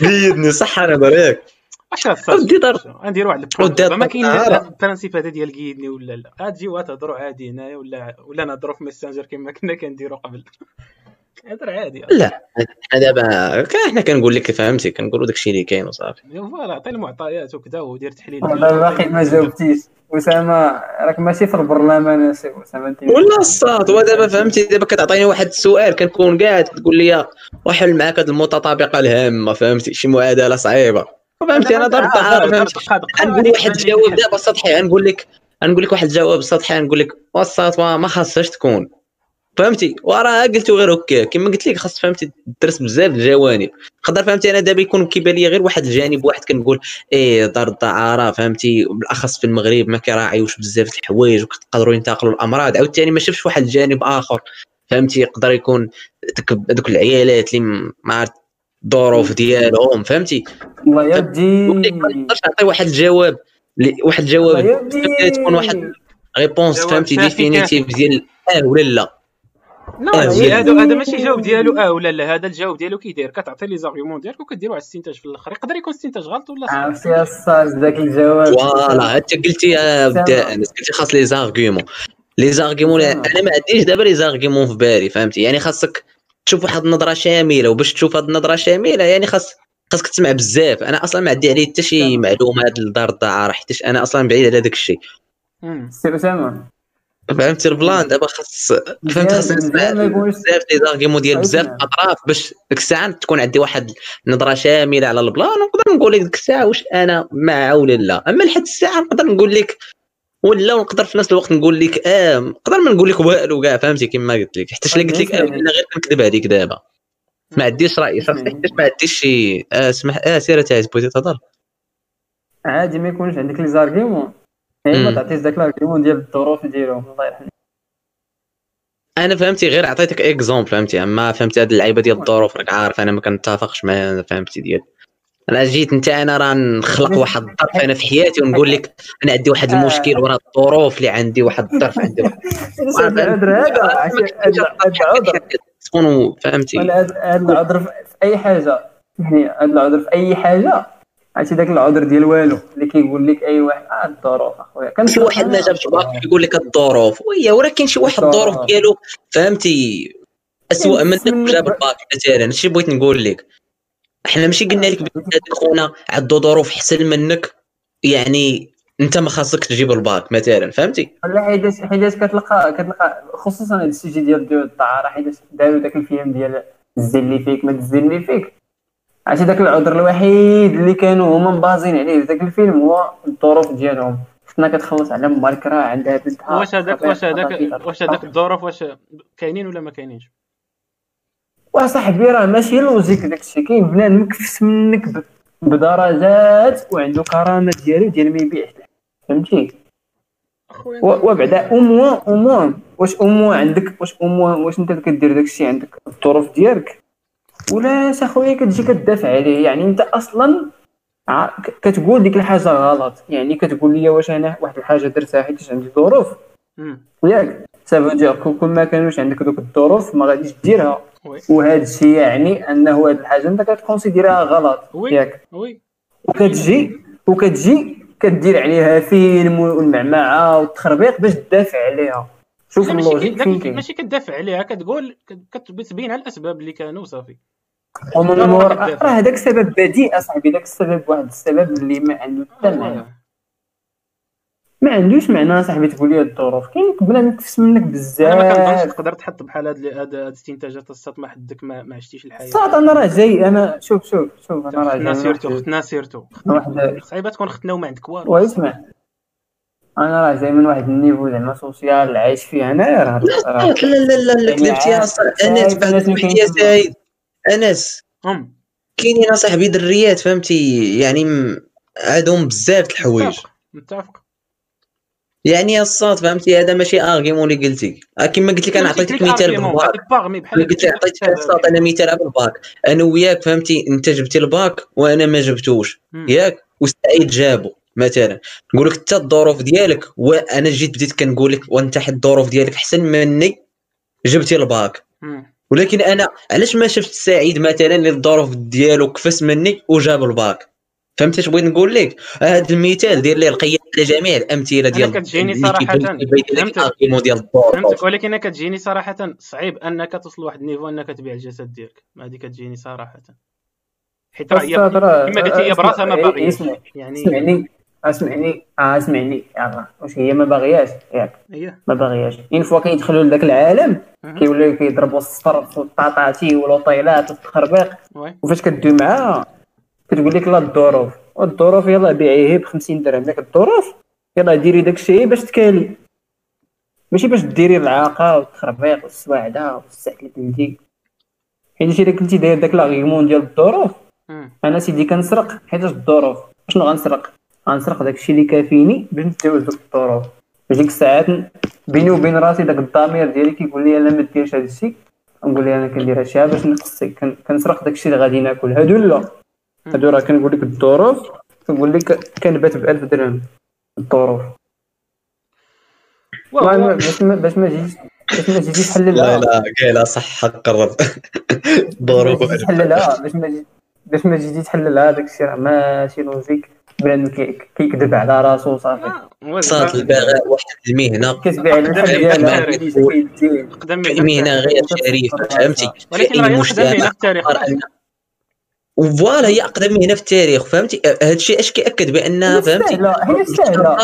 S3: بيدني صح أنا بريك
S1: اش نديرو واحد ال programme ما كاين ال principe هذا ديال قيدني ولا لا. غتجيو تهضروا عادي هنايا ولا ولا نهضروا في Messenger كما كنا كنديرو قبل. هضر عادي
S3: لا دابا حنا كنقول لك فهمتي كنقولوا داكشي اللي كاين وصافي.
S1: voilà عطي المعطيات وكذا ودير تحليل.
S2: والله باقي ما جاوبتيش اسامه راك ماشي في البرلمان سي اسامه
S3: ولا الصاط ودابا فهمتي دابا كتعطيني واحد السؤال كنكون قاعد تقول لي وحل معاك هاد المتطابقة الهامة فهمتي؟ شي معادلة صعيبة. فهمتي أنا ضربت فهمتي؟ غنقول واحد الجواب دابا سطحي غنقول لك غنقول لك واحد الجواب سطحي غنقول لك ما خاصهاش تكون. فهمتي؟ وراه قلتو غير أوكي كما قلت لك خاص فهمتي درس بزاف الجوانب. نقدر فهمتي أنا دابا يكون كيبان لي غير واحد الجانب واحد كنقول إيه دار الدعاره فهمتي؟ بالأخص في المغرب ما كيراعيوش بزاف الحوايج وكتقدروا ينتقلوا الأمراض. عاوتاني ما شفتش واحد الجانب آخر. فهمتي؟ يقدر يكون دوك العيالات اللي ما عرفت الظروف ديالهم فهمتي؟
S2: الله يدي
S3: ما نقدرش نعطي واحد الجواب واحد الجواب تكون واحد réponse فهمتي؟ définitive ديال آه ولا لا.
S1: هذا هذا ماشي جواب ديالو. آه ولا لا هذا الجواب ديالو كي داير كتعطي les arguments ديالك وكديرو على الاستنتاج في الآخر. يقدر يكون استنتاج غلط ولا
S2: صح؟ عرفتي الصاط ذاك الجواب.
S3: voilà انت قلتي قلتي خاص les arguments. les arguments أنا ما عنديش دابا les arguments في بالي فهمتي؟ يعني خاصك تشوف واحد النظرة شاملة وباش تشوف هذه النظرة شاملة يعني خاص خاصك تسمع بزاف. أنا أصلا ما عندي عليه حتى شي معلومات لدار الدعاره حيت أنا أصلا بعيد على داك الشيء.
S2: سي اسامه
S3: فهمتي ال plan دابا خاص فهمت خاص بزاف les arguments ديال بزاف الأطراف باش ديك الساعة تكون عندي واحد النظرة شاملة على ال plan ونقدر نقول لك ديك الساعة واش أنا مع ولا لا أما لحد الساعة نقدر نقول لك ولا ونقدر في نفس الوقت نقول لك آه نقدر ما نقول لك والو كاع فهمتي كما قلت لك. حتى الا قلت لك الا غير كنكذب عليك دابا. ما عنديش رأي شخصي حيت ما عنديش شي آه سمح آه سير تعيز بغيتي تهضر؟
S2: عادي ما يكونش عندك les arguments هي ما
S3: مم.
S2: تعطيش داك ديال الظروف ديالهم الله يرحم
S3: أنا فهمتي غير عطيتك exemple فهمتي؟ أما فهمتي هاد اللعيبة ديال الظروف راك عارف أنا ما كنتفقش معايا فهمتي ديال. أنا جيت أنت أنا راه نخلق واحد الظرف أنا في حياتي ونقول لك أنا عندي واحد المشكل وراه الظروف اللي عندي واحد الظرف عندي. *laughs* واحد تكونوا فهمتي
S2: هذا العذر. في في أي حاجة. يعني هذا العذر في أي حاجة. عرفتي داك العذر ديال والو. اللي كيقول لك أي واحد. آه الظروف أخويا. كان
S3: شي واحد ما جابش باك يقول لك الظروف وهي ولكن شي واحد الظروف ديالو فهمتي؟ اسوء منك وجاب الباك مثلا. هادشي بغيت نقول لك. إحنا ماشي قلنا لك هاد خونا عنده ظروف أحسن منك. يعني أنت ما خاصك تجيب الباك مثلا. فهمتي؟
S2: ولا حيتاش حيتاش كتلقى كتلقى خصوصا هذا ال sujet ديال الدعارة حيتاش داروا داك الفيلم ديال الزين اللي فيك. ما تزين اللي فيك. عرفتي داك العذر الوحيد اللي كانوا هما مبازين عليه في داك الفيلم هو الظروف ديالهم. شفنا كتخلص على مالك راه عندها بنتها
S1: واش هذاك واش هذاك واش هذاك الظروف واش كاينين ولا ما كاينينش؟
S2: وصاحبي راه ماشي logique داكشي. كاين بنادم مكفس منك بدرجات وعنده كرامة ديالو ديال ما يبيعش. فهمتي؟ وبعدا اوموا اوموا واش اوموا عندك واش اوموا واش أنت كدير داكشي عندك؟ الظروف ديالك. ولا أخويا كتجي كتدافع عليه. يعني أنت أصلا كتقول ديك الحاجة غلط. يعني كتقول لي واش أنا واحد الحاجة درتها حيت عندي ظروف. ياك سافو كل كل ما كانوش عندك دوك الظروف ما غاديش ديرها. وهذا الشيء يعني أنه هذه الحاجة أنت كتكونسيديرها غلط. ياك. وكتجي وكتجي كدير عليها فيلم والمعمعة والتخربيق باش تدافع عليها. شوف ال
S1: logique
S2: فين كاين
S1: ماشي كتدافع عليها كتقول كت- كتبين الأسباب اللي كانوا صافي.
S2: ومن
S1: لا،
S2: مور
S1: راه
S2: هذاك السبب بديء أصاحبي داك السبب واحد السبب اللي ما عنده حتى معنى. ما عندوش معنى أصاحبي تقول لي الظروف. كاين بنادم مكفس منك
S1: أنا ما كنظنش
S2: بزاف
S1: تقدر تحط بحال هاد هاد هاد استنتاجات السط ما حدك ما, ما عشتيش الحياة.
S2: صاد أنا راه جاي أنا شوف شوف شوف أنا راه جاي.
S1: سيرتو
S2: من
S1: ختنا سيرتو صعيبة تكون ختنا وما عندك والو.
S2: واسمع أنا راه جاي من واحد النيفو زعما سوسيال عايش فيه انايا راه
S3: لا لا لا لا كذبتي يا صاحبي. انس بعد
S2: الناس اللي
S3: يا
S2: كاين
S3: سعيد أنس
S1: ام
S3: كاينين اصاحبي دريات فهمتي؟ يعني عندهم بزاف د الحوايج.
S1: متفق
S3: يعني الصاط فهمتي؟ هذا ماشي argument اللي قلتي. آه، كما قلت لك أنا عطيتك مثال بالباك. قلت لك عطيتك الصاط أنا مثال على الباك. أنا وياك فهمتي؟ أنت جبتي الباك وأنا ما جبتوش. ياك؟ وسعيد جابو مثلا. نقول لك انت الظروف ديالك وأنا جيت بديت كنقول لك وأنت حد الظروف ديالك أحسن مني جبتي الباك. ولكن أنا علاش ما شفت سعيد مثلا اللي الظروف ديالو كفس مني وجاب الباك؟ فهمت اش بغيت نقول لك؟ هذا المثال دير لي القياس على جميع الأمثلة ديال
S1: كتجيني
S3: كيبان- كيبين لك
S1: فهمتك.
S3: ديال
S1: فهمتك. ولكن كتجيني صراحة صعيب أنك توصل لواحد ال niveau أنك تبيع الجسد ديالك. هذه كتجيني صراحة. حيت راه هي كما قلتي هي براسها ما
S2: اسمع-
S1: باغياش
S2: إسمع
S1: يعني
S2: اسمعني آه اسمعني. يلا. واش هي؟ ما باغياش ياك. ما باغياش. une fois كيدخلوا لذاك العالم. كيوليو كيضربوا الصرف والطاطاتي والوطيلات والتخربيق. وفاش كدوي معاها كتقول لك لا الظروف. والظروف يلا بيعيه ب 50 درهم. داك الظروف يلا ديري داك الشيء باش تكالي ماشي باش ديري العاقه والتخربيق والسواعدة والسعد البلدي حيت الا كنتي داير داك l'argument ديال الظروف. أنا سيدي كنسرق حيت الظروف؟ شنو غنسرق؟ غنسرق داك الشيء اللي كافيني باش نتجاوز دوك الظروف باش ديك الساعات بيني وبين راسي داك الضمير ديالي كيقول لي أنا ما ديرش هذا الشيء. نقول لي أنا كندير هادشي باش نقصي. كن- كنسرق داك الشيء اللي غادي ناكل. هادو لا. هادو راه كنقول لك الظروف كنقول لك كنبات ب 1000 درهم الظروف باش ما باش ما جيتش باش ما
S3: لا
S2: تحللها
S3: لا قايلها صح قرب ظروف
S2: باش ما تحللها باش ما جي- باش ما جيتي تحللها داك الشيء راه ماشي logique. بنادم كي- كيكذب على راسو صافي
S1: آه،
S3: صاط
S1: زعما
S3: البغاء واحد المهنة.
S2: كتبيع على الحل ديالها
S3: مهنه غير شريفه فهمتي؟
S1: ولكن راه هي
S3: أقدم
S1: مهنه في التاريخ
S3: و voilà هي أقدم مهنه في التاريخ فهمتي؟ هذا الشيء اش كيأكد بانها فهمتي؟
S2: هي سهلة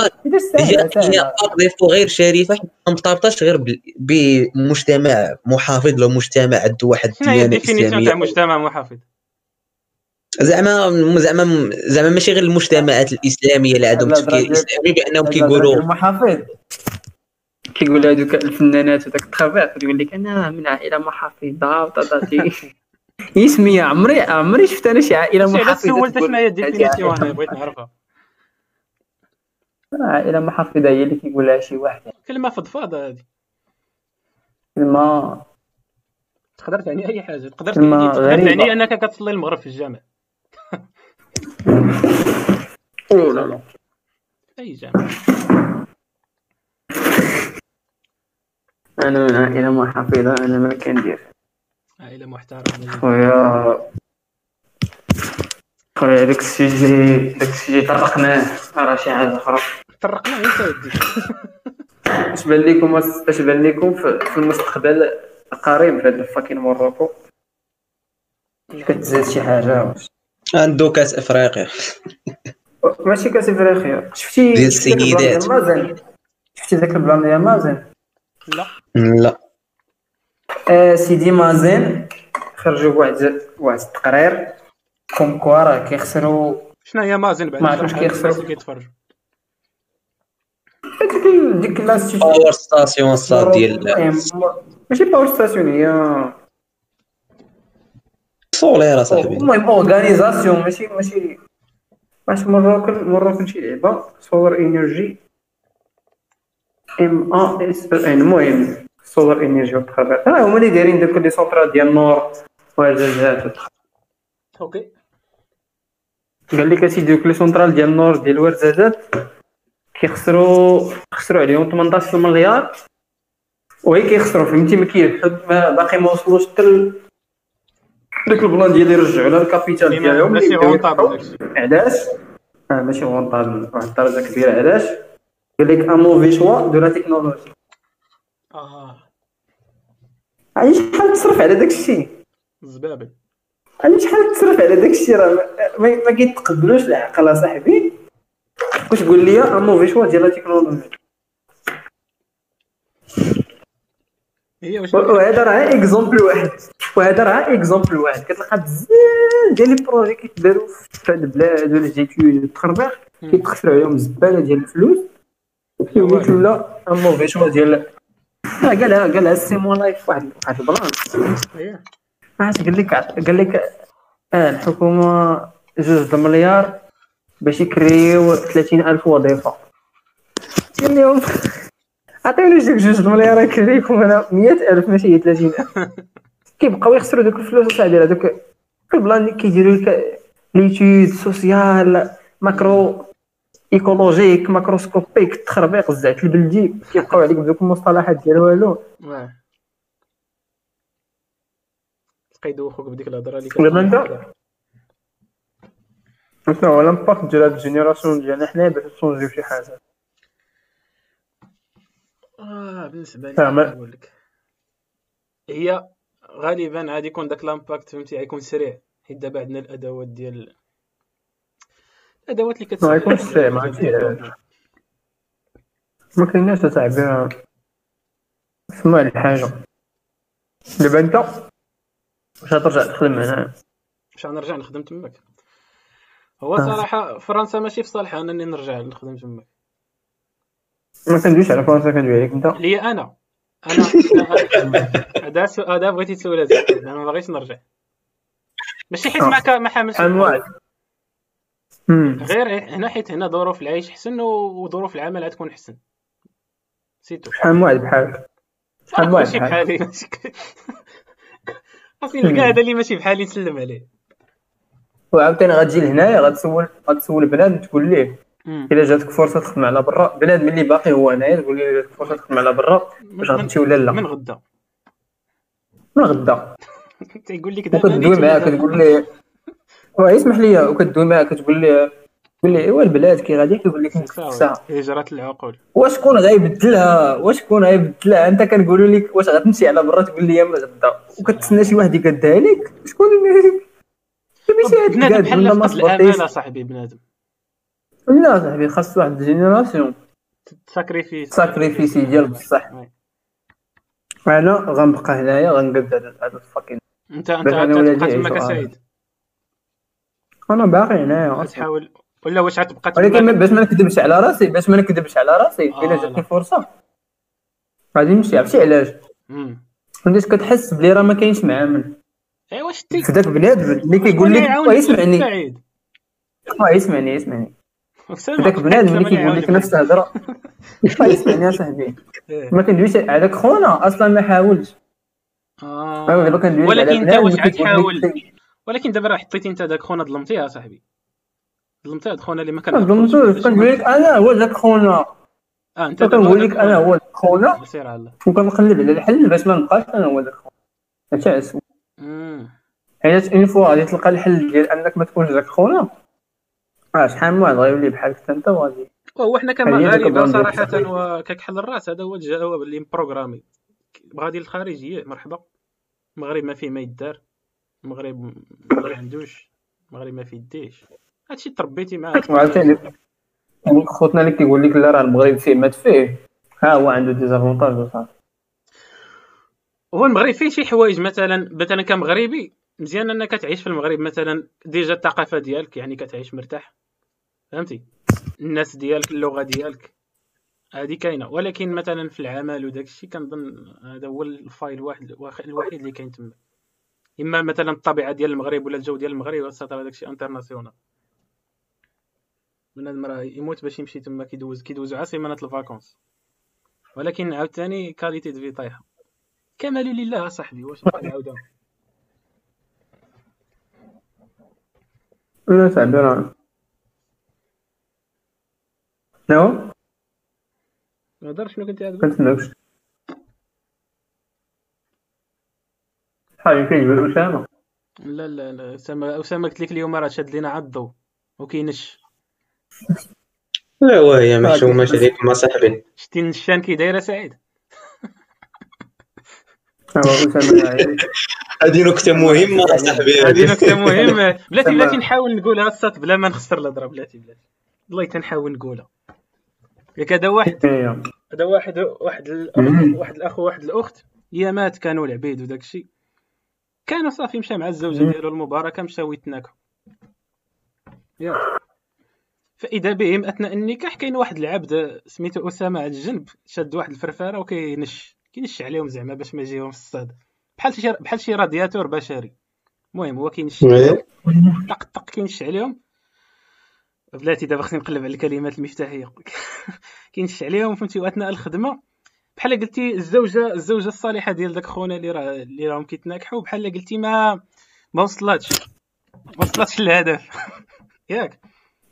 S2: هي
S3: défaut غير شريفة ما مرتبطاش غير بمجتمع محافظ لو مجتمع عنده واحد الديانه
S1: ال définition تاع
S3: اسلاميه
S1: مجتمع محافظ.
S3: زعما زعما زعما ماشي غير المجتمعات الإسلامية اللي عندهم
S2: لا،
S3: تفكير إسلامي بانهم كيقولوا
S2: المحافظ كيقول هذوك الفنانات وداك التخابيق تقول لك أنا من عائلة محافظة وطاطاتي هي *laughs* سميه عمري عمري شفت أنا شي
S1: عائلة
S2: محافظة
S1: سولت شنو هي؟
S2: هذه
S1: ال
S2: définition
S1: أنا بغيت نعرفها.
S2: عائلة محافظة هي اللي كيقولها شي واحد.
S1: كلمة فضفاضه هذه.
S2: كلمه
S1: تقدر تعني أي حاجة تقدر تعني تقدر تعني أنك كتصلي المغرب في الجامع.
S2: لا لا
S1: اي جامع
S2: أنا من عائله محافظه أنا ما كندير
S1: عائله محترمه
S2: خويا خويا داك السيجي داك السيجي طرقناه راه شي حاجة أخرى
S1: طرقناه انت ودي
S2: اش بان لكم اش بان لكم في المستقبل القريب في هذا الفاكين موروكو كتزاد شي حاجة واش
S3: عنده كاس إفريقيا.
S2: ماشي كاس إفريقيا. شفتي
S3: ديال السيدات.
S2: شفتي ذاك البلان ديال مازن
S1: لا.
S3: لا.
S2: آه سيدي مازن خرجوا بواحد واحد التقرير. كوم كوا راه كيخسروا.
S1: شنو هي مازن بعد؟
S2: ما عرفتش كيخسروا.
S1: كيتفرجوا
S2: ديك لاستيتيوشن
S3: باور ستاسيون صاد ديال
S2: ماشي باور ستاسيون هي
S3: solaire اصاحبي
S2: المهم organisation ماشي ماشي. واش مروك مروك شي لعبه solar energy M A S المهم solar energy والتخربيق ها هما اللي دايرين دوك les centrales ديال النور والجاجات
S1: أوكي.
S2: قال لك أسيدي دوك les centrales ديال النور ديال ورزازات كيخسروا خسروا عليهم 18 مليار وهي كيخسروا فهمتي؟ ما كيحد باقي ما وصلوش حتى داك ال plan ديال يرجعوا لها ال capital ديالهم
S1: ماشي rentable
S2: علاش آه ماشي rentable واحد الدرجه كبيره علاش قال لك un mauvais choix de la technologie
S1: آه
S2: علاش شحال تصرف على داك الشيء
S1: زبابل
S2: علاش شحال تصرف على داك الشيء راه ما, ما كيتقبلوش العقل اصاحبي واش تقول لي un mauvais choix ديال la technologie وهذا راه exemple واحد وهذا راه exemple واحد كتلقى بزاف ديال les projets كيتداروا في هاد البلاد ولا جيتيود التخربيق كيتخسروا عليهم زبالة ديال الفلوس. وكيقول ولا un mauvais choix ديال قالها قالها سيمون live واحد واحد plan عرفت قال لك قال لك آه الحكومة جوج المليار باش يكريو 30000 وظيفة. قال لهم عطيوني ديك جوج مليار كريكم أنا 100000 ماشي هي 30000 *laughs* كيبقاو يخسروا دوك الفلوس اصاحبي هذوك ال plan اللي كيديروا لك l'étude sociale macro écologique macroscopique تخربيق الزعت البلدي كيبقاو عليك بدوك المصطلحات ديال والو.
S1: تلقى يدوخوك بديك الهضرة اللي
S2: انت شنو هو l'impact ديال هاد ال génération ديالنا حنا باش تchangeيو شي حاجة.
S1: آه بالنسبة لي نقول لك هي غالبا غادي يكون داك l'impact فهمتي؟ غيكون سريع. حيت دابا عندنا الأدوات ديال الأدوات اللي كتساعد
S2: ما يكونش سريع ما *laughs* ما كايناش اصاحبي اسمع الحاجة دابا انت؟ واش غترجع تخدم هنا؟
S1: واش غنرجع نخدم تماك؟ هو صراحة فرنسا ماشي في صالحها أنني نرجع نخدم تماك.
S2: ما كندويش على فرنسا كندوي عليك انت.
S1: لي أنا. أنا هذا هذا بغيتي تسول أنا ما باغيش نرجع. ماشي حيت معك ما حاملش غير هنا حيت هنا ظروف العيش حسن وظروف العمل غتكون حسن.
S2: سيتو. شحال من واحد بحالك
S1: شحال من واحد بحالي اصلي نلقى هذا اللي ماشي بحالي نسلم عليه.
S2: وعاوتاني غتجي لهنايا غتسول غتسول بنادم تقول ليه؟ إلا جاتك فرصة تخدم على برا. بنادم اللي باقي هو هنايا تقول لي جاتك فرصة تخدم على برا. واش غتمشي ولا لا
S1: من غدا.
S2: من غدا. *laughs*
S1: تيقول لك
S2: دابا كدوي معاه كتقول لي واه اسمح لي وكدوي معاه كتقول لي تقول لي إيوا البلاد كي غادي كيقول لك
S1: ساعه هجرات العقول
S2: واش شكون غيبدلها؟ واش شكون غيبدلها؟ أنت كنقولوا لك واش غتمشي على برا؟ تقول لي من غدا. وكتسنى شي واحد يقدها لك. شكون
S1: بنادم بحال فقد الأمانة صاحبي بنادم.
S2: لا صاحبي خاص واحد génération
S1: sacrifice
S2: sacrifiée ديال بصح أنا غنبقى هنايا غنقد هذا الfucking
S1: انت انت غتبقى تماك سعيد
S2: أنا باقي هنايا
S1: تحاول ولا واش غتبقى
S2: ولكن باش ما نكذبش على راسي باش ما نكذبش على راسي الا جاتني فرصه غادي نمشي عرفتي علاش فهمتي كتحس بلي راه ما كاينش معامل
S1: ايوا شتي
S2: في ذاك بنادم اللي كيقول لك يسمعني اسمعني يسمعني هذاك بنادم اللي كيقول لك نفس الهضره اسمعني اصاحبي
S1: إيه.
S2: ما كندويش هذاك خونا أصلا ما حاولش. على
S1: ولكن انت واش عاد حاول. ولكن دابا راه حطيتي انت داك خونا ظلمتيه اصاحبي ظلمتيه هاد خونا اللي ما كان
S2: ظلمتوش. كنقول لك أنا هو ذاك خونا.
S1: آه انت
S2: كنقول
S1: داك
S2: لك أنا هو ذاك خونا.
S1: سير على
S2: وكنقلب على الحل باش ما نبقاش أنا هو ذاك خونا.
S1: امم
S2: حيت une fois غادي تلقى الحل ديال أنك ما تكونش ذاك خونا. آه شحال من واحد غيولي بحالك حتى أنت وغادي.
S1: وهو حنا ال
S2: plan ديال صراحة.
S1: وككحل الراس هذا هو الجواب اللي مprogrammé. غادي للخارجية مرحبا. المغرب ما فيه ما يدار. المغرب ما عندوش. المغرب ما فيه يديش هادشي تربيتي معاه *laughs*
S2: وعاوتاني يعني خوتنا اللي كيقول لك لا راه المغرب فيه مات فيه ها هو عنده désavantages وصافي.
S1: هو المغرب فيه شي حوايج مثلا مثلا كمغربي مزيان أنك تعيش في المغرب مثلا déjà الثقافة ديالك يعني كتعيش مرتاح. فهمتي؟ الناس ديالك اللغة ديالك هذه كاينة. ولكن مثلا في العمل وداك الشيء كنظن هذا هو الفايل الواحد الوحيد اللي كاين تما. إما مثلا الطبيعة ديال المغرب ولا الجو ديال المغرب وسط هذاك الشيء انترناسيونال بنادم راه يموت باش يمشي تما كيدوز كيدوزو عا سيمانات الفاكونس ولكن عاوتاني كاليتي دو في طايحه كمال لله اصاحبي واش نبقى نعاودها
S2: لا صاحبي راه نو
S1: نهضر شنو كنتي غتقول
S2: كنتسناوش شحال كيجبر اسامه
S1: لا لا لا. اسامه اسامه قلت لك اليوم راه شاد لينا عاد الضو وكينش
S3: لا وهي محشومة عليكم صاحبي.
S1: شتي النشان كي دايرة سعيد. *laughs*
S2: عايش. *laughs*
S3: هذه نكتة مهمة صاحبي.
S1: هذه نكتة *laughs* مهمة. بلاتي بلاتي نحاول نقولها الصات بلا ما نخسر الهضره بلاتي بلاتي. والله تنحاول نقولها ياك هذا واحد.
S2: إيه.
S1: هذا واحد واحد الأخ
S2: مم.
S1: واحد الأخ وواحد الأخت. يامات كانوا العبيد وداك الشيء كانوا صافي مشى مع
S2: الزوجة.
S1: ديالو المباركة مشاو يتناكوا ياك فإذا بهم أثناء النكاح كاين واحد العبد سميتو أسامة على الجنب شاد واحد الفرفارة وكينش كينش عليهم زعما باش ما يجيهم الصاد بحال شي بحال شي رادياتور بشري. المهم هو كينش عليهم طق طق كينش عليهم. بلاتي دابا خصني نقلب على الكلمات المفتاحية. *laughs* كينش عليهم فهمتي؟ وأثناء الخدمة بحال قلتي الزوجه الزوجة الصالحة ديال داك خونا اللي راه اللي راهم كيتناكحوا بحال قلتي ما ما وصلاتش ما وصلاتش للهدف. *laughs* ياك.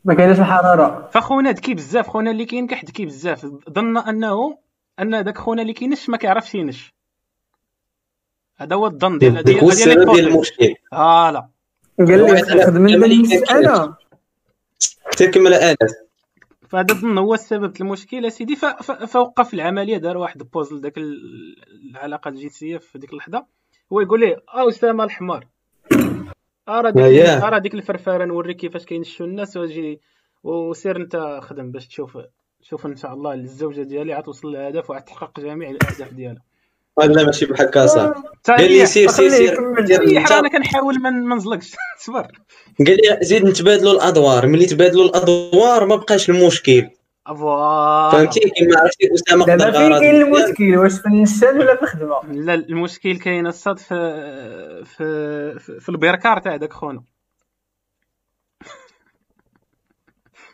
S2: ما كايناش الحرارة.
S1: فخونا ذكي بزاف. خونا اللي كينكح ذكي بزاف. ظن انه أن داك خونا اللي كينش ما كيعرفش ينش. هذا هو الظن ديال
S3: ديك هو السبب ديال المشكل.
S1: voilà
S2: قال
S3: واحد
S2: لي خدم
S3: أنا-
S2: انت أنا
S3: حتى كمل انس
S1: فهذا الظن هو السبب المشكل أسيدي. فوقف العملية دار واحد pause لذاك ال- العلاقة الجنسية في ديك اللحظة. هو يقول ليه آه اسامه الحمار آه راه ديك. آه راه ديك الفرفارة نوريك كيفاش كينشوا الناس وأجي وسير أنت خدم باش تشوف شوف إن شاء الله الزوجة ديالي عتوصل للهدف وعتحقق جميع الأهداف ديالها.
S3: لا ماشي بحال صاحبي
S1: تا
S3: قال لي سير سير سير
S1: راه أنا كنحاول ما نزلقش. *laughs* صبر.
S3: قال لي زيد نتبادلوا الأدوار. ملي تبادلوا الأدوار ما بقاش المشكل.
S1: voilà
S3: فهمتي؟ كيما عرفتي أسامة
S2: دابا
S3: خدا
S2: فين كاين. المشكل؟ واش في النشان ولا في الخدمة؟
S1: لا المشكل كاين الصاد في في في- في البركار تاع داك خونا.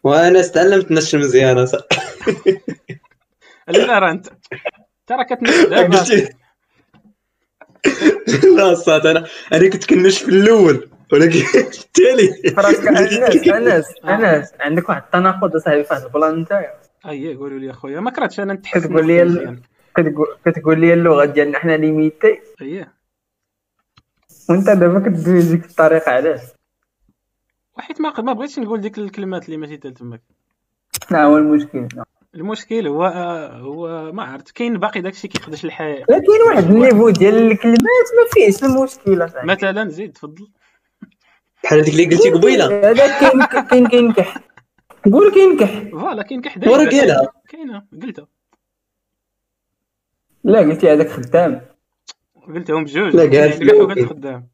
S3: وأنا تعلمت نش صاحبي
S1: لا راه أنت. ترى كتنش دابا
S3: قلتي لا *laughs* صات أنا أنا كنت كنش في الأول ولكن *laughs* التالي.
S2: فراسك *laughs* أنس أنس أنس عندك واحد التناقض اصاحبي في واحد ال plan نتايا.
S1: اييه قولوا لي أخويا ما كرهتش أنا نتحسن
S2: كتقول لي. كتقول لي اللغة ديالنا حنا limitée
S1: اييه
S2: وأنت دابا كدوي ديك الطريقة علاش؟
S1: وحيت ما ما بغيتش نقول ديك الكلمات اللي ماشي تال تماك.
S2: شنو هو المشكل.
S1: المشكل هو هو ما عرفت كاين باقي داكشي كيخدش الحياة.
S2: لا كاين واحد ال niveau ديال الكلمات ما فيهش المشكلة صاحبي
S1: مثلا زيد تفضل.
S3: بحال هذيك اللي قلتي قبيلة.
S2: هذا كاين كاين كينكح قول كينكح
S1: voilà كاين كحدا
S3: ورا قالها.
S1: كاينة قلتها.
S2: لا قلتي هذاك خدام.
S1: قلتهم بجوج.
S3: لا، قالت
S1: كاين. وقلت خدام.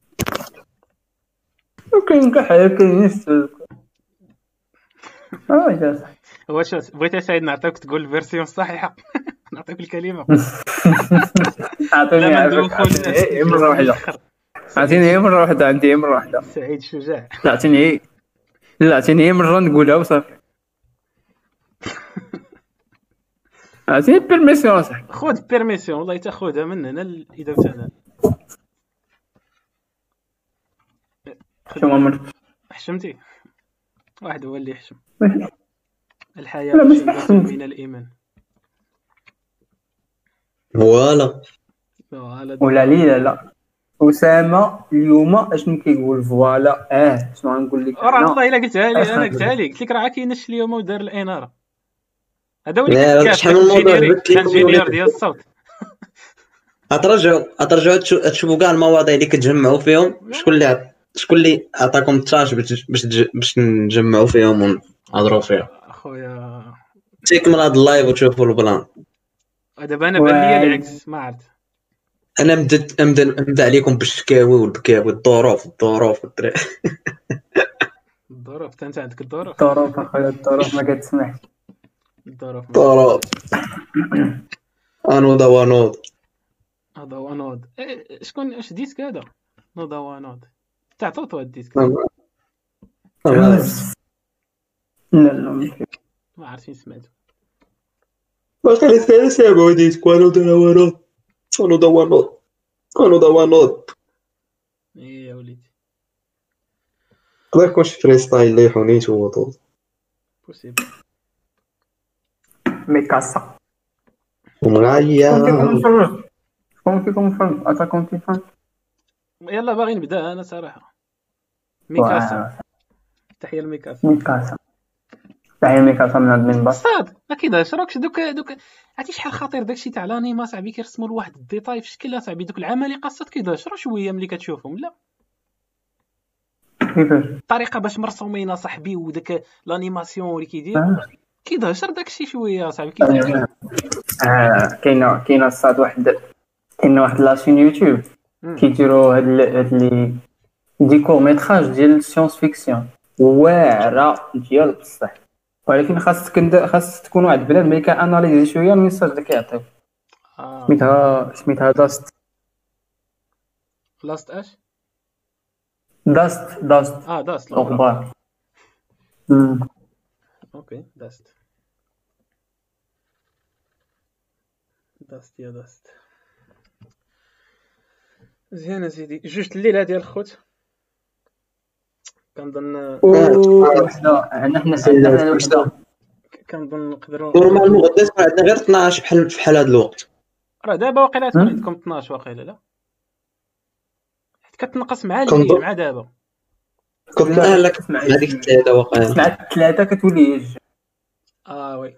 S2: وكينكح كاين نفس آه يا صاحبي.
S1: واش بغيت يا سعيد نعطيك تقول ال version الصحيحه *laughs* نعطيك الكلمة. *laughs*
S2: أعطيني
S1: أعطيني
S2: هي مره واحدة. *laughs* أعطيني هي مره واحدة عندي هي مره واحدة.
S1: سعيد شجاع.
S2: لا أعطيني هي لا أعطيني هي مرة نقولها وصافي. عطيني permission اصاحبي
S1: خذ permission والله تاخذها من هنا إذا أنا
S2: شنو
S1: حشمتي؟ واحد هو اللي يحشم. الحياة
S2: لا، مش أحسن.
S1: من الإيمان.
S3: فوالا
S1: فوالا
S2: ولا ليلى لا أسامة اليوم اشنو كيقول فوالا. آه شنو غنقول لك؟
S1: راه؟ والله الا قلتها لي
S2: أنا.
S1: قلتها لي قلت لك راه كاينش اليوم ودار الاناره هذا هو اللي
S3: لا،
S1: كتكاف
S3: شحال من موضوع.
S1: ديال الصوت.
S3: غترجعوا تشو- تشوفوا كاع المواضيع اللي كتجمعوا فيهم. شكون اللي شكون اللي عطاكم ال tâche باش باش باش نجمعوا فيهم ونهضروا فيهم
S1: اخويا
S3: تيكمل هذا ال live وتشوفوا ال plan.
S1: دابا أنا بان لي. العكس ما عرفت.
S3: أنا مدد نبدا نبدا عليكم بالشكاوي والبكاوي الظروف الظروف
S1: الظروف أنت عندك الظروف؟
S2: الظروف أخويا الظروف ما كتسمحش.
S1: الظروف.
S3: الظروف. أنوضة ونوض.
S1: هذا هو نوض. إيه، شكون اش disque هذا؟ نوض هو نوض تاع توتو هاد ال disque.
S2: لا لا ماشي.
S1: ما عرفت فين سمعته
S3: باقي لسه سامعوا disque انوضه ونوض انوضه ونوض انوضه ونوض
S1: إيه يا وليدي
S3: يقدر يكون شي فري ستايل اللي حونيت ووطوط
S1: بوسيبل
S2: ميكاسا
S3: ومغايا
S2: شكون فيكم مفرج شكون فيكم مفرج اتاكم تيفان
S1: يلا باغي نبدا أنا صراحة ميكاسا تحيه لميكاسا
S2: ميكاسا ميكاسا من المنبر.
S1: صاد ما كيدهش راكش دوك دوك عرفتي شحال خطير داكشي تاع لانيما صاحبي كيرسموا لواحد الديتاي في شكل صاحبي دوك العمالقه صاد كيدهش راه شوية ملي كتشوفهم لا. الطريقة باش مرسومين صاحبي وداك l'animation اللي كيدير.
S2: آه.
S1: كيدهشر داكشي شوية صاحبي كيدهشر
S2: آه، كاينة كاينة الصاد واحد كاينة واحد la chaîne
S1: YouTube.
S2: كيديروا هاد ال- هاد les des courts métrages ديال ال science-fiction واعرة ديال بصح. ولكن خاصك خاص تكون واحد بلاد ملي ك analyser شوية ال message اللي كيعطيو.
S1: آه.
S2: سميتها سميتها DUST.
S1: لاست اش
S2: داست داست.
S1: آه داست.
S2: الاخبار.
S1: أوكي داست. داست يا داست. مزيان سيدي. جوج الليلة ديال الخوت. كنظن
S2: وحدة. عندنا حنا عندنا وحدة.
S1: كنظن نقدروا
S3: نورمالمون غدا تكون عندنا غير 12 بحال بحال هذا الوقت.
S1: راه دابا واقيلا تكون؟ عندكم 12 واقيلا لا؟ حيت كتنقص مع. الليل مع دابا.
S3: كنت
S2: لا،
S3: أنا لك
S2: اسمع،
S3: هذيك الثلاثة واقعا
S2: مع الثلاثة كتولي.
S1: آه oui.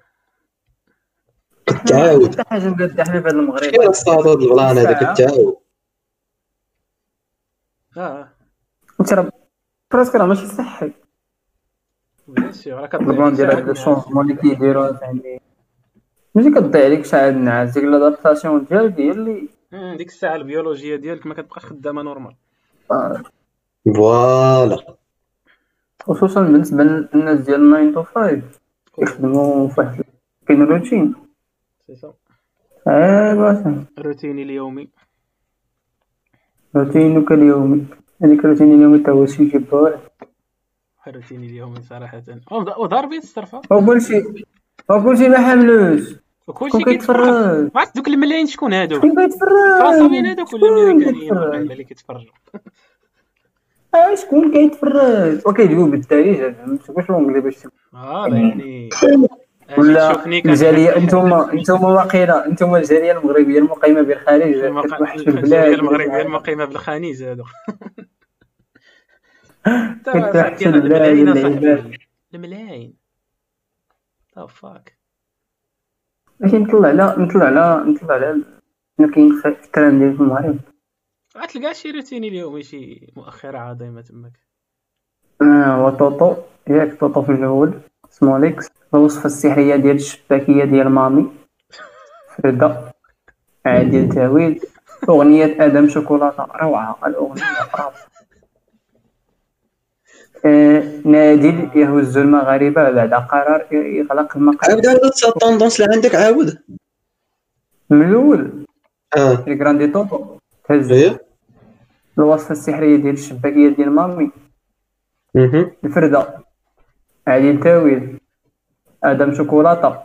S3: كتعاود.
S2: حتى حاجة مقاده حنا في هذا المغرب.
S3: الصاد هذا ال plan
S2: هذا.
S3: كتعاود.
S1: آه.
S2: انت راه براسك راه ماشي صحي
S1: bien sûr راه
S2: ال plan
S1: كتضيع
S2: ديال هاد ال changement اللي كيديروا فهمتي ماشي كتضيع عليك شحال النعاس ديك l'adaptation ديالك هي اللي
S1: ديك الساعة البيولوجيه ديالك ما كتبقاش خدامه
S2: normal
S3: voilà
S2: خصوصا بالنسبة للناس ديال 9 تو 5 كيخدموا في واحد كاين روتين
S1: سي سا
S2: ايوا
S1: روتيني اليومي
S2: روتينك اليومي اليومي تا هو شي جبار
S1: روتيني اليومي صراحة. وض- وضربي الصرفه
S2: وكلشي وكلشي ما حملوش.
S1: وكلشي كيتفرج. ما عرفت دوك الملايين شكون هادوك
S2: شكون كيتفرج
S1: فرنساويين هادوك ولا
S2: شكون
S1: امريكانيين ولا
S2: كيتفرج؟
S1: اللي كيتفرجوا.
S2: آه، شكون كيتفرج؟ وكيجيبو بالدارجه فهمت واش لونجلي باش
S1: آه يعني.
S2: ولا الجاليه أنتم أنتم واقيلا أنتم الجاليه المغربية المقيمة بالخارج
S1: المق-
S2: كتوحشوا
S1: الجالية
S2: البلاد
S1: المغربية المقيمة بالخنيز هادو. *laughs*
S2: البلاد
S1: الملايين الملايين فاك
S2: ماشي نطلع على نطلع على نطلع على شنو كاين في الترند ديال المغرب
S1: غتلقى شي روتيني اليومي شي مؤخرة عظيمة تماك.
S2: آه هو طوطو ياك طوطو في الأول. سموليكس الوصفه السحرية ديال الشباكية ديال مامي. فرده عادل تاويل. أغنية آدم شوكولاتة روعة. الأغنية روعه آه نادل يهز المغاربة بعد قرار يغلق المقر.
S3: عاود عاود التوندونس اللي عندك عاود.
S2: من الأول.
S3: آه.
S2: الكراندي طوطو تهز.
S3: إيه.
S2: الوصفه السحرية ديال الشباكية ديال مامي. الفردة. عادل تاويل. آدم شوكولاتة.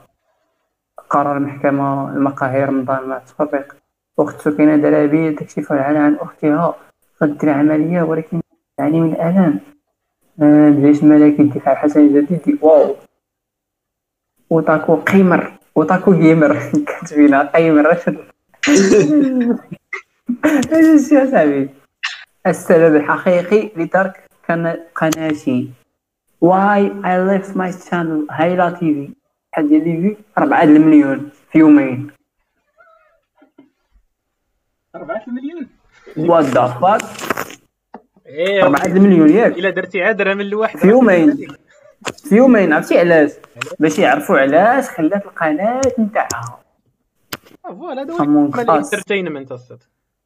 S2: قرار المحكمة المقاهي رمضان مع التطبيق أختو كاينة دلابي تكشف عن عن أختها. غدير عملية ولكن يعني من آه، الجيش الملكي الدفاع حسن الجديد. واو. وطاكو قيمر وطاكو جيمر. *laughs* كاتبينها. قيمر *laughs* إيش يا صاحبي السبب الحقيقي لترك قناتي why I left my channel هايلا تي في شحال ديال لي في 4 المليون في يومين.
S1: 4 المليون.
S2: what the fuck
S1: إيه
S2: 4 المليون ياك.
S1: إلا درتي عاد درهم لواحد
S2: في يومين. في يومين عرفتي علاش؟ باش يعرفوا علاش خلات القناة نتاعها
S1: voilà هذا هو.
S2: ال
S1: entertainment أصلا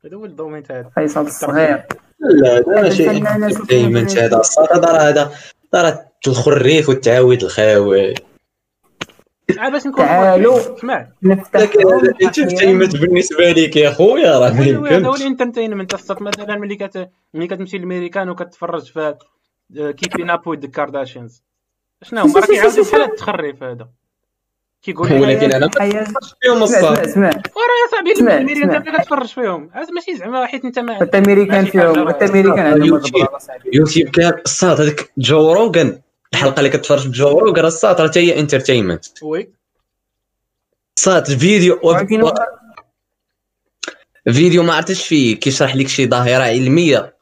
S1: هذا هو ال domaine تاع هذا
S2: فيصل الصغير.
S3: لا هذا ماشي
S2: entertainment.
S3: هذا. الصاد هذا راه هذا. راه الخريف والتعاود الخاوي.
S1: عاد باش نكون
S2: تعالوا.
S1: اسمع.
S2: نفتح
S3: لكن ال entertainment بالنسبة ليك يا خويا راه ما
S1: هذا هو
S3: يمكنش
S1: ال entertainment أصلا مثلا ملي كت ملي كتمشي للميريكان وكتفرج في Keeping Up with Kardashians شنو هما راه كيعاودوا بحال التخريف هذا. كيقول لك
S3: ولكن أنا ما فيهم
S2: اسمع
S3: الصاد
S2: اسمع
S1: وراه يا صاحبي
S2: اسمع.
S1: انت كتفرج فيهم عاد ماشي زعما حيت أنت ما
S2: التمريكان
S1: ماشي
S2: فيهم
S1: حاجة.
S2: التمريكان عندهم
S3: يوتيوب. كان الصاد هذاك Joe Rogan الحلقة اللي كتفرج في Joe Rogan الصاد راه حتى هي entertainment
S1: oui
S3: صاد الفيديو
S2: ولكن
S3: فيديو ما عرفتش فيه كيشرح لك شي ظاهرة
S1: علمية.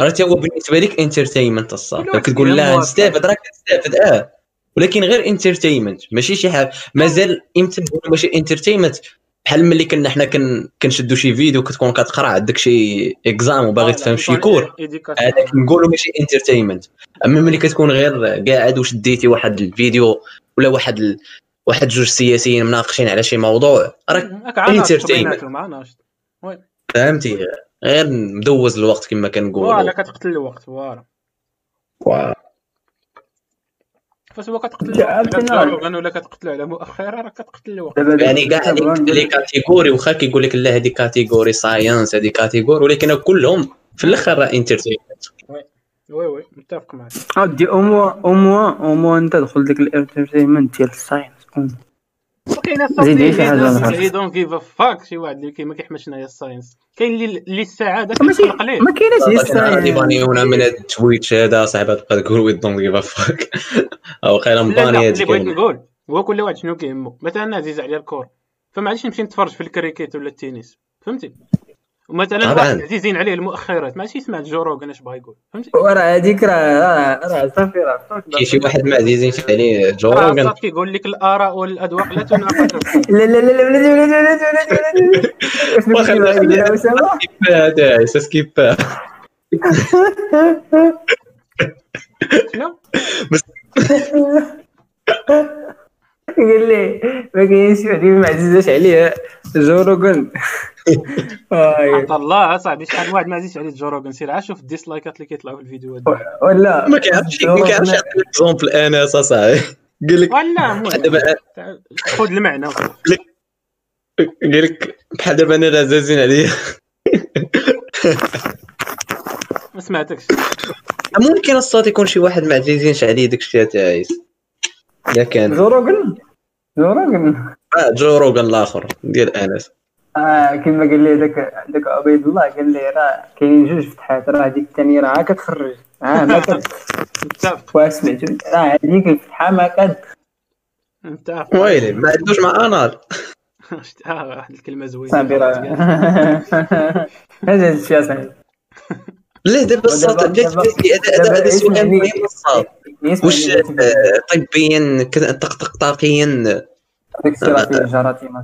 S3: راه حتى هو بالنسبة لك entertainment الصاد كتقول لا. نستافد راه كتستافد آه ولكن غير entertainment ماشي شي حاجة. مازال إمتى ماشي entertainment بحال ملي كنا حنا كن كنشدوا شي فيديو كتكون كتقرا عندك شي exam وباغي تفهم شي
S1: cours.
S3: هذاك نقولوا ماشي entertainment أما ملي كتكون غير قاعد وشديتي واحد الفيديو ولا واحد ال... واحد جوج سياسيين مناقشين على شي موضوع راك
S1: عاناشط.
S3: فهمتي؟ غير مدوز الوقت كما كنقولوا.
S1: voilà كتقتل الوقت voilà.
S3: وا-
S1: فاش هو كتقتل.
S2: Joe
S1: Rogan ولا كتقتلو على مؤخرا راه كتقتل الوقت.
S3: يعني كاع لي category واخا كيقول لك لا هذه category science هذه category ولكن كلهم في الآخر راه entertainment
S1: oui oui متفق معك.
S2: اودي أو موا أو موا أو موا أنت دخل ديك ال entertainment ديال ال science
S1: وكاين
S2: زيد عيش حاجة أخرى.
S1: he don't give a fuck شي واحد اللي ما كيحملش هنايا ال science. كاين اللي اللي
S2: السعادة
S1: كتخلق ليه
S2: ما كايناش
S3: عندي
S2: ال science
S3: باني هنا من ال Twitch هذا صاحبي تبقى تقول we don't give fuck أو
S1: لا
S3: مباني
S1: اللي بغيت نقول هو كل واحد شنو كيهمو؟ مثلا عزيز عليا الكور. فما عادش نمشي نتفرج في الكريكيت ولا التنس. فهمتي؟ ومثلا. واحد عزيزين عليه المؤخرات ماشي يسمع Joe Rogan اش بغا يقول فهمتي
S2: وراه هذيك راه راه راه صافي راه
S3: كاين شي واحد ما عزيزين عليه جو
S1: راه
S3: Rogan
S1: صاد كيقول لك الاراء والاذواق لا تناقش
S2: لا لا لا لا شنو
S3: واخا
S2: كيقول
S3: خلي-
S2: يا اسامه
S3: هذا سكيبا
S1: شنو
S2: قال لي ما كاينش واحد ما عزيزاش عليه. Joe Rogan. *laughs* آي.
S1: عبد الله صاحبي شحال واحد ما عزيزش عليه؟ Joe Rogan سير عا شوف الديسلايكات اللي كيطلعوا في الفيديوهات
S2: ولا.
S3: ما كيعرفش ما كيعرفش يعطي exemple انس اصاحبي قال لك
S1: ولا
S3: دابا
S1: خذ المعنى
S3: قال لك بحال دابا أنا راه زازين عليا
S1: ما سمعتكش.
S3: ممكن الصوت يكون شي واحد ما عزيزينش عليه داك الشيء تاع الا كان.
S2: جو روغان جو روغان
S3: آه، جو روغان الآخر. ديال آنس.
S2: آه كما قال لي داك داك عبيد الله قال لي راه كاينين جوج فتحات راه هذيك الثانية راه كتخرج. آه ما كت
S1: متفق.
S2: واسمعت راه هذيك الفتحة ما كت
S1: متفق.
S3: ويلي ما عندوش مع
S1: آه واحد الكلمة زوينة.
S2: صافي راه. *laughs* هذا الشيء صاحبي
S3: لا دابا بدات
S2: دابا-
S3: هذا سؤال
S2: اسمعني.
S3: مهم الصوت واش طبيا كذا طقطقطاقيا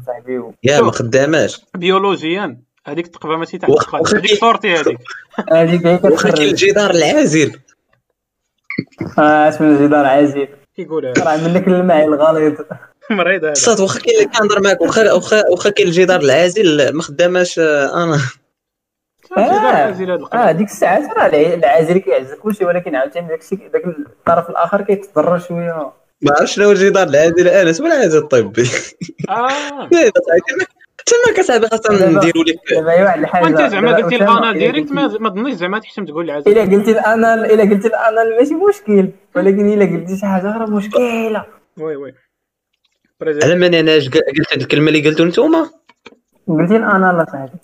S2: صاحبي و-
S3: يا ما خداماش.
S1: بيولوجيا. هذيك التقبه ماشي القلب هذيك صورتي هذيك.
S2: هذيك هي كتخرج.
S3: الجدار العازل.
S2: آه اسمه الجدار عازل.
S1: كيقول هذا؟
S2: راه منك الماء الغليظ.
S1: مريض هذا
S3: الصوت واخا كاين اللي كنهضر معاك واخا واخا واخا كاين الجدار العازل ما خداماش آه،
S2: أنا.
S1: آه. القلب.
S2: آه ديك الساعات راه الع- العازل كيعز كلشي ولكن عاوتاني داك الشيء داك الطرف الآخر كيتضرر شوية.
S3: ما عرفتش شنو هو الجدار العازل آنس ولا العازل الطبي *laughs*
S1: آه. *laughs*
S3: تما كصاحبي خاصنا
S2: دابا-
S3: نديرو لك.
S2: دابا واحد الحاجة
S1: وانت زعما قلتي
S2: إلا direct
S1: ما ظنيتش زعما تحشم تقول العزل
S2: الا قلتي ال anal الا قلتي ال anal ماشي مشكل ولكن الا قلتي شي حاجة أخرى مشكلة.
S1: oui oui.
S3: على ماني أنا قلت هاد الكلمة اللي قلتو نتوما؟
S2: قلتي الأنال صاحبي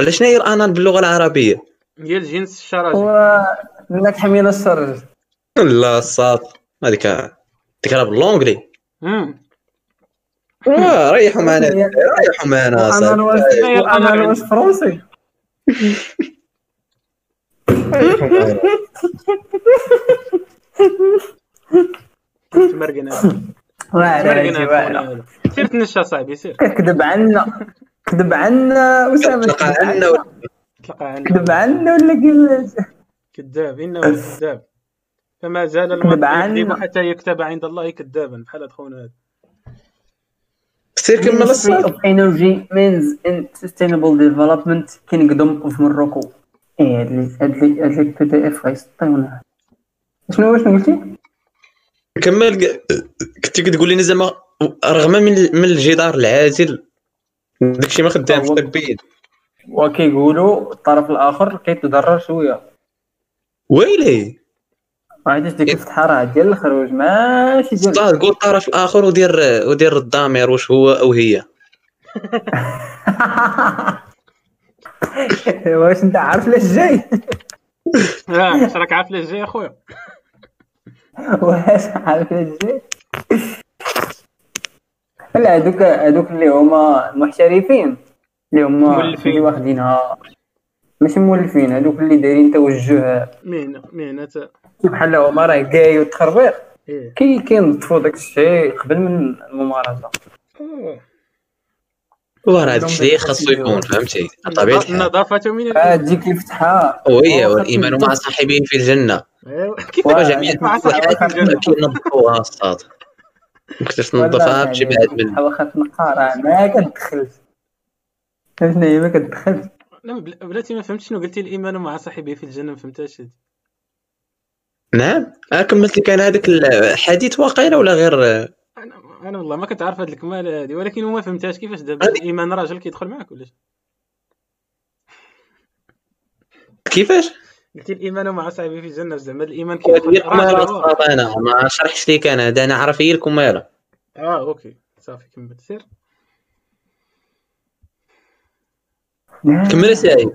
S3: على شنو هي الانال باللغة العربية؟
S1: هي الجنس الشرجي
S2: هو انك حميل الشرج
S3: لا الصاط هذيك هذيك راه باللونجلي. آه، ريحوا معنا. ريحوا معنا
S2: أنا *laughs*
S3: صاحبي.
S2: واش أنا واش فرنسي
S1: تمرقنا
S2: واعر.
S1: سير تنشى صاحبي سير
S2: كذب عنا. كذب عنا
S3: تلقى
S2: كذب
S3: عنا
S2: عنا
S1: تلقى عنا
S2: كذب عنا ولا قال
S1: كذاب إنه كذاب. فما زال. يكذب حتى يكتب عند الله كذابا. بحال هاد خونا هذا
S3: سير كمل
S2: of Energy means in Sustainable Development Kingdom of Morocco. إيه هاد لي هاد لي هاد لي بي دي اف غيسطيونا شنو شنو قلتي؟
S3: كمل كنت كتقول لنا زعما رغم من من الجدار العازل داكشي ما خدام في التكبيد
S2: وكيقولوا الطرف الآخر كيتضرر شوية.
S3: ويلي؟
S2: عرفتي ديك الفتحه راه ديال الخروج ماشي ديال
S3: صاد قول الطرف الآخر ودير ودير الضمير واش هو أو هي. *laughs*
S2: واش انت عارف لاش جاي
S1: واش راك عارف ليش جاي أخويا؟ *laughs*
S2: واش عارف لاش جاي لا هذوك هذوك اللي هما المحترفين اللي هما
S1: مولفين.
S2: اللي واخدينها. ماشي مولفين هذوك اللي دايرين توجه.
S1: مهنه مهنة.
S2: بحال هما راه كاي والتخربيق
S1: إيه.
S2: كي كينظفوا داك الشيء قبل من الممارسة.
S1: أوه.
S3: وراه هذاك الشيء خاصو يكون فهمتي؟ طبيعة الحال
S1: النظافة من
S2: آه، تجيك الفتحه
S3: وهي والإيمان مع صاحبه في الجنة.
S1: ايوا *laughs* كيف الجنة.
S3: كينظفوها الصاد مكنتش تنظفها بشي بعد من
S2: واخا تنقى راه ما كتدخلش. فهمتني؟ ما كتدخلش.
S1: لا بل- بلاتي ما فهمتش شنو قلتي الإيمان مع صاحبه في الجنة ما فهمتهاش.
S3: نعم. أنا كملت لك أنا هذاك الحديث واقيلا ولا غير؟
S1: أنا أنا والله ما كنت عارف هاد الكمال هادي ولكن ما فهمتهاش. كيفاش دابا الإيمان راجل كيدخل معاك ولا؟
S3: كيفاش؟
S1: قلتي الإيمان مع صاحبه في الجنة زعما
S3: الإيمان
S1: كيدخل
S3: أنا ما شرحش ليك أنا. هذا أنا عارف هي الكمالة
S1: آه okay. صافي كمل سير.
S3: كمل سعيد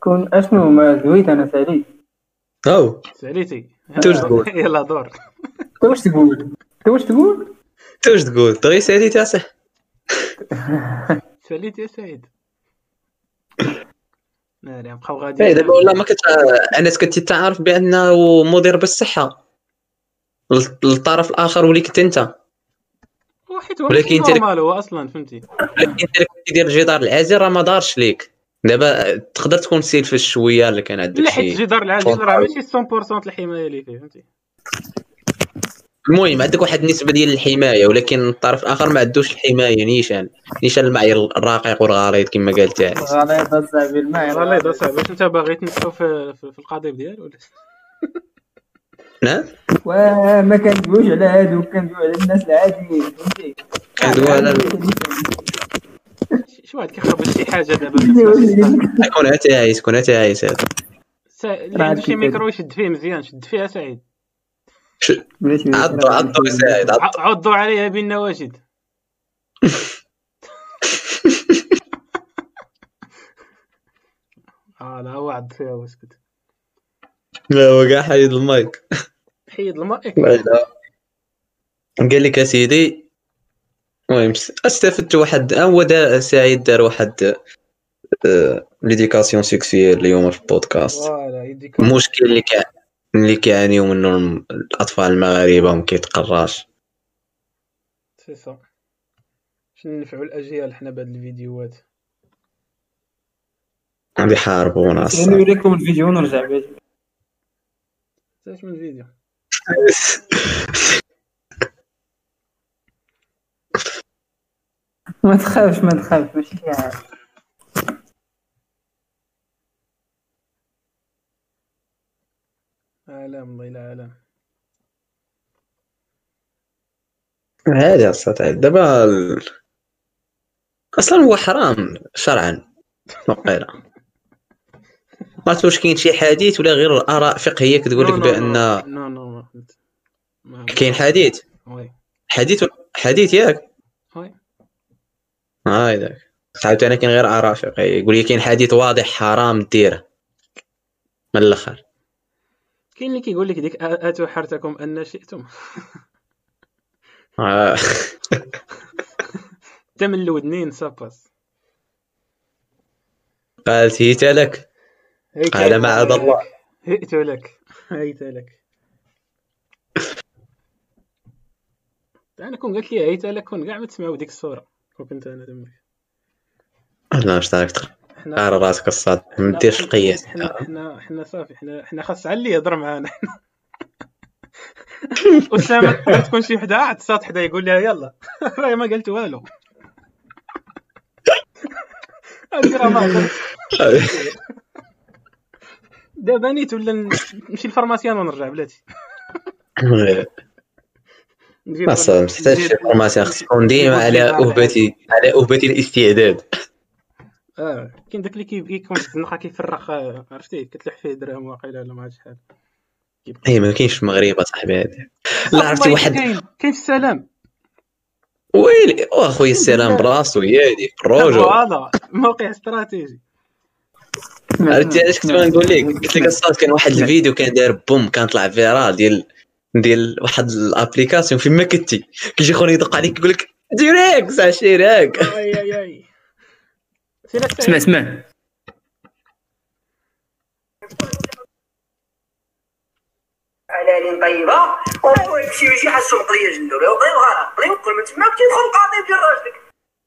S2: كون اشنو ما زويت أنا ساليت
S3: أو.
S1: ساليتي
S3: انت واش تقول؟ *laughs*
S1: يلا دور.
S2: انت واش تقول؟ انت واش تقول؟
S3: انت واش تقول. دغيا سعيد يا صح
S1: ساليت يا سعيد. ناري نبقاو
S3: إيه
S1: غاديين
S3: دابا والله ما كنت أنا كنت تعرف بانه مدير بالصحة. للطرف الآخر ولي كنت
S1: أنت. هو
S3: ولكن انت-
S1: normal هو أصلا فهمتي؟
S3: ولكن انت اللي كنت دير الجدار العازل راه ما دارش ليك. دابا تقدر تكون سيلفش شوية اللي كان عندك
S1: لا حيت
S3: شي
S1: الجدار العاجل راه ماشي 100% الحماية اللي فيه فهمتي؟
S3: المهم عندك واحد النسبة ديال الحماية ولكن الطرف الآخر ما عندوش الحماية نيشان. نيشان المعايير الرقيق والغليظ كما قالت عاد
S2: غليظ اصاحبي
S1: والله يدا صعب واش انت باغي تنسحو في, في, القضيب ديالو ولا؟
S3: نعم
S2: وما كندويوش على هادو كندويو على الناس العاديين فهمتي؟
S3: كندوي على
S1: شي- واحد كيخرب شي حاجة دابا. *laughs* *laughs*
S3: كون عايز كون عايز هذا.
S1: اللي عنده شي ميكرو يشد فيه مزيان شد فيها سعيد.
S3: عضو عضو يساعد عضو
S1: ع- عضوا عليها بالنواجذ *laughs* آه لا هو عض فيها واسكت.
S3: لا هو كاع حيد المايك.
S1: حيد المايك؟
S3: قال لك اسيدي المهم أستفدت واحد هو دا سعيد دار واحد l'éducation sexuelle اليوم في البودكاست. المشكل اللي كان. اللي كيعانيو منه الم- الأطفال المغاربة وما كيتقراش
S1: سي سا. باش ننفعوا الأجيال حنا بهاد الفيديوهات؟
S3: غادي يحاربونا الصراحة.
S2: نوريكم الفيديو ونرجع به
S1: من فيديو
S2: ما تخافش ما تخافش ماشي كاع.
S1: عالم الله يلا عالم
S3: هذه الصوت دابا ال- أصلا هو حرام شرعا وقيلا ما واش كاين شي حديث ولا غير اراء فقهية كتقول لك
S1: بأن non non
S3: كاين حديث.
S1: oui.
S3: حديث حديث ياك؟
S1: oui.
S3: هاي ذاك. عاوتاني أنا كاين غير ارافق يقول لي كاين حديث واضح حرام ديره من الآخر.
S1: كاين اللي كيقول لك ديك أتوا حرثكم أنى شئتم.
S3: آه. *laughs*
S1: انت من الودنين ساباس.
S3: قالت هيت لك. على معاذ الله.
S1: هيت لك. هيت لك. *laughs* أنا كون قالت لي هيت لك كون كاع ما تسمعوا ديك الصورة. كون كنت أنا تمك
S3: لا واش دارك قار راسك الصاد. ما ديرش القياس
S1: حنا حنا حنا صافي. حنا حنا خاص علي يهضر معانا. *laughs* أسامة تكون شي وحدة. عاد تصاد حدا يقول لها يلا. *laughs* راه ما قلت والو. *laughs* دابا نيت ولا نمشي للفارماسيان ونرجع بلاتي.
S3: ما صار محتاج شي فورماسيون خص تكون ديما على اهبتي على اهبتي الاستعداد.
S1: آه كاين داك اللي كيكون في الزنقه كيفرخ عرفتي؟ كتلح فيه درهم واقيلا ولا ما عرفتش شحال
S3: اي ما كاينش في المغرب اصاحبي هذا لا عرفتي واحد
S1: كاين كاين في السلام.
S3: ويلي أخويا السلام براسو هي هذيك الروجو
S1: هذا موقع استراتيجي.
S3: عرفتي علاش كنت نقول لك؟ قلت لك الصاد كان واحد الفيديو كان داير بوم كان طلع فيرال ديال ديال واحد الابليكاسيون فين ما كنتي كيجي خونا يدق عليك يقول لك دير هيك ساعه شير هيك
S1: أي أي أي.
S2: اسمع اسمع.
S4: حلال طيبة. ويمشي يجي حسوا قضيه جندو. بغيو غلط. بغيو يدخل من تما كيدخل القاضي ديال راجلك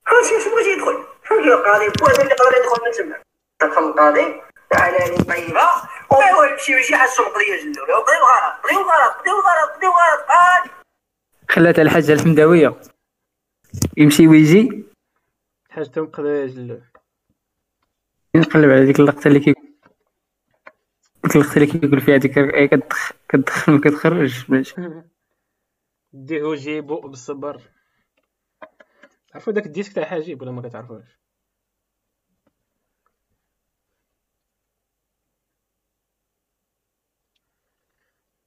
S4: فهمتي شنو بغيتي يدخل. فهمتي القاضي هو هذا اللي قدر يدخل من تما. دخل القاضي. حلال طيبة. ويمشي يجي حسوا قضيه جندو. بغيو غلط. بغيو غلط بغيو غلط بغيو غلط. قاضي
S2: خلاتها الحاجة الحمداوية. يمشي ويجي.
S1: حاجتهم قضيه جندو.
S2: نقلب على ديك اللقطة اللي كي ديك اللقطة اللي كيقول فيها ديك كتدخل كتدخل ما كتخرج ماشي.
S1: ديه وجيبو بالصبر عرفوا داك الديسك تاع حاجيب ولا ما كتعرفوش؟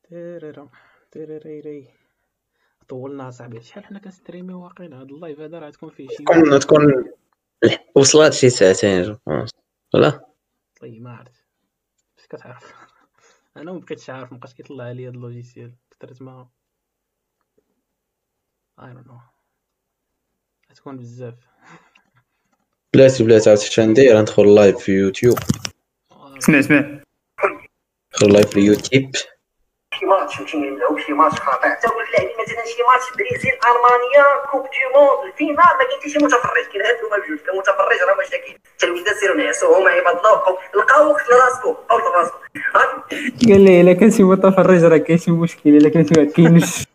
S1: تيريرا تيريري طولنا صاحبي. شحال حنا كنستريمي واقيلا؟ هاد اللايف هذا راه تكون فيه شي
S3: تكون تكون وصلت شي ساعتين ولا؟
S1: طيب ما عرفت. بس كتعرف. *laughs* أنا ما بقيتش عارف مابقاش كيطلع لي هاد ال logiciel. كثرت ما I don't know تكون بزاف.
S3: بلاتي بلاتي عرفت اش ندير؟ ندخل live في يوتيوب.
S2: اسمع اسمع.
S3: ندخل live في يوتيوب.
S4: شي ماتش فهمتيني نلعب شي ماتش خاطئ حتى ولا لعبي مثلا شي ماتش بريزيل المانيا coupe du monde ال finale ما كاين حتى شي متفرج كاين غير نتوما بجوج كمتفرج راه كاين حتى الوليدات سيروا نعسوهم عباد الله وبقاو لقاو وقت لراسكم بقاو لراسكم
S2: قال لي الا كان شي متفرج راه كاين شي مشكل الا كان شي ما كاينش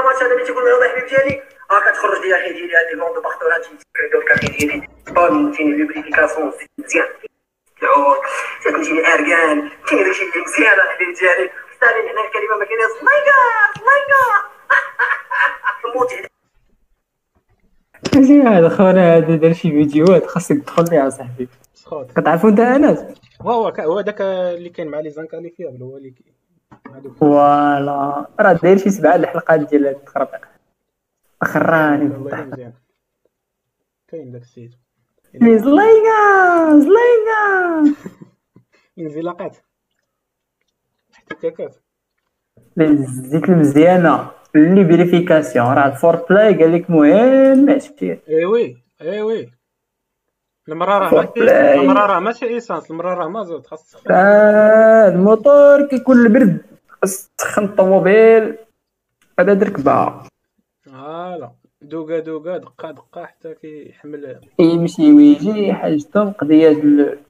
S4: الماتش هذا ملي تيقول له يلاه حبيب ديالي ها كتخرج لي أخي ديالي هاد لي فون دو بارتو هادشي دوك أخي ديالي فهمتيني لوبريفيكاسيون مزيان العود تمشي الاركان كاين داكشي اللي مزيان الحبيب ديالي ستالين هنا الكلمة ما كايناش ماي جاد ماي جاد
S2: هذا؟ خونا هذا دار شي فيديوهات. خاصك تدخل ليها صاحبي.
S1: سخوت.
S2: كتعرفوا انت أنس؟
S1: هو هو هو داك اللي كاين مع les inqualifiables هو اللي هذوك.
S2: voilà. راه داير شي سبعة الحلقات ديال هاد التخربيق أخراني
S1: والله مزيان. كاين داك السيد.
S2: زليقه زليقه
S1: انزلاقات احتكاكات.
S2: الزيت المزيانة. اللي فيريفيكاسيون راه الفور بلاي قال لك مهم ماشي.
S1: ايوي ايوي المرة راه. المرة راه ماشي ايسانس المرة راه مازوت خاص
S2: آه الموتور كيكون البرد. خاص تسخن الطوموبيل. هذا دركبه
S1: فوالا. دوكا دوكا دقة دقة حتى كيحمل
S2: يمشي ويجي حاجتهم قضيه ال-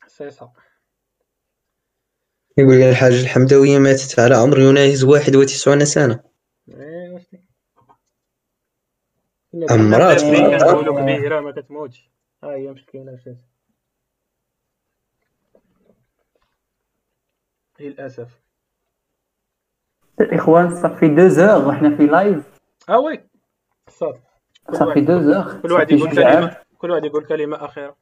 S1: حساسة
S3: يقول لي الحاج الحمداوية ماتت على عمر يناهز 91 سنة.
S1: واش
S3: عمرات
S1: كنا
S2: عمرات.
S1: كنقولوا كبيرة ما كتموتش. ها هي مسكينة للأسف.
S2: الاخوان صافي deux heures وحنا في live
S1: ah oui صافي كل
S2: صافي
S1: واحد
S2: deux heures
S1: كل واحد يقول. كلمة كل واحد يقول كلمة أخيرة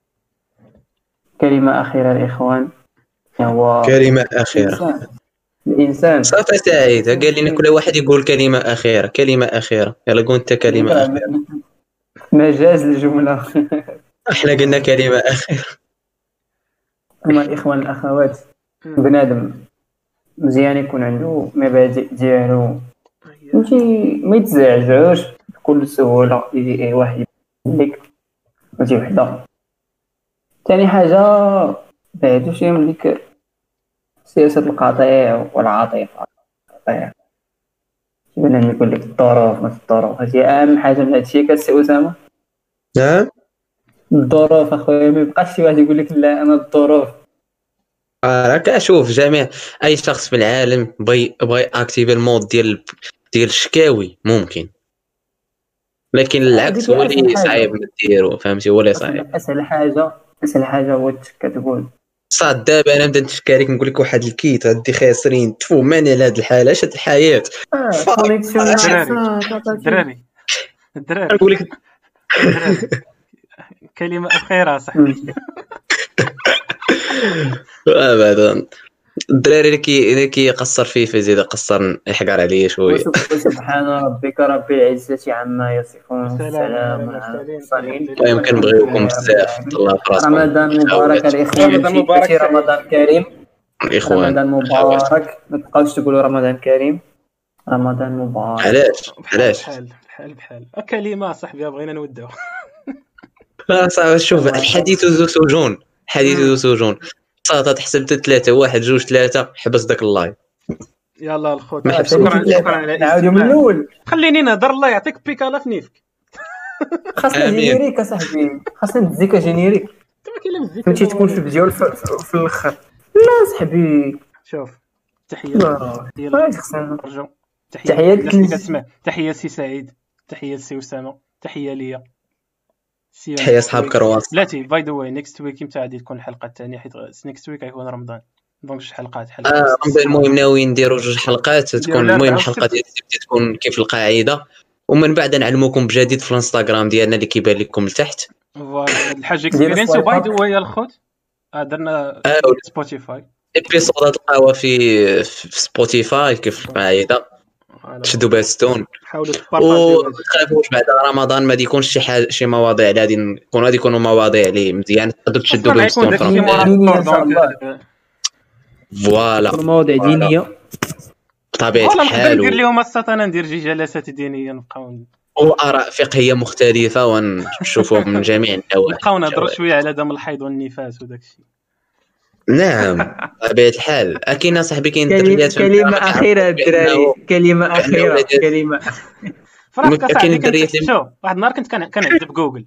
S2: كلمه اخيره الاخوان هو
S3: كلمة أخيرة
S2: إنسان. الانسان
S3: صافي سعيد قال لنا كل واحد يقول كلمه اخيره كلمه اخيره يلا قول انت كلمه اخيره
S2: مجاز الجمله
S3: إحنا قلنا كلمه اخيره
S2: هما الاخوان الاخوات بنادم مزيان يكون عنده مبادئ ديالو فهمتي ما يتزعزعوش بكل سهولة يجي اي واحد لك فهمتي وحدة. ثاني حاجة بعدو شي من ديك سياسة القطيع والعاطفة. القطيع بنادم يقول لك الظروف ما الظروف. هذه أهم حاجة من هادشي ياك سي أسامة؟
S3: نعم
S2: الظروف أخويا ما يبقاش شي واحد يقول لك لا أنا الظروف.
S3: راك أشوف جميع أي شخص في العالم بغى بغى activer ال mode ديال ديال الشكاوي ممكن. لكن العكس هو اللي صعيب ديرو فهمتي؟ هو اللي صعيب.
S2: أسهل حاجة أسهل حاجة هو كتقول.
S3: صاد دابا أنا نبدا نتشكى لك نقول لك واحد الكيت غادي خاسرين. تفو ماني على هاد الحالة اش هاد الحياة
S1: الدراري الدراري
S3: نقول لك
S1: كلمة اخيره صاحبي
S3: ابدا الدراري اللي كي اللي كيقصر فيه فيزيد قصر يحقر عليه شوية.
S2: سبحان ربك رب العزة عما يصفون. السلام على المرسلين.
S3: يمكن نبغيوكم بزاف الله في راسكم
S2: رمضان مبارك. الاخوان
S1: رمضان مبارك.
S2: رمضان كريم.
S3: الاخوان
S2: رمضان مبارك. ما تبقاوش تقولوا رمضان كريم. رمضان مبارك.
S3: علاش علاش
S1: بحال بحال بحال. كلمه صاحبي بغينا نودعو.
S3: لا صافي شوف الحديث ذو سجون. الحديث ذو شجون. صافي تحسب ثلاثة واحد جوج ثلاثة حبس داك ال live.
S1: يلا الخوت. شكرا. شكرا على
S2: نعاودوا من. الأول.
S1: خليني نهضر الله يعطيك بيكالا في نيفك. *laughs*
S2: خاصنا. générique اصاحبي خاصنا مزيكا
S1: générique.
S2: فهمتي تكون في الفيديو في, الأخر. لا صاحبي.
S1: شوف
S2: تحية.
S1: تحية تحية. سي سعيد. تحية سي أسامة. تحية ليا. See you
S3: تحية
S1: next
S3: صحاب
S1: week.
S3: كرواس.
S1: بلاتي باي ذا واي نيكست ويك إمتى غادي تكون الحلقة الثانية حيت نيكست ويك غيكون رمضان. دونك شي حلقات حلقه
S3: آه رمضان المهم ناويين نديرو جوج حلقات تكون المهم
S1: الحلقة.
S3: ديال السبت تكون كيف القاعدة. ومن بعد نعلموكم بجديد في الانستغرام ديالنا اللي كيبان لكم لتحت.
S2: ديال
S1: اكسبيرينس وباي. ذا واي الخوت آه، درنا
S3: آه،
S1: سبوتيفاي
S3: ابيسودات القهوة في في سبوتيفاي كيف القاعدة. تشدوا بها ستون
S1: حاولوا
S3: تخافوش بعد رمضان ما يكونش شي حاجة شي مواضيع اللي غادي نكون غادي يكونوا مواضيع اللي مزيان. تقدروا تشدوا بهم
S1: غيكون
S3: ستون
S1: داكشي
S3: في
S1: مورا
S2: دينية
S1: الفطور
S2: إن شاء
S1: donc
S3: voilà.
S2: مواضيع دينية.
S3: بطبيعه الحال
S1: ندير لهم الساط أنا ندير شي جلسات دينية نبقاو
S3: وآراء فقهية مختلفة ونشوفهم من *laughs* جميع النواحي.
S1: نبقاو نهضروا شوية على دم الحيض والنفاس وداك الشيء.
S3: نعم بطبيعة الحال. كاين صاحبي كاين في
S2: كلمة
S3: كيعرفوا
S2: الدراري. أخيرة.
S3: ولاد-
S2: كلمة
S1: فراسك
S3: كاين
S1: صاحبي شوف واحد النهار كنت كان- كنعد بجوجل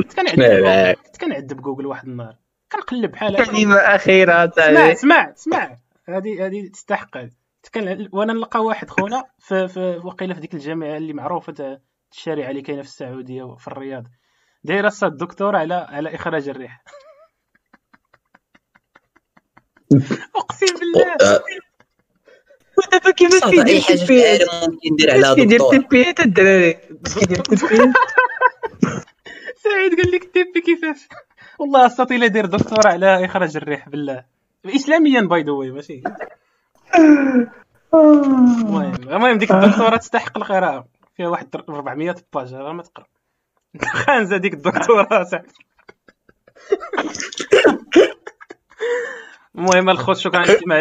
S1: كنت.
S3: لا.
S1: كنت كنعد بجوجل واحد النهار. كنقلب بحال هكا
S2: كلمة أخيرة
S1: اسمع اسمع اسمع. هذه هذه تستحق. كان وأنا نلقى واحد خونا في, في وقيله في ديك الجامعة اللي معروفة الشارع اللي كاينة في السعودية وفي الرياض. دايره الدكتور على على إخراج الريح. *laughs* أقسم بالله.
S2: ودابا كيفاش
S3: صافي أي حاجة في العالم ممكن يدير على هذا
S2: كيدير
S3: الدور
S2: تلبيات الدراري
S1: سعيد قال لك تيبي كيفاش؟ والله استطيع لا دير دكتور على إخراج الريح بالله. اسلاميا باي ذا واي ماشي. المهم المهم ديك الدكتورة تستحق القراءه فيها واحد 400 باج راه ما تقرأ. خانزة ديك الدكتورة صاحبي المهم الخوت شكرا على الاستماع.